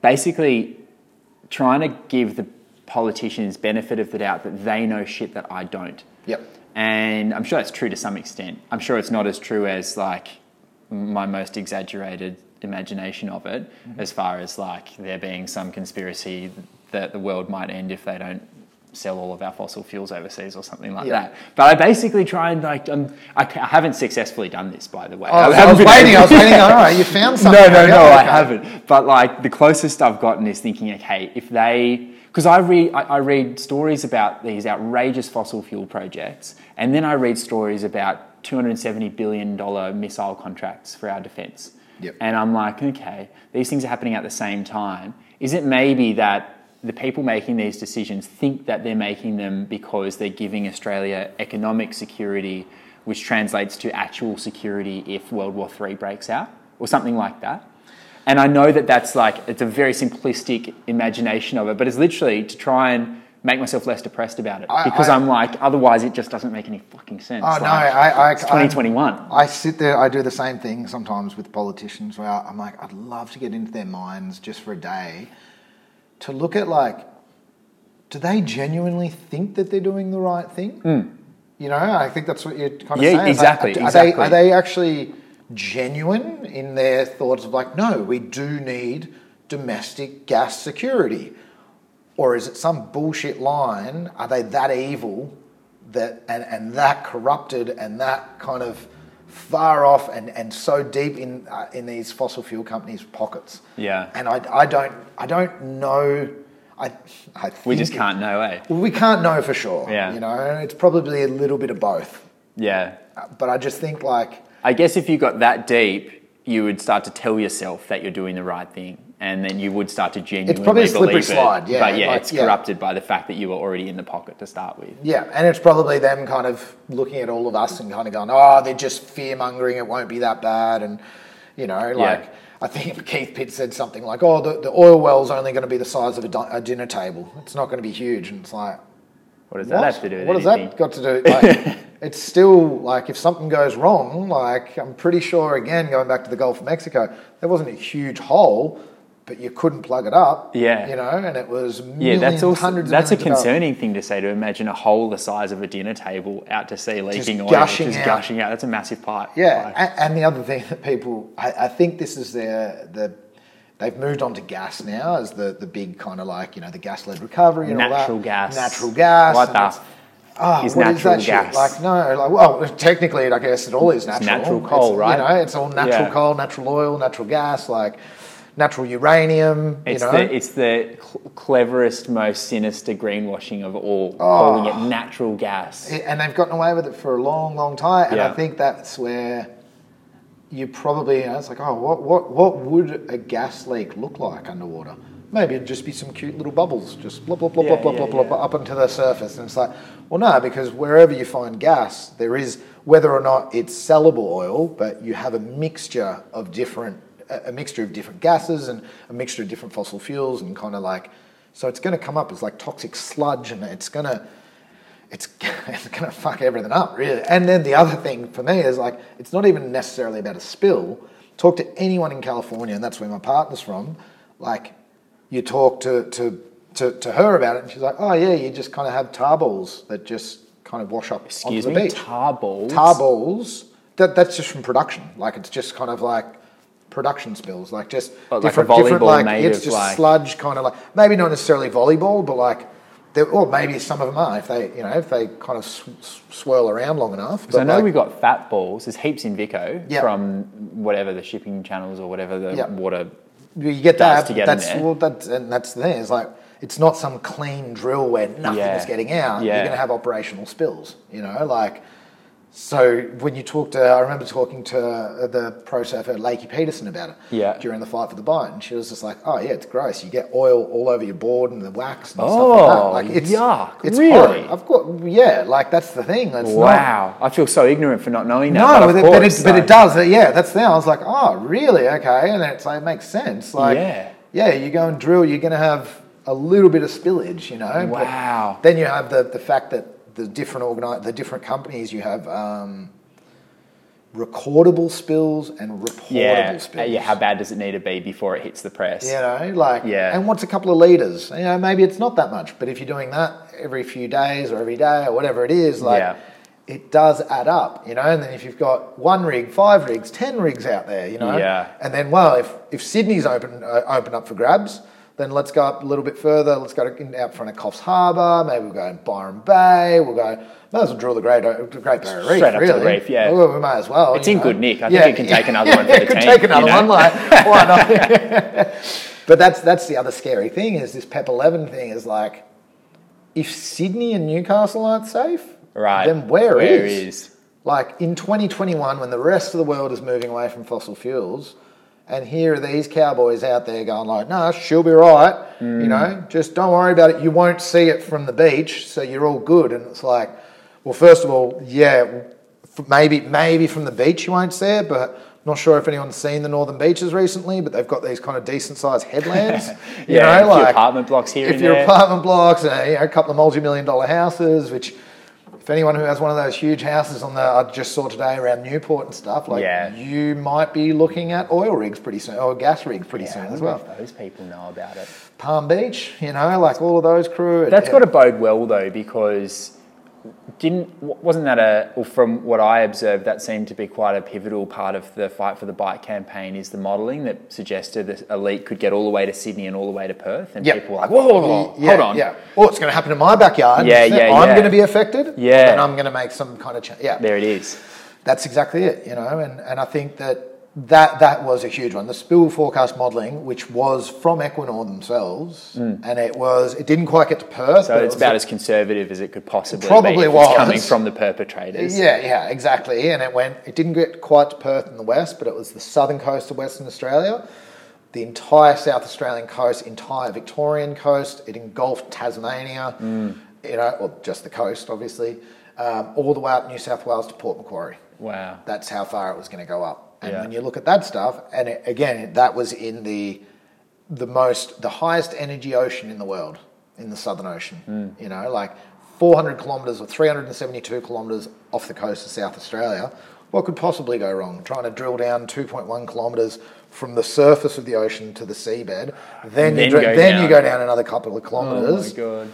S1: basically trying to give the politicians benefit of the doubt that they know shit that I don't.
S4: Yep.
S1: And I'm sure that's true to some extent. I'm sure it's not as true as like my most exaggerated imagination of it,
S4: Mm-hmm.
S1: as far as like there being some conspiracy that the world might end if they don't sell all of our fossil fuels overseas or something like
S4: Yeah.
S1: that. But I basically try and like um, I, I haven't successfully done this by the way.
S4: Oh, I was,
S1: haven't
S4: waiting. I was waiting. All right, you found something.
S1: no, no,
S4: you?
S1: no, I haven't. But like the closest I've gotten is thinking, okay, if they, because I read, I, I read stories about these outrageous fossil fuel projects, and then I read stories about 270 billion dollar missile contracts for our defence.
S4: Yep.
S1: And I'm like, okay, these things are happening at the same time. Is it maybe that the people making these decisions think that they're making them because they're giving Australia economic security, which translates to actual security if World War III breaks out, or something like that? And I know that that's like, it's a very simplistic imagination of it, but it's literally to try and make myself less depressed about it.
S4: I-
S1: because
S4: I-
S1: am like, otherwise it just doesn't make any fucking sense.
S4: Oh no, I, I,
S1: it's 2021.
S4: I, I sit there. I do the same thing sometimes with politicians. Where I'm like, I'd love to get into their minds just for a day, to look at like, do they genuinely think that they're doing the right thing? Hmm. You know, I think that's what you're kind of.
S1: Yeah,
S4: saying. Like,
S1: exactly,
S4: are, They,
S1: exactly.
S4: are they actually genuine in their thoughts of like, no, we do need domestic gas security? Or is it some bullshit line? Are they that evil that and, and that corrupted and that kind of far off and, and so deep in uh, in these fossil fuel companies' pockets?
S1: Yeah.
S4: And I, I don't I don't know. I, I
S1: We just can't know, eh?
S4: Well, we can't know for sure.
S1: Yeah.
S4: You know, it's probably a little bit of both.
S1: Yeah.
S4: Uh, But I just think like
S1: I guess if you got that deep, you would start to tell yourself that you're doing the right thing, and then you would start to genuinely it's
S4: probably a slippery
S1: it.
S4: slide, yeah,
S1: But yeah,
S4: like,
S1: it's
S4: yeah.
S1: corrupted by the fact that you were already in the pocket to start with.
S4: Yeah, and it's probably them kind of looking at all of us and kind of going, "Oh, they're just fear mongering. It won't be that bad." And you know, like I think Keith Pitt said something like, "Oh, the, the oil well's only going to be the size of a, di- a dinner table. It's not going to be huge." And it's like,
S1: What does
S4: what?
S1: that have to do with
S4: what has
S1: anything?
S4: that got to do? Like, it's still like if something goes wrong, like I'm pretty sure again going back to the Gulf of Mexico, there wasn't a huge hole. But you couldn't plug it up,
S1: Yeah.
S4: You know, and it was
S1: Yeah, that's also
S4: hundreds. of
S1: that's a concerning thing to say. To imagine a hole the size of a dinner table out to sea, leaking oil,
S4: gushing
S1: just
S4: out.
S1: gushing out. That's a massive pipe.
S4: Yeah,
S1: Like,
S4: and, and the other thing that people, I, I think this is their the. They've moved on to gas now as the, the big kind of like you know the gas led recovery and all
S1: natural gas.
S4: Natural gas.
S1: What the?
S4: Ah, it's- Oh,
S1: is
S4: what
S1: natural
S4: that shit?
S1: gas?
S4: Like no, like well, technically, I guess it all is natural.
S1: natural coal,
S4: It's,
S1: right?
S4: You know, it's all natural
S1: Yeah.
S4: coal, natural oil, natural gas, like natural uranium.
S1: It's
S4: you know,
S1: the it's the cl- cleverest, most sinister greenwashing of all,
S4: Oh.
S1: calling it natural gas.
S4: It- and they've gotten away with it for a long, long time. And I think that's where you probably, you know, it's like, oh, what, what, what would a gas leak look like underwater? Maybe it'd just be some cute little bubbles, just blop, blop, blop,
S1: Yeah,
S4: blop,
S1: yeah,
S4: blop, blop,
S1: yeah.
S4: up onto the surface. And it's like, well, no, because wherever you find gas, there is, whether or not it's sellable oil, but you have a mixture of different, a a mixture of different gases and a mixture of different fossil fuels and kind of like, so it's going to come up as like toxic sludge and it's going to, it's, it's going to fuck everything up, really. And then the other thing for me is like, it's not even necessarily about a spill. Talk to anyone in California, and that's where my partner's from. Like, you talk to, to, to, to her about it, and she's like, oh, yeah, you just kind of have tar balls that just kind of wash up
S1: Excuse
S4: onto the
S1: me,
S4: beach.
S1: tar balls.
S4: Tar balls, that, that's just from production. Like, it's just kind of like production spills, like just
S1: Oh, like a
S4: different, different, like, it's just
S1: like-
S4: sludge, kind of like, maybe not necessarily volleyball, but like, there- or maybe some of them are if they, you know, if they kind of sw- sw- swirl around long enough.
S1: So I know
S4: like,
S1: we got fat balls. There's heaps in Vico
S4: Yeah.
S1: from whatever the shipping channels or whatever the
S4: Yeah.
S1: water.
S4: You get that.
S1: to get
S4: that's
S1: there.
S4: well, that's and that's the thing. It's like it's not some clean drill where nothing
S1: Yeah.
S4: is getting out.
S1: Yeah.
S4: You're going to have operational spills. You know, like so when you talk to, I remember talking to uh, the pro surfer Lakey Peterson about it.
S1: Yeah.
S4: During the fight for the Bight, and she was just like, "Oh yeah, it's gross. You get oil all over your board and the wax and stuff like that.
S1: Oh,
S4: Like it's
S1: yuck.
S4: It's
S1: Really?
S4: I've got yeah. Like that's the thing. It's not-
S1: Wow, I feel so ignorant for not knowing that.
S4: no,
S1: but,
S4: but, it, but,
S1: course,
S4: it, but it does. uh, Yeah, that's the thing. I was like, oh, really? Okay, and it's like it makes sense. Like,
S1: Yeah.
S4: yeah, you go and drill, you're going to have a little bit of spillage, you know. but
S1: Wow.
S4: then you have the the fact that the different organi- the different companies you have um, recordable spills and reportable
S1: Yeah,
S4: spills.
S1: uh, yeah. How bad does it need to be before it hits the press?
S4: You know, like,
S1: Yeah.
S4: and what's a couple of liters? You know, maybe it's not that much, but if you're doing that every few days or every day or whatever it is, like,
S1: Yeah.
S4: it does add up, you know. And then if you've got one rig, five rigs, ten rigs out there, you know,
S1: Yeah.
S4: and then well, if if Sydney's open uh, open up for grabs. Then let's go up a little bit further. Let's go out front of Coffs Harbour. Maybe we'll go in Byron Bay. We'll go. Might as well drill the Great the Great Barrier Reef.
S1: Straight up to the reef, yeah.
S4: Well, we might as well.
S1: It's in
S4: know.
S1: good nick. I think it can take another one for the
S4: it could
S1: team,
S4: take
S1: you
S4: another
S1: know?
S4: one. Like why not? But that's that's the other scary thing is this PEP eleven thing is like, if Sydney and Newcastle aren't safe,
S1: Right.
S4: Then where
S1: Where
S4: is?
S1: is?
S4: Like in 2021, when the rest of the world is moving away from fossil fuels, and here are these cowboys out there going like, "No, she'll be right,"
S1: Hmm.
S4: you know, just don't worry about it. You won't see it from the beach, so you're all good. And it's like, well, first of all, yeah, maybe maybe from the beach you won't see it, but not sure if anyone's seen the northern beaches recently, but they've got these kind of decent sized headlands. you
S1: Yeah,
S4: know,
S1: a few
S4: like
S1: apartment blocks here
S4: If your apartment blocks, and you know, a couple of multi-million dollar houses, which if anyone who has one of those huge houses on the I just saw today around Newport and stuff, like
S1: Yeah.
S4: you might be looking at oil rigs pretty soon or gas rigs pretty
S1: Yeah,
S4: soon as well.
S1: those people know about it.
S4: Palm Beach, you know, like all of those crew.
S1: That's
S4: it-
S1: got to bode well though, because didn't wasn't that a well, from what I observed that seemed to be quite a pivotal part of the fight for the Bight campaign is the modelling that suggested that elite could get all the way to Sydney and all the way to Perth, and
S4: Yep.
S1: people were like, whoa, whoa, whoa,
S4: yeah,
S1: hold on,
S4: Yeah. Well, it's going to happen in my backyard.
S1: Yeah, yeah,
S4: I'm
S1: yeah.
S4: going to be affected.
S1: Yeah.
S4: and I'm going to make some kind of change. Yeah.
S1: there it is.
S4: That's exactly it, you know, and, and I think that, that that was a huge one. The spill forecast modelling, which was from Equinor themselves, and it was it didn't quite get to Perth.
S1: So
S4: but it
S1: it's
S4: was
S1: about as conservative as it could possibly
S4: Probably
S1: be.
S4: was.
S1: Coming from the perpetrators.
S4: yeah, yeah, exactly. And it went. It didn't get quite to Perth in the west, but it was the southern coast of Western Australia, the entire South Australian coast, entire Victorian coast. It engulfed Tasmania,
S1: Mm.
S4: you know, or just the coast, obviously, um, all the way up New South Wales to Port Macquarie.
S1: Wow.
S4: That's how far it was going to go up. And
S1: Yeah.
S4: when you look at that stuff, and it, again, that was in the the most the highest energy ocean in the world, in the Southern Ocean.
S1: Hmm.
S4: You know, like 400 kilometres or 372 kilometres off the coast of South Australia. What could possibly go wrong? Trying to drill down 2.1 kilometres from the surface of the ocean to the seabed, then,
S1: Then
S4: you, dr-
S1: go
S4: then you
S1: down.
S4: go down another couple of
S1: Oh
S4: kilometres.
S1: my god.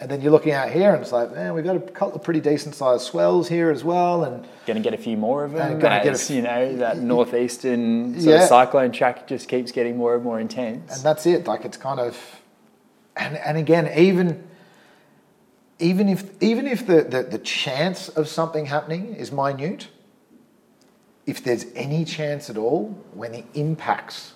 S4: And then you're looking out here, and it's like, man, we've got a couple of pretty decent sized swells here as well. And
S1: Going to get a few more of them.
S4: gonna get a
S1: as, you know, that northeastern sort
S4: Yeah.
S1: of cyclone track just keeps getting more and more intense.
S4: and that's it. Like it's kind of, and and again, even even if even if the, the, the chance of something happening is minute, if there's any chance at all, when the impacts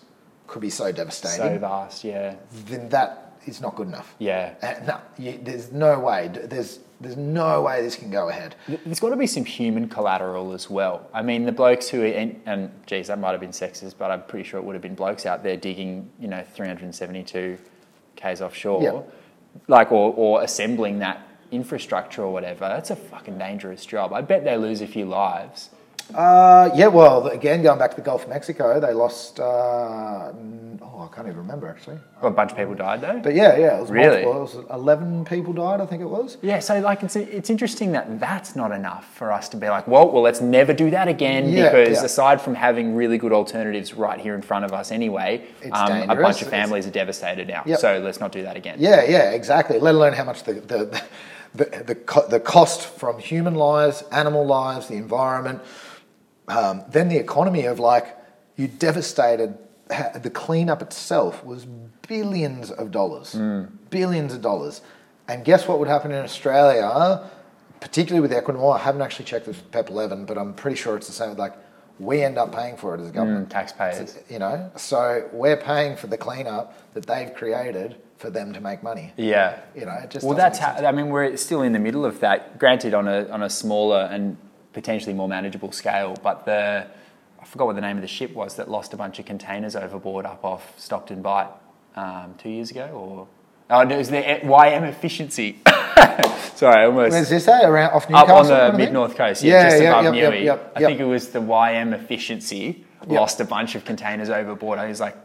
S4: could be so devastating, so
S1: vast, yeah.
S4: then that is not good enough.
S1: Yeah.
S4: Uh, no, you, there's no way. There's there's no way this can go ahead.
S1: There's got to be some human collateral as well. I mean, the blokes who, and, and geez, that might have been sexist, but I'm pretty sure it would have been blokes out there digging, you know, 372 k's offshore,
S4: Yeah.
S1: like or, or assembling that infrastructure or whatever. That's a fucking dangerous job. I bet they lose a few lives.
S4: Uh, yeah, well, again, going back to the Gulf of Mexico, they lost. Uh, oh, I can't even remember actually.
S1: A bunch of people died though.
S4: But yeah, yeah, it was
S1: Really?
S4: multiple. It was eleven people died, I think it was.
S1: Yeah, so like it's it's interesting that that's not enough for us to be like, well, well, let's never do that again
S4: Yeah,
S1: because
S4: yeah.
S1: aside from having really good alternatives right here in front of us anyway,
S4: It's
S1: um, a bunch of
S4: It's-
S1: families are devastated now.
S4: Yep.
S1: So let's not do that again.
S4: Yeah, yeah, exactly. Let alone how much the the the, the, the cost from human lives, animal lives, the environment, um, then the economy of like you devastated. ha- The cleanup itself was billions of dollars, billions of dollars, and guess what would happen in Australia, particularly with Equinor? I haven't actually checked this with PEP 11, but I'm pretty sure it's the same. Like we end up paying for it as a government
S1: Mm, taxpayers.
S4: you know so we're paying for the cleanup that they've created for them to make money
S1: Yeah.
S4: you know it just
S1: Well, that's how. I mean, we're still in the middle of that. Granted, on a on a smaller and potentially more manageable scale, but the I forgot what the name of the ship was that lost a bunch of containers overboard up off Stockton Bight um, two years ago, or oh, no, it was the YM Efficiency. Sorry, almost
S4: where's this at around off
S1: up on the
S4: kind of thing?
S1: mid north coast, yeah, just above
S4: yep,
S1: Newey.
S4: yep, yep,
S1: I think it was the YM Efficiency lost a bunch of containers overboard. I it was like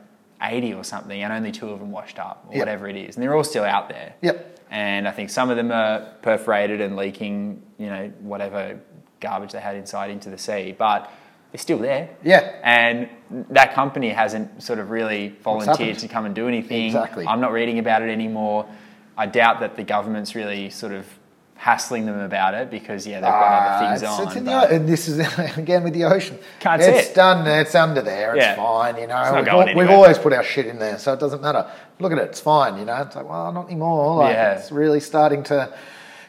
S1: 80 or something, and only two of them washed up, or whatever it is, and they're all still out there.
S4: Yep.
S1: And I think some of them are perforated and leaking, you know, whatever garbage they had inside into the sea, but they're still there.
S4: Yeah.
S1: And that company hasn't sort of really volunteered to come and do anything.
S4: Exactly.
S1: I'm not reading about it anymore. I doubt that the government's really sort of hassling them about it because yeah, they've got
S4: Ah,
S1: other things
S4: it's,
S1: on.
S4: it's in the, and this is again with the ocean.
S1: Can't
S4: it's
S1: it.
S4: done. It's under there. It's
S1: Yeah.
S4: fine. You know, we've, we've always put our shit in there, so it doesn't matter. Look at it. It's fine. You know, it's like well, not anymore. Like
S1: Yeah.
S4: it's really starting to.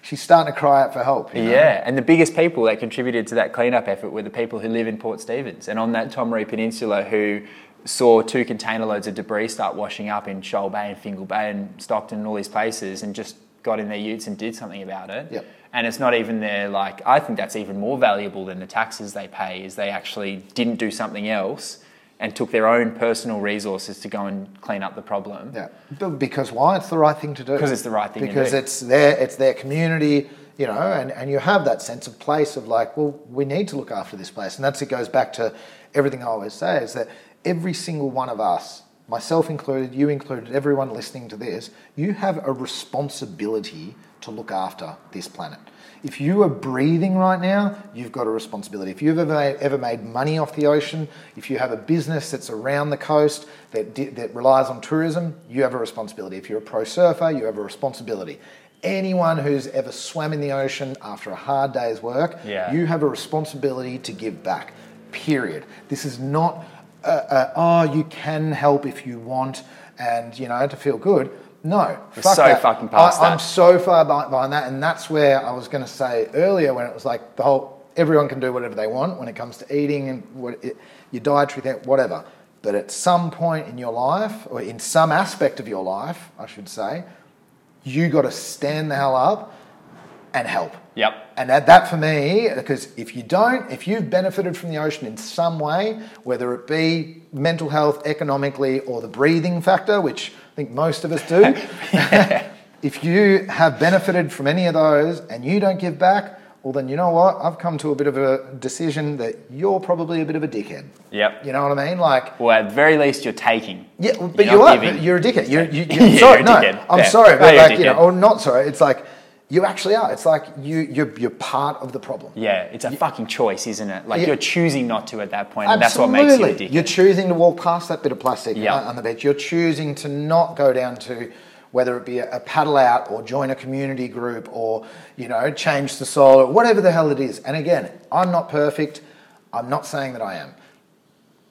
S4: She's starting to cry out for help. you know?
S1: Yeah, and the biggest people that contributed to that cleanup effort were the people who live in Port Stephens and on that Tomaree Peninsula who saw two container loads of debris start washing up in Shoal Bay and Fingal Bay and Stockton and all these places and just got in their utes and did something about it.
S4: Yep.
S1: And it's not even their like I think that's even more valuable than the taxes they pay is they actually didn't do something else and took their own personal resources to go and clean up the problem.
S4: Yeah, because why? It's the right thing to do.
S1: 'Cause it's the right thing to
S4: Because it's their it's their community, you know, and, and you have that sense of place of like, well, we need to look after this place, and that's it goes back to everything I always say is that every single one of us, myself included, you included, everyone listening to this, you have a responsibility to look after this planet. If you are breathing right now, you've got a responsibility. If you've ever made, ever made money off the ocean, if you have a business that's around the coast that, that relies on tourism, you have a responsibility. If you're a pro surfer, you have a responsibility. Anyone who's ever swam in the ocean after a hard day's work,
S1: Yeah.
S4: you have a responsibility to give back. Period. This is not, uh, uh, oh, you can help if you want and, you know, to feel good. No, fuck
S1: so
S4: that.
S1: fucking past
S4: I, I'm so far behind that, and that's where I was going to say earlier when it was like the whole everyone can do whatever they want when it comes to eating and what it, your dietary thing, whatever. But at some point in your life, or in some aspect of your life, I should say, you got to stand the hell up and help.
S1: Yep.
S4: And that, that for me, because if you don't, if you've benefited from the ocean in some way, whether it be mental health, economically, or the breathing factor, which I think most of us do, if you have benefited from any of those and you don't give back, well, then you know what? I've come to a bit of a decision that you're probably a bit of a dickhead.
S1: Yep.
S4: You know what I mean? Like,
S1: Well, at the very least, you're taking.
S4: yeah, but
S1: You're
S4: you are.
S1: giving.
S4: You're a dickhead. You're, you,
S1: Yeah,
S4: you, sorry,
S1: you're a
S4: no,
S1: dickhead.
S4: I'm
S1: Yeah.
S4: sorry,
S1: No,
S4: but
S1: you're
S4: like you know, or not sorry. It's like you actually are. It's like you, you're, you're part of the problem.
S1: Yeah, it's a fucking choice, isn't it? Like
S4: Yeah.
S1: you're choosing not to at that point. and that's what makes you a
S4: Absolutely.
S1: dickhead.
S4: You're choosing to walk past that bit of plastic
S1: Yeah.
S4: on the beach. You're choosing to not go down to whether it be a, paddle out or join a community group or you know change the soil or whatever the hell it is. And again, I'm not perfect. I'm not saying that I am,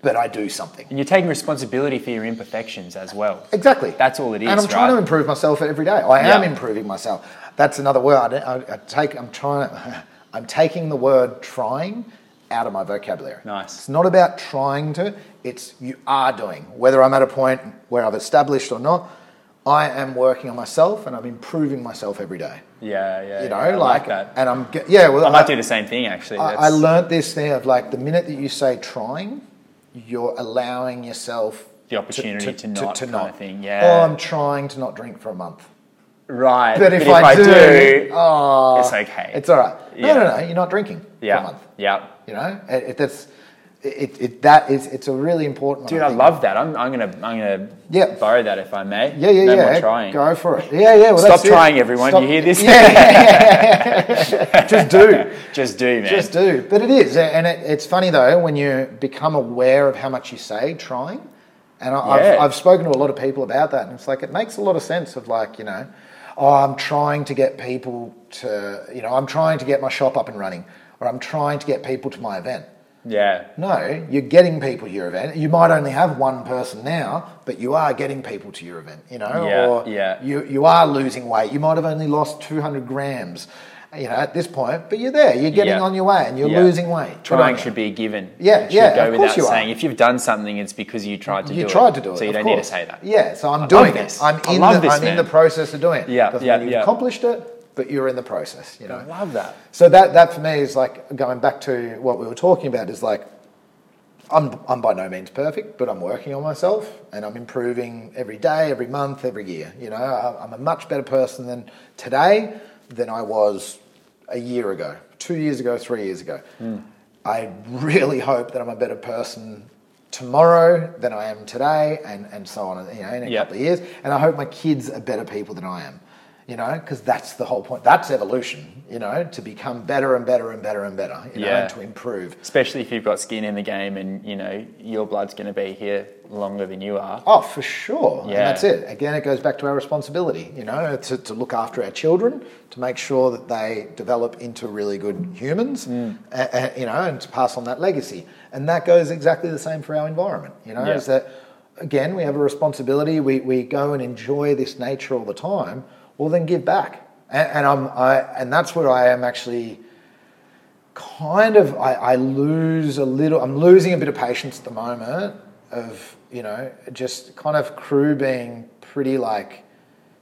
S4: but I do something.
S1: and you're taking responsibility for your imperfections as well.
S4: Exactly.
S1: That's all it is,
S4: And I'm trying
S1: right?
S4: to improve myself every day. I am improving myself. That's another word. I, I take. I'm trying. I'm taking the word trying out of my vocabulary.
S1: Nice.
S4: It's not about trying to. It's you are doing. Whether I'm at a point where I've established or not, I am working on myself and I'm improving myself every day.
S1: Yeah, yeah.
S4: You know,
S1: yeah, I
S4: like,
S1: that.
S4: and I'm yeah. Well,
S1: I might do the same thing actually.
S4: I, I learnt this thing of like the minute that you say trying, you're allowing yourself
S1: the opportunity to, not kind of thing. Oh, yeah.
S4: Oh, I'm trying to not drink for a month.
S1: Right.
S4: But if, I, do, oh,
S1: it's okay.
S4: It's all right. No,
S1: Yeah.
S4: no, no. You're not drinking
S1: yeah.
S4: for a month.
S1: Yeah.
S4: You know, it, it, that's it, it. That is. It's a really important. one,
S1: Dude, I
S4: think.
S1: love that. I'm, I'm gonna I'm gonna
S4: Yeah.
S1: borrow that if I may.
S4: Yeah, yeah,
S1: no
S4: yeah.
S1: More trying.
S4: Go for it. Yeah, yeah. Well,
S1: Stop
S4: that's it.
S1: trying, everyone.
S4: Stop-
S1: You hear this?
S4: Yeah. Just do.
S1: Just do, man.
S4: Just do. But it is, and it, it's funny though when you become aware of how much you say trying. And I. I've, I've spoken to a lot of people about that, and it's like it makes a lot of sense. Of like, you know, oh, I'm trying to get people to, you know, I'm trying to get my shop up and running, or I'm trying to get people to my event.
S1: yeah.
S4: No, you're getting people to your event. You might only have one person now, but you are getting people to your event. You know,
S1: Yeah,
S4: or
S1: yeah.
S4: you you are losing weight. You might have only lost 200 grams. You know, at this point, but you're there. You're getting
S1: Yeah.
S4: on your way, and you're
S1: Yeah.
S4: losing weight.
S1: Trying should be a given.
S4: Yeah,
S1: It
S4: yeah,
S1: Go
S4: of course
S1: without
S4: you are.
S1: saying. If you've done something, it's because you tried to
S4: You
S1: do it.
S4: You tried to do it.
S1: So you don't need to say that.
S4: Yeah, so I'm
S1: love
S4: doing
S1: this.
S4: I'm
S1: I
S4: in the
S1: this,
S4: I'm in the process of doing it.
S1: Yeah,
S4: Doesn't
S1: yeah,
S4: you've
S1: yeah.
S4: accomplished it, but you're in the process. You know.
S1: I love that.
S4: So that that for me is like going back to what we were talking about is like I'm I'm by no means perfect, but I'm working on myself and I'm improving every day, every month, every year. You know, I- I'm a much better person than today than I was a year ago, two years ago, three years ago. Hmm. I really hope that I'm a better person tomorrow than I am today, and, and so on. You know, in a
S1: Yeah.
S4: couple of years, and I hope my kids are better people than I am. You know, because that's the whole point. That's evolution. You know, to become better and better and better and better. You know,
S1: Yeah.
S4: and to improve.
S1: Especially if you've got skin in the game and you know your blood's going to be here longer than you are.
S4: Oh, for sure. And
S1: Yeah.
S4: that's it. Again, it goes back to our responsibility, you know, to, to look after our children, to make sure that they develop into really good humans,
S1: Mm.
S4: a- a- you know, and to pass on that legacy. And that goes exactly the same for our environment, you know,
S1: Yeah.
S4: is that, again, we have a responsibility. We, we go and enjoy this nature all the time. Well, then give back. And, and, I'm, I, and that's where I am actually kind of I, I lose a little i'm losing a bit of patience at the moment of you know just kind of crew being pretty like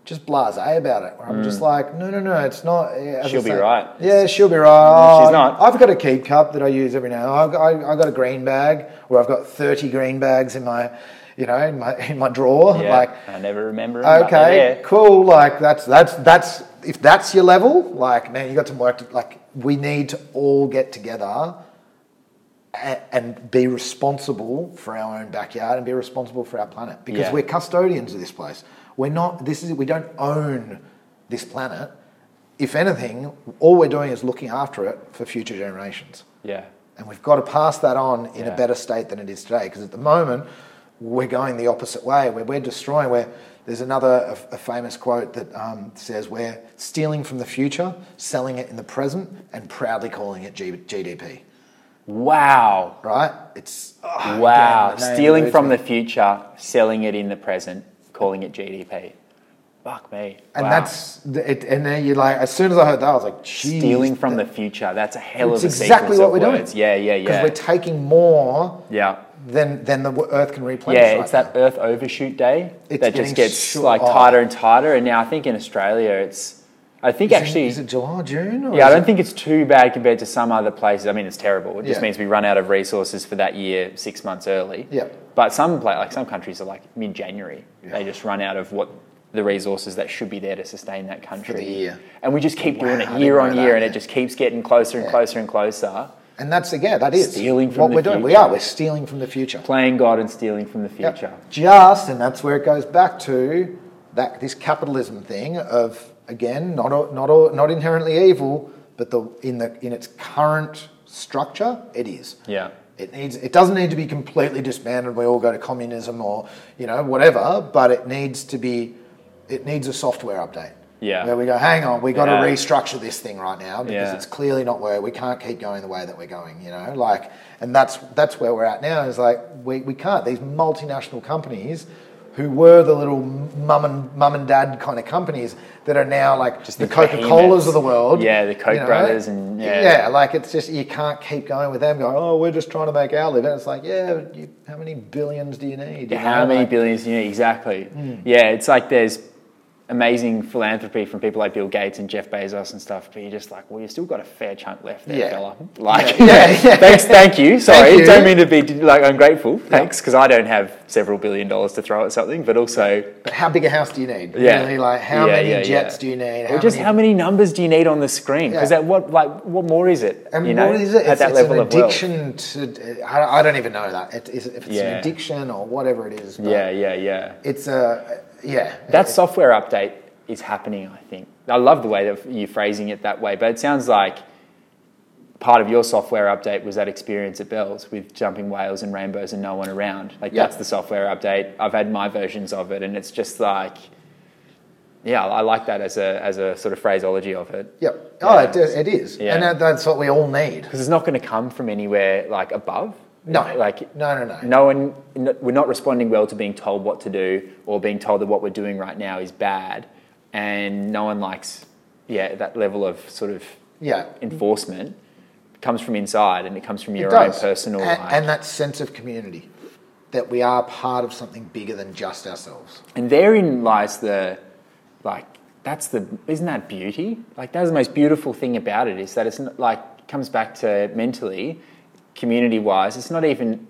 S4: just blasé about it where i'm just like no no no it's not yeah,
S1: Mm. She'll be right.
S4: yeah she'll be right
S1: She's
S4: Oh,
S1: not.
S4: i've got a keep cup that i use every now and then i've got, I, I've got a green bag where i've got 30 green bags in my you know in my in my drawer
S1: Yeah,
S4: like
S1: I never remember. they're
S4: okay, cool. Like that's that's that's if that's your level, like man, you got some work to like. We need to all get together and, and be responsible for our own backyard and be responsible for our planet because
S1: Yeah.
S4: we're custodians of this place. We're not. This is we don't own this planet. If anything, all we're doing is looking after it for future generations.
S1: Yeah.
S4: And we've got to pass that on in
S1: Yeah.
S4: a better state than it is today. Because at the moment, we're going the opposite way. Where we're destroying. Where there's another a, famous quote that um, says we're stealing from the future, selling it in the present, and proudly calling it G- GDP.
S1: Wow.
S4: Right? It's oh,
S1: Wow.
S4: name
S1: Stealing from
S4: me.
S1: the future, selling it in the present, calling it GDP. Fuck me.
S4: And
S1: Wow.
S4: that's it. And then you're like, as soon as I heard that, I was like,
S1: stealing from
S4: that-
S1: the future. That's a hell of a
S4: exactly what we're doing.
S1: Yeah, Yeah, yeah,
S4: Because we're taking more
S1: yeah.
S4: Than than the Earth can replenish.
S1: Yeah, it's that
S4: now.
S1: Earth overshoot day
S4: It's
S1: that just gets
S4: short-
S1: like tighter and tighter. And now I think in Australia, it's. I think
S4: Is
S1: actually.
S4: is it July, June? Or
S1: yeah, I don't
S4: it-
S1: think it's too bad compared to some other places. I mean, it's terrible. It just
S4: Yeah.
S1: means we run out of resources for that year six months early.
S4: Yeah.
S1: But some like some countries are like mid-January. They just run out of what the resources that should be there to sustain that country.
S4: the year.
S1: And we just keep doing
S4: Wow, I
S1: it year on year,
S4: that,
S1: and
S4: yeah.
S1: it just keeps getting closer and
S4: Yeah.
S1: closer and closer.
S4: And that's again, that is
S1: Stealing from
S4: what we're doing. We are We're stealing from the future.
S1: Playing God and stealing from the
S4: Yep.
S1: future.
S4: Just, and that's where it goes back to that this capitalism thing of again, not not not inherently evil, but the in the in its current structure, it is.
S1: Yeah.
S4: It needs. It doesn't need to be completely disbanded. We all go to communism or you know whatever, but it needs to be. It needs a software update.
S1: Yeah.
S4: Where we go, hang on, we got
S1: Yeah.
S4: to restructure this thing right now because
S1: Yeah.
S4: it's clearly not where we can't keep going the way that we're going. You know, like, and that's that's where we're at now. Is like we, we can't. These multinational companies. Who were the little mum and mum and dad kind of companies that are now like
S1: Just
S4: the, Coca Colas of the world?
S1: Yeah, the Koch brothers and- yeah.
S4: yeah, like it's just you can't keep going with them going. Oh, we're just trying to make our living. It's like, yeah, you, how many billions do you need? you
S1: How
S4: know?
S1: many
S4: Like,
S1: billions do you need? Exactly. Hmm. Yeah, it's like there's amazing philanthropy from people like Bill Gates and Jeff Bezos and stuff, but you're just like, well, you've still got a fair chunk left there,
S4: Yeah.
S1: fella. Like,
S4: Yeah, yeah.
S1: thanks, thank you. Sorry,
S4: you.
S1: don't mean to be like ungrateful. Thanks, because I don't have several billion dollars to throw at something, but also,
S4: But how big a house do you need?
S1: yeah,
S4: Really, like how
S1: Yeah,
S4: many
S1: yeah,
S4: jets
S1: yeah.
S4: do you need?
S1: Or just how many numbers do you need on the screen? Because
S4: Yeah.
S1: that what like what more is it?
S4: And
S1: you know,
S4: what is it?
S1: at
S4: It's,
S1: that
S4: it's
S1: level
S4: an
S1: of
S4: addiction to. I, I don't even know that. It, is, if it's
S1: Yeah.
S4: an addiction or whatever it is. but
S1: Yeah, yeah, yeah.
S4: It's a yeah.
S1: That software update is happening, I think. I love the way that you're phrasing it that way, but it sounds like part of your software update was that experience at Bell's with jumping whales and rainbows and no one around. Like
S4: Yeah.
S1: that's the software update. I've had my versions of it, and it's just like, yeah, I like that as a as a sort of phraseology of it.
S4: Yep. Oh,
S1: Yeah.
S4: it, it is,
S1: Yeah.
S4: and that, that's what we all need.
S1: Because it's not going to come from anywhere like above.
S4: No.
S1: like
S4: No, no, no.
S1: No one. No, we're not responding well to being told what to do or being told that what we're doing right now is bad, and no one likes, yeah, that level of sort of
S4: Yeah.
S1: enforcement comes from inside and it comes from your own personal
S4: and,
S1: like,
S4: and that sense of community that we are part of something bigger than just ourselves.
S1: And therein lies the, like, that's the, isn't that beauty? Like, that's the most beautiful thing about it is that it's not, like, comes back to mentally, community wise, it's not even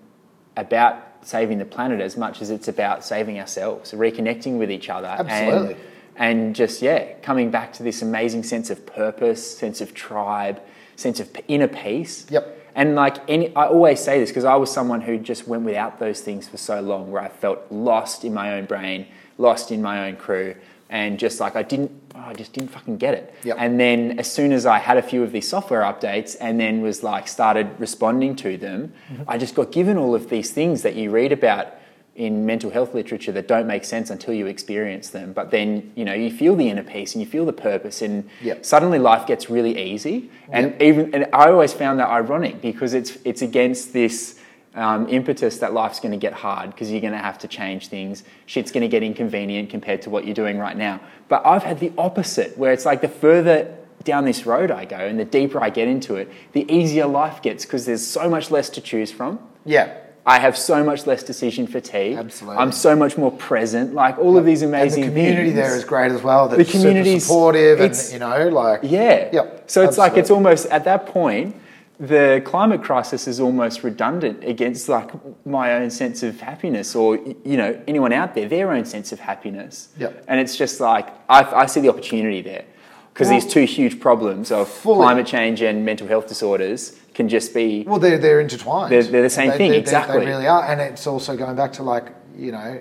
S1: about saving the planet as much as it's about saving ourselves, reconnecting with each other.
S4: Absolutely.
S1: And, and just, yeah, coming back to this amazing sense of purpose, sense of tribe, sense of inner peace.
S4: Yep.
S1: And like any, I always say this because I was someone who just went without those things for so long, where I felt lost in my own brain, lost in my own crew, and just like I didn't, oh, I just didn't fucking get it.
S4: Yep.
S1: And then as soon as I had a few of these software updates, and then was like started responding to them,
S4: Mm-hmm.
S1: I just got given all of these things that you read about in mental health literature that don't make sense until you experience them. But then you know you feel the inner peace and you feel the purpose, and
S4: Yep.
S1: suddenly life gets really easy. And even and I always found that ironic because it's it's against this um, impetus that life's going to get hard because you're going to have to change things. Shit's going to get inconvenient compared to what you're doing right now. But I've had the opposite, where it's like the further down this road I go and the deeper I get into it, the easier life gets because there's so much less to choose from.
S4: Yeah.
S1: I have so much less decision fatigue.
S4: Absolutely.
S1: I'm so much more present. Like all of these amazing
S4: and the community
S1: things.
S4: there is great as well. That's
S1: The
S4: super
S1: community's-
S4: supportive, and you know, like
S1: Yeah.
S4: Yep,
S1: So it's like it's almost at that point, the climate crisis is almost redundant against like my own sense of happiness, or you know anyone out there their own sense of happiness.
S4: Yep.
S1: And it's just like I, I see the opportunity there because these two huge problems of
S4: Fully.
S1: climate change and mental health disorders can just be
S4: Well, they're they're intertwined.
S1: They're- they're the same
S4: They-
S1: thing,
S4: they- they-
S1: exactly.
S4: They really are, and it's also going back to like you know,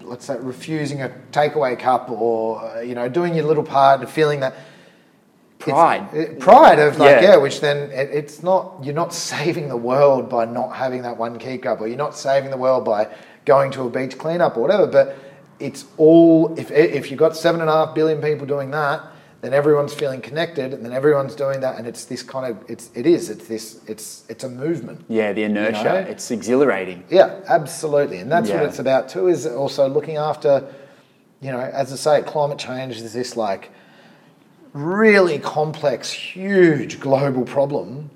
S4: let's say refusing a takeaway cup, or you know, doing your little part and feeling that
S1: Pride.
S4: it- pride of like
S1: Yeah.
S4: yeah, which then it, it's not you're not saving the world by not having that one keep cup, or you're not saving the world by going to a beach cleanup or whatever. But it's all if if you've got seven and a half billion people doing that, then everyone's feeling connected, and then everyone's doing that, and it's this kind of it's it is it's this it's it's a movement.
S1: yeah the inertia.
S4: know?
S1: It's exhilarating.
S4: Yeah, absolutely, and that's what it's about too. Is also looking after, you know, as I say, climate change is this like really complex, huge global problem,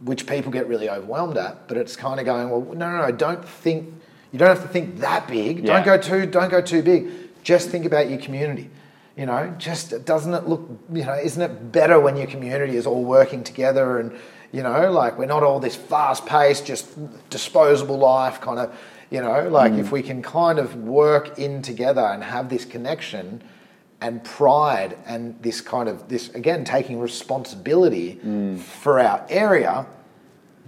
S4: which people get really overwhelmed at. But it's kind of going, well, no, no, no, don't think. You don't have to think that big.
S1: Yeah.
S4: Don't go too. Don't go too big. Just think about your community. You know, just doesn't it look? You know, isn't it better when your community is all working together and you know, like we're not all this fast-paced, just disposable life kind of. You know, like hmm. if we can kind of work in together and have this connection and pride and this kind of this again taking responsibility for our area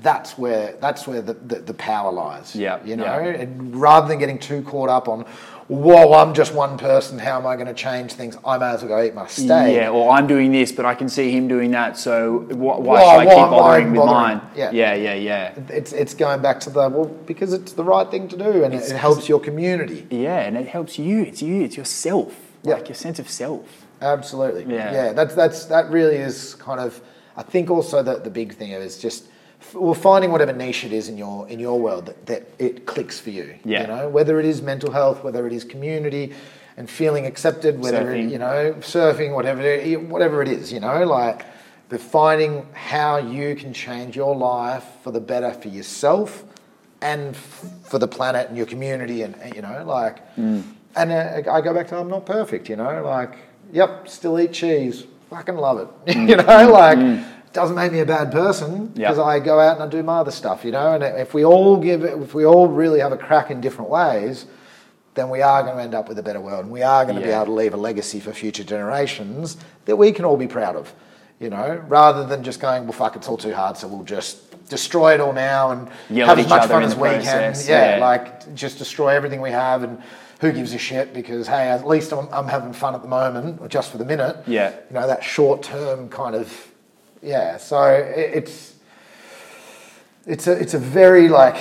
S4: that's where that's where the, the, the power lies
S1: Yeah,
S4: you know
S1: yeah.
S4: and rather than getting too caught up on whoa i'm just one person how am i going to change things i may as well go eat my steak
S1: Yeah, or I'm doing this, but I can see him doing that, so wh- why,
S4: Why-
S1: should I keep
S4: why
S1: bothering with
S4: bothering?
S1: mine?
S4: Yeah.
S1: yeah, yeah, yeah.
S4: it's it's going back to the well because it's the right thing to do and it, it helps your community
S1: Yeah, and it helps you. It's you. It's yourself.
S4: Yeah.
S1: Like your sense of self.
S4: Absolutely.
S1: Yeah.
S4: Yeah. That's that's that really is kind of. I think also that the big thing is just well finding whatever niche it is in your in your world that, that it clicks for you.
S1: Yeah.
S4: You know whether it is mental health, whether it is community, and feeling accepted, whether
S1: Surfing.
S4: it, you know surfing, whatever whatever it is. You know like. But finding how you can change your life for the better for yourself and f- for the planet and your community, and you know, like mm. And uh, I go back to I'm not perfect, you know, like, yep, still eat cheese, fucking love it, you know, like, doesn't make me a bad person
S1: Yeah.
S4: because I go out and I do my other stuff, you know, and if we all give it, if we all really have a crack in different ways, then we are going to end up with a better world, and we are going to be able to leave a legacy for future generations that we can all be proud of, you know, rather than just going, well, fuck, it's all too hard, so we'll just destroy it all now and
S1: Yell
S4: have as much fun as we
S1: process,
S4: can. Yeah,
S1: yeah.
S4: like just destroy everything we have and who gives a shit because hey, at least I'm, I'm having fun at the moment, or just for the minute.
S1: Yeah.
S4: you know that short term kind of yeah. So it, it's it's a it's a very like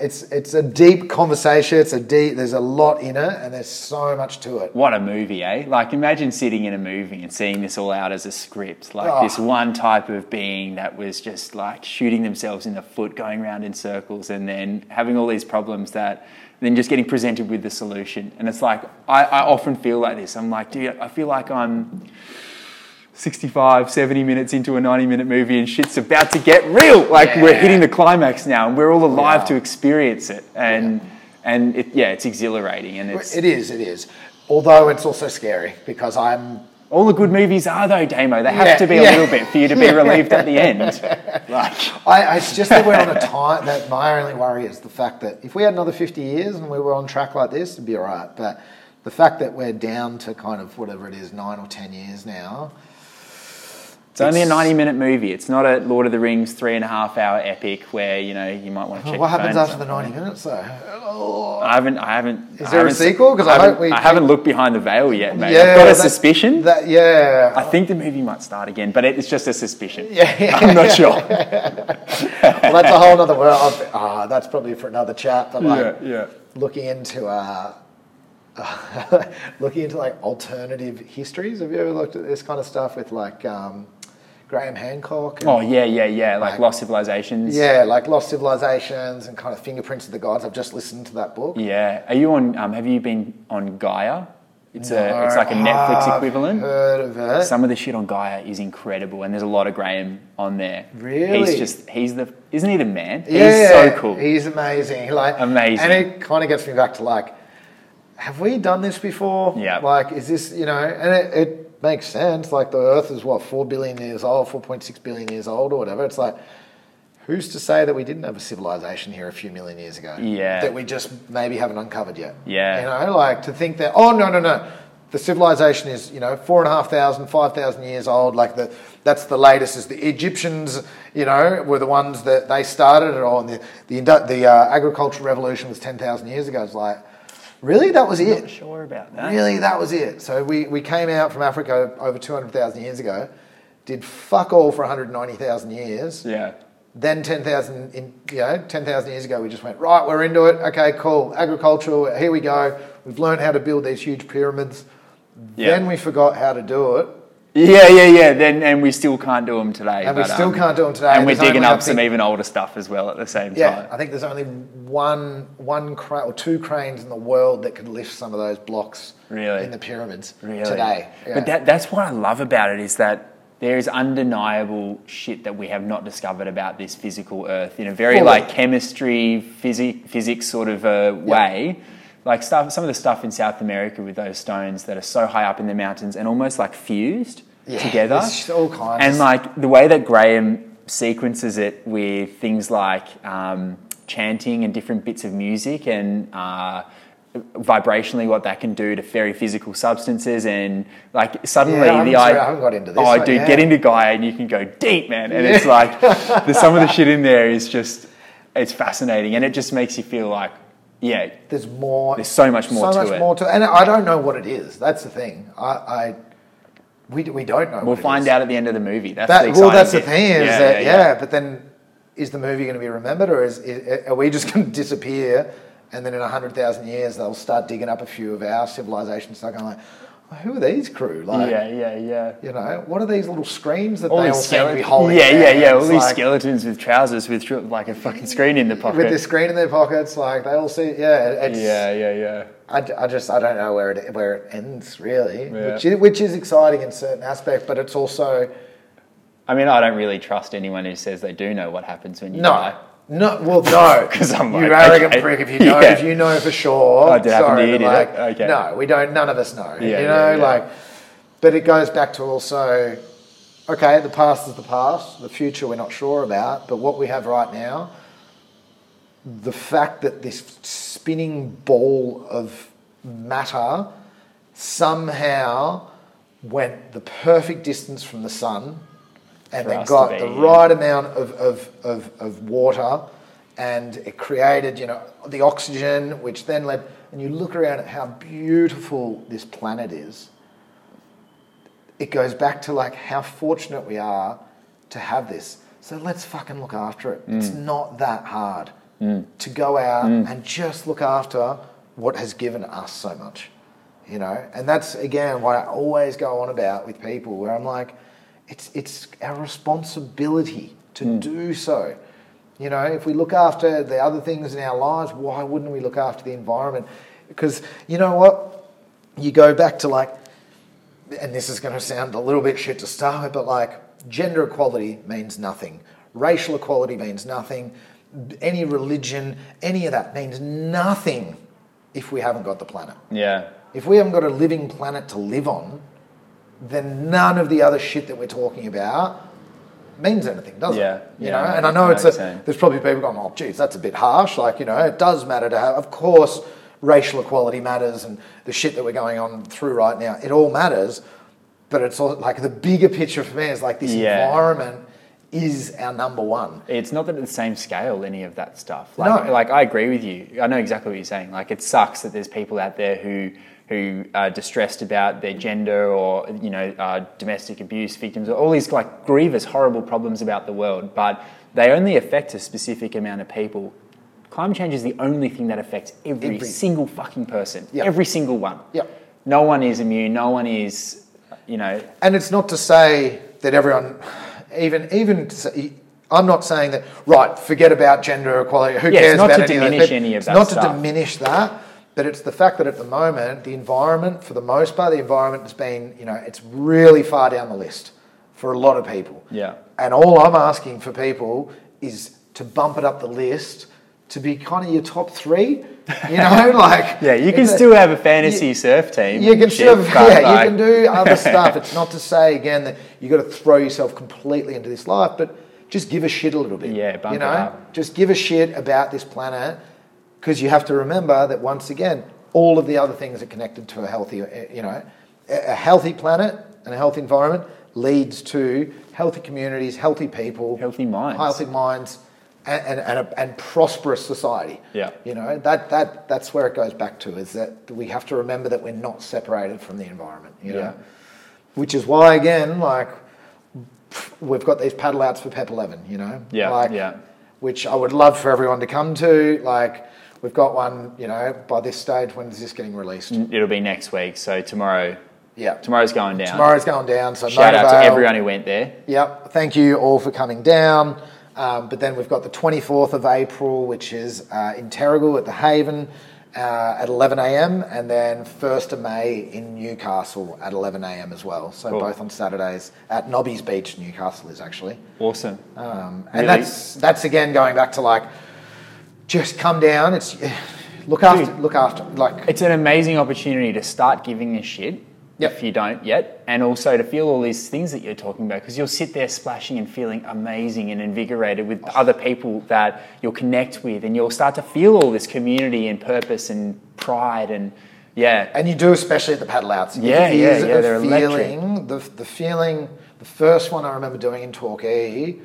S4: it's it's a deep conversation. It's a deep. There's a lot in it, and there's so much to it.
S1: What a movie, eh? Like, imagine sitting in a movie and seeing this all out as a script. Like,
S4: Oh.
S1: this one type of being that was just like shooting themselves in the foot, going around in circles, and then having all these problems that then just getting presented with the solution. And it's like, I, I often feel like this. I'm like, dude, I feel like I'm 65, 70 minutes into a 90 minute movie and shit's about to get real. Like, we're hitting the climax now and we're all alive
S4: Yeah.
S1: to experience it. And, and it, yeah, it's exhilarating. And it's,
S4: It is. It is. Although it's also scary because I'm
S1: All the good movies are though, Damo. They have
S4: Yeah,
S1: to be a little bit for you to be relieved at the end. Like,
S4: I, I- it's just that we're on a time that my only worry is the fact that if we had another 50 years and we were on track like this, it'd be all right. But the fact that we're down to kind of whatever it is, nine or 10 years now,
S1: it's only a ninety-minute movie. It's not a Lord of the Rings three and a half hour epic where you know you might want to check.
S4: what happens after the 90 minutes though?
S1: I haven't. I haven't.
S4: Is there a
S1: haven't
S4: sequel? 'Cause I
S1: haven't- I haven't looked behind the veil yet, mate. I've got a
S4: that-
S1: suspicion.
S4: That, yeah.
S1: I think the movie might start again, but it's just a suspicion.
S4: Yeah, yeah.
S1: I'm not sure.
S4: well, that's a whole other world. Ah, that's probably for another chat. But like
S1: yeah.
S4: looking into uh, looking into like alternative histories. Have you ever looked at this kind of stuff with like um, Graham Hancock? and-
S1: Oh yeah, yeah, yeah. Like
S4: Like-
S1: Lost Civilizations.
S4: Yeah, like Lost Civilizations and kind of Fingerprints of the Gods. I've just listened to that book.
S1: Yeah. Are you on? Um, have you been on Gaia? It's a. It's like a Netflix
S4: I've
S1: equivalent.
S4: Heard of it?
S1: Some of the shit on Gaia is incredible, and there's a lot of Graham on there.
S4: Really?
S1: He's just he's the isn't he the man?
S4: yeah,
S1: He's so cool.
S4: He's amazing. Like
S1: Amazing.
S4: and it kind of gets me back to like, have we done this before?
S1: Yeah.
S4: Like, is this you know? And it, it makes sense. Like the Earth is what four billion years old, four point six billion years old, or whatever. It's like. Who's to say that we didn't have a civilization here a few million years ago?
S1: Yeah.
S4: That we just maybe haven't uncovered yet.
S1: Yeah.
S4: You know, like to think that, oh, no, no, no. The civilization is, you know, four and a half thousand, five thousand years old. Like the, that's the latest. Is the Egyptians, you know, were the ones that they started it all. And the, the, the uh, agricultural revolution was 10,000 years ago. It's like, really? That was it?
S1: Not sure about that.
S4: Really, that was it. So we, we came out from Africa over 200,000 years ago, did fuck all for 190,000 years.
S1: Yeah.
S4: Then 10,000, in you know, 10,000 years ago, we just went, right, we're into it. Okay, cool. Agricultural, here we go. We've learned how to build these huge pyramids.
S1: Yeah.
S4: Then we forgot how to do it.
S1: Yeah, yeah, yeah. Then and we still can't do them today.
S4: And we
S1: but,
S4: still
S1: um,
S4: can't do 'em today.
S1: And we're digging up some even older stuff as well at the same
S4: Yeah,
S1: time.
S4: I think there's only one, one crane or two cranes in the world that could lift some of those blocks
S1: Really?
S4: in the pyramids
S1: Really.
S4: today. Yeah.
S1: But that, that's what I love about it is that there is undeniable shit that we have not discovered about this physical Earth in a very
S4: Fully.
S1: like chemistry, physics, physics sort of uh, way. Like stuff, some of the stuff in South America with those stones that are so high up in the mountains and almost like fused
S4: Yeah,
S1: together.
S4: all kinds.
S1: And like the way that Graham sequences it with things like um, chanting and different bits of music and uh, vibrationally what that can do to very physical substances and like suddenly
S4: Yeah,
S1: the
S4: sorry,
S1: i-
S4: I haven't got into this,
S1: oh
S4: but
S1: dude
S4: yeah.
S1: get into Gaia and you can go deep man and it's like the, some of the shit in there is just it's fascinating and it just makes you feel like yeah
S4: there's more.
S1: There's so much more
S4: so
S1: to
S4: much
S1: it.
S4: more to it. and I don't know what it is. That's the thing. I, I we, we don't know.
S1: we'll
S4: what
S1: find
S4: is.
S1: out at the end of the movie that's
S4: That,
S1: the
S4: well, that's the thing is
S1: Yeah,
S4: that
S1: yeah,
S4: yeah,
S1: yeah.
S4: but then is the movie going to be remembered or is, is are we just going to disappear and then in hundred thousand years they'll start digging up a few of our civilizations, start going like, "Oh, who are these crew? Like,
S1: yeah yeah yeah
S4: you know, what are these little screens that
S1: all
S4: they all seem to be holding?
S1: Yeah, yeah, yeah. All these
S4: like,
S1: skeletons with trousers with like a fucking screen in the pocket.
S4: with this screen in their pockets, like they all see. Yeah, it's,
S1: yeah, yeah, yeah.
S4: I, I just I don't know where it where it ends really,
S1: Yeah.
S4: which is, which is exciting in certain aspects, but it's also
S1: I mean, I don't really trust anyone who says they do know what happens when you
S4: no,
S1: die.
S4: No, well, no,
S1: 'Cause I'm
S4: you
S1: like,
S4: arrogant
S1: okay.
S4: prick. If you know,
S1: Yeah.
S4: if you know for sure,
S1: Oh, did
S4: sorry,
S1: to you,
S4: but
S1: did it?
S4: like,
S1: Okay.
S4: no, we don't. None of us know.
S1: Yeah,
S4: you know,
S1: yeah.
S4: like, but it goes back to also, okay, the past is the past. The future we're not sure about, but what we have right now, the fact that this spinning ball of matter somehow went the perfect distance from the sun and they got the right amount of, of, of, of water and it created, you know, the oxygen, which then led, and you look around at how beautiful this planet is. It goes back to like how fortunate we are to have this. So let's fucking look after it. It's not that hard to go out and just look after what has given us so much, you know. And that's again what I always go on about with people, where I'm like, it's it's our responsibility to hmm. do so. You know, if we look after the other things in our lives, why wouldn't we look after the environment? Because you know what, you go back to like and this is going to sound a little bit shit to start with, but like gender equality means nothing. Racial equality means nothing. Any religion, any of that means nothing if we haven't got the planet.
S1: Yeah.
S4: If we haven't got a living planet to live on, then none of the other shit that we're talking about means anything, does
S1: Yeah,
S4: it? You
S1: yeah,
S4: know,
S1: know-
S4: and I know it's a, there's probably people going, oh, geez, that's a bit harsh. Like, you know, it does matter to have, of course, racial equality matters and the shit that we're going on through right now, it all matters. But it's all, like the bigger picture for me is like this
S1: Yeah.
S4: environment is our number one.
S1: It's not that at the same scale, any of that stuff. Like,
S4: No.
S1: like I agree with you. I know exactly what you're saying. Like, it sucks that there's people out there who who are distressed about their gender or you know uh, domestic abuse victims or all these like grievous, horrible problems about the world, but they only affect a specific amount of people. Climate change is the only thing that affects every,
S4: Every-
S1: single fucking person. Every single one.
S4: Yep.
S1: No one is immune. No one is, you know.
S4: And it's not to say that everyone, even even, to say, I'm not saying that right. Forget about gender equality. Who
S1: Yeah, it's
S4: cares
S1: not
S4: about
S1: to
S4: any of
S1: diminish any of
S4: It's
S1: that
S4: not
S1: stuff.
S4: to diminish that, but it's the fact that at the moment the environment, for the most part, the environment has been, you know, it's really far down the list for a lot of people.
S1: Yeah.
S4: And all I'm asking for people is to bump it up the list to be kind of your top three. You know, like
S1: Yeah, you can
S4: it's a-
S1: still have a fantasy surf team.
S4: you can still, yeah,
S1: like-
S4: you can do other stuff. It's not to say again that you got to throw yourself completely into this life, but just give a shit a little bit.
S1: Yeah, bump
S4: you
S1: it
S4: know,
S1: up.
S4: just give a shit about this planet because you have to remember that once again, all of the other things are connected to a healthy, uh, you know, a healthy planet and a healthy environment leads to healthy communities, healthy people,
S1: Healthy minds.
S4: healthy minds, and and, and, a, and prosperous society.
S1: Yeah.
S4: You know, that, that, that's where it goes back to is that we have to remember that we're not separated from the environment, you know?
S1: Yeah.
S4: Which is why, again, like, we've got these paddle outs for PEP 11, you know?
S1: Yeah,
S4: Like,
S1: yeah.
S4: Which I would love for everyone to come to. Like, we've got one, you know, by this stage, when is this getting released?
S1: It'll be next week. So tomorrow,
S4: Yeah.
S1: tomorrow's going down.
S4: Tomorrow's going down, so
S1: Shout out to everyone who went there.
S4: Yep. Thank you all for coming down. Um, but then we've got the 24th of April, which is uh, in Terrigal at the Haven uh, at 11 a.m. And then 1st of May in Newcastle at 11 a.m. as well. So
S1: Cool.
S4: both on Saturdays at Nobby's Beach, Newcastle is actually.
S1: Awesome.
S4: Um, and
S1: Really?
S4: that's that's again going back to like, just come down. It's look after,
S1: Dude.
S4: look after, like
S1: It's an amazing opportunity to start giving a shit
S4: Yep.
S1: if you don't yet, and also to feel all these things that you're talking about because you'll sit there splashing and feeling amazing and invigorated with other people that you'll connect with, and you'll start to feel all this community and purpose and pride and yeah.
S4: And you do, especially at the paddle outs.
S1: Yeah, yeah, yeah, they're electric.
S4: feeling, the, the feeling, the first one I remember doing in Torquay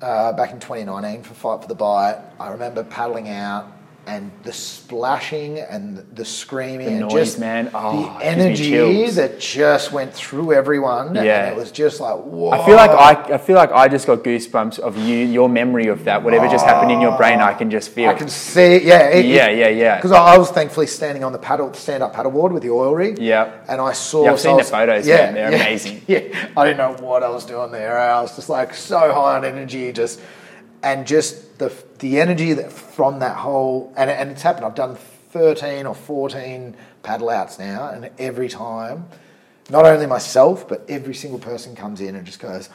S4: uh, back in 2019 for Fight for the Bight, I remember paddling out and the splashing and the screaming
S1: The
S4: and
S1: noise,
S4: just
S1: man. Oh,
S4: the
S1: it gives me
S4: energy that just went through everyone.
S1: Yeah.
S4: And it was just like, whoa.
S1: I feel like I, I feel like I just got goosebumps of you, your memory of that. Whatever just happened in your ah, brain, I can just feel.
S4: I can see, yeah, it,
S1: Yeah, yeah, yeah.
S4: Because I was thankfully standing on the paddle, stand-up paddleboard with the oil rig.
S1: Yeah.
S4: and I saw.
S1: Yeah, I've
S4: so
S1: seen
S4: I
S1: the
S4: was-
S1: photos, man. They're amazing.
S4: Yeah, I didn't know what I was doing there. I was just like so high on energy, just and just the the energy that from that whole and and it's happened. I've done thirteen or fourteen paddle outs now, and every time, not only myself but every single person comes in and just goes.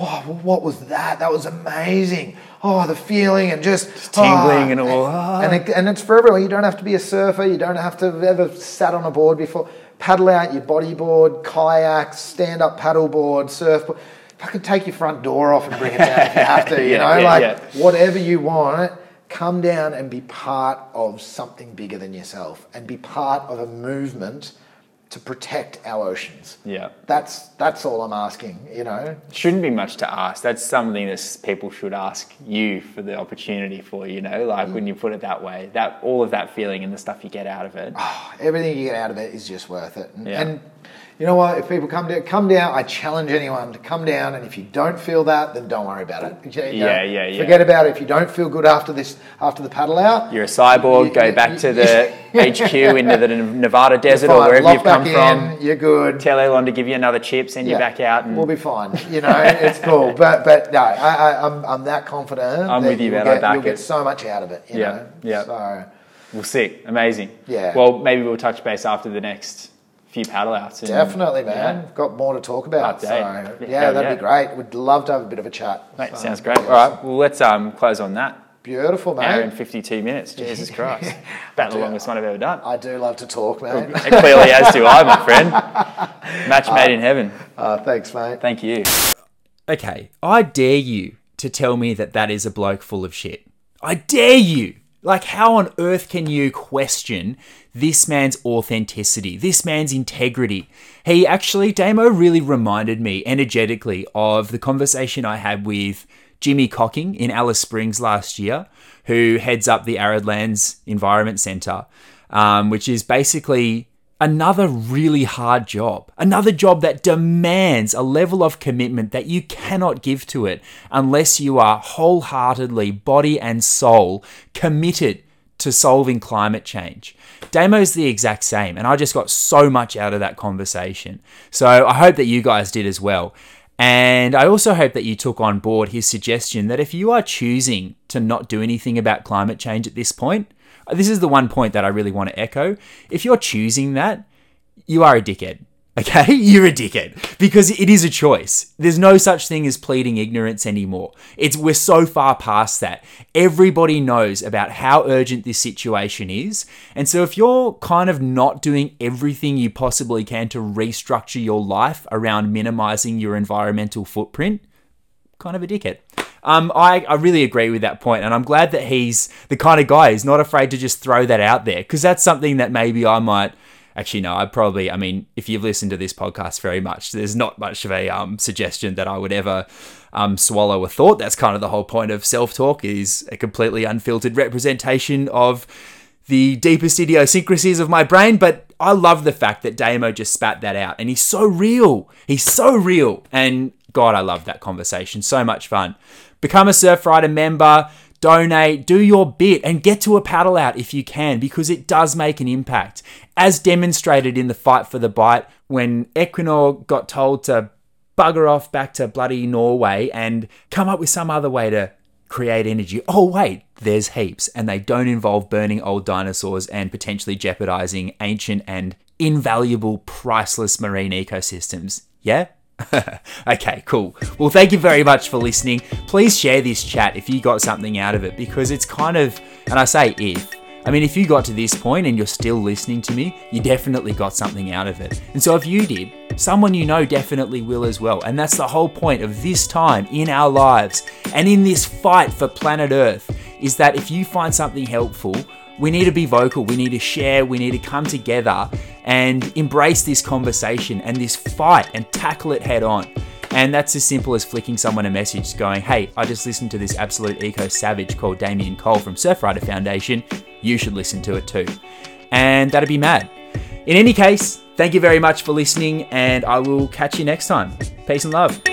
S4: wow, what was that? That was amazing. Oh, the feeling and just,
S6: tingling
S4: ah.
S6: and all, ah.
S4: And, it, and it's for everyone. You don't have to be a surfer. You don't have to have ever sat on a board before. Paddle out your bodyboard, kayak, stand up paddleboard, surfboard. Fucking take your front door off and bring it down if you have to. You
S6: Yeah,
S4: know,
S6: yeah,
S4: like
S6: yeah.
S4: whatever you want. Come down and be part of something bigger than yourself, and be part of a movement to protect our oceans.
S6: Yeah.
S4: That's that's all I'm asking. You know,
S6: Shouldn't be much to ask. That's something that people should ask you for the opportunity for. You know, like mm. when you put it that way, that all of that feeling and the stuff you get out of it.
S4: Oh, everything you get out of it is just worth it. And,
S6: Yeah.
S4: and you know what? If people come down, come down. I challenge anyone to come down. And if you don't feel that, then don't worry about it. You know,
S6: Yeah, yeah, yeah.
S4: Forget about it. If you don't feel good after this, after the paddle out,
S6: You're a cyborg.
S4: You-
S6: go
S4: you-
S6: back to the HQ into the Nevada desert
S4: fine.
S6: or wherever you've come
S4: back
S6: from.
S4: You're good.
S6: Tell Elon to give you another chip, send you back out, and
S4: We'll be fine. You know, it's cool. But but no, I, I, I'm I'm that confident.
S6: I'm
S4: that
S6: with you, man. I
S4: Get,
S6: back
S4: you'll get so much out of it. You
S6: Yeah,
S4: know?
S6: yeah.
S4: So
S6: we'll see. Amazing.
S4: Yeah.
S6: Well, maybe we'll touch base after the next few paddle outs. and-
S4: definitely, man.
S6: Yeah.
S4: Got more to talk about. So yeah,
S6: Yeah,
S4: that'd
S6: yeah.
S4: be great. We'd love to have a bit of a chat.
S6: Mate,
S4: So,
S6: sounds great. All right. Well, let's um close on that.
S4: Beautiful,
S6: Hour and 52 minutes. Jesus Christ. About the longest one I've ever done.
S4: I do love to talk, mate.
S6: And clearly, as do I, my friend. Match made in heaven.
S4: Uh, thanks, mate.
S6: Thank you.
S1: Okay, I dare you to tell me that that is a bloke full of shit. I dare you. Like, how on earth can you question this man's authenticity, this man's integrity? He actually, Damo really reminded me energetically of the conversation I had with Jimmy Cocking in Alice Springs last year, who heads up the Arid Lands Environment Centre, um, which is basically another really hard job. Another job that demands a level of commitment that you cannot give to it unless you are wholeheartedly, body and soul, committed to solving climate change. Damo's the exact same, and I just got so much out of that conversation. So I hope that you guys did as well. And I also hope that you took on board his suggestion that if you are choosing to not do anything about climate change at this point, this is the one point that I really want to echo. If you're choosing that, you are a dickhead. Okay? You're a dickhead because it is a choice. There's no such thing as pleading ignorance anymore. It's we're so far past that. Everybody knows about how urgent this situation is. And so if you're kind of not doing everything you possibly can to restructure your life around minimizing your environmental footprint, kind of a dickhead. Um, I, I really agree with that point, and I'm glad that he's the kind of guy who's not afraid to just throw that out there because that's something that maybe I might. Actually, no, I probably. I mean, if you've listened to this podcast very much, there's not much of a um, suggestion that I would ever um, swallow a thought. That's kind of the whole point of self-talk is a completely unfiltered representation of the deepest idiosyncrasies of my brain, but I love the fact that Damo just spat that out and he's so real. He's so real. And God, I love that conversation. So much fun. Become a surf Surfrider member, donate, do your bit, and get to a paddle out if you can, because it does make an impact. As demonstrated in the fight for the Bight, when Equinor got told to bugger off back to bloody Norway and come up with some other way to create energy. Oh, wait, there's heaps, and they don't involve burning old dinosaurs and potentially jeopardizing ancient and invaluable, priceless marine ecosystems. Yeah? okay, cool. Well, thank you very much for listening. Please share this chat if you got something out of it because it's kind of, and I say if, I mean, if you got to this point and you're still listening to me, you definitely got something out of it. And so if you did, someone you know definitely will as well. And that's the whole point of this time in our lives and in this fight for planet Earth is that if you find something helpful, we need to be vocal, we need to share, we need to come together and embrace this conversation and this fight and tackle it head on. And that's as simple as flicking someone a message going, hey, I just listened to this absolute eco savage called Damien Cole from Surfrider Foundation. You should listen to it too. And that'd be mad. In any case, thank you very much for listening, and I will catch you next time. Peace and love.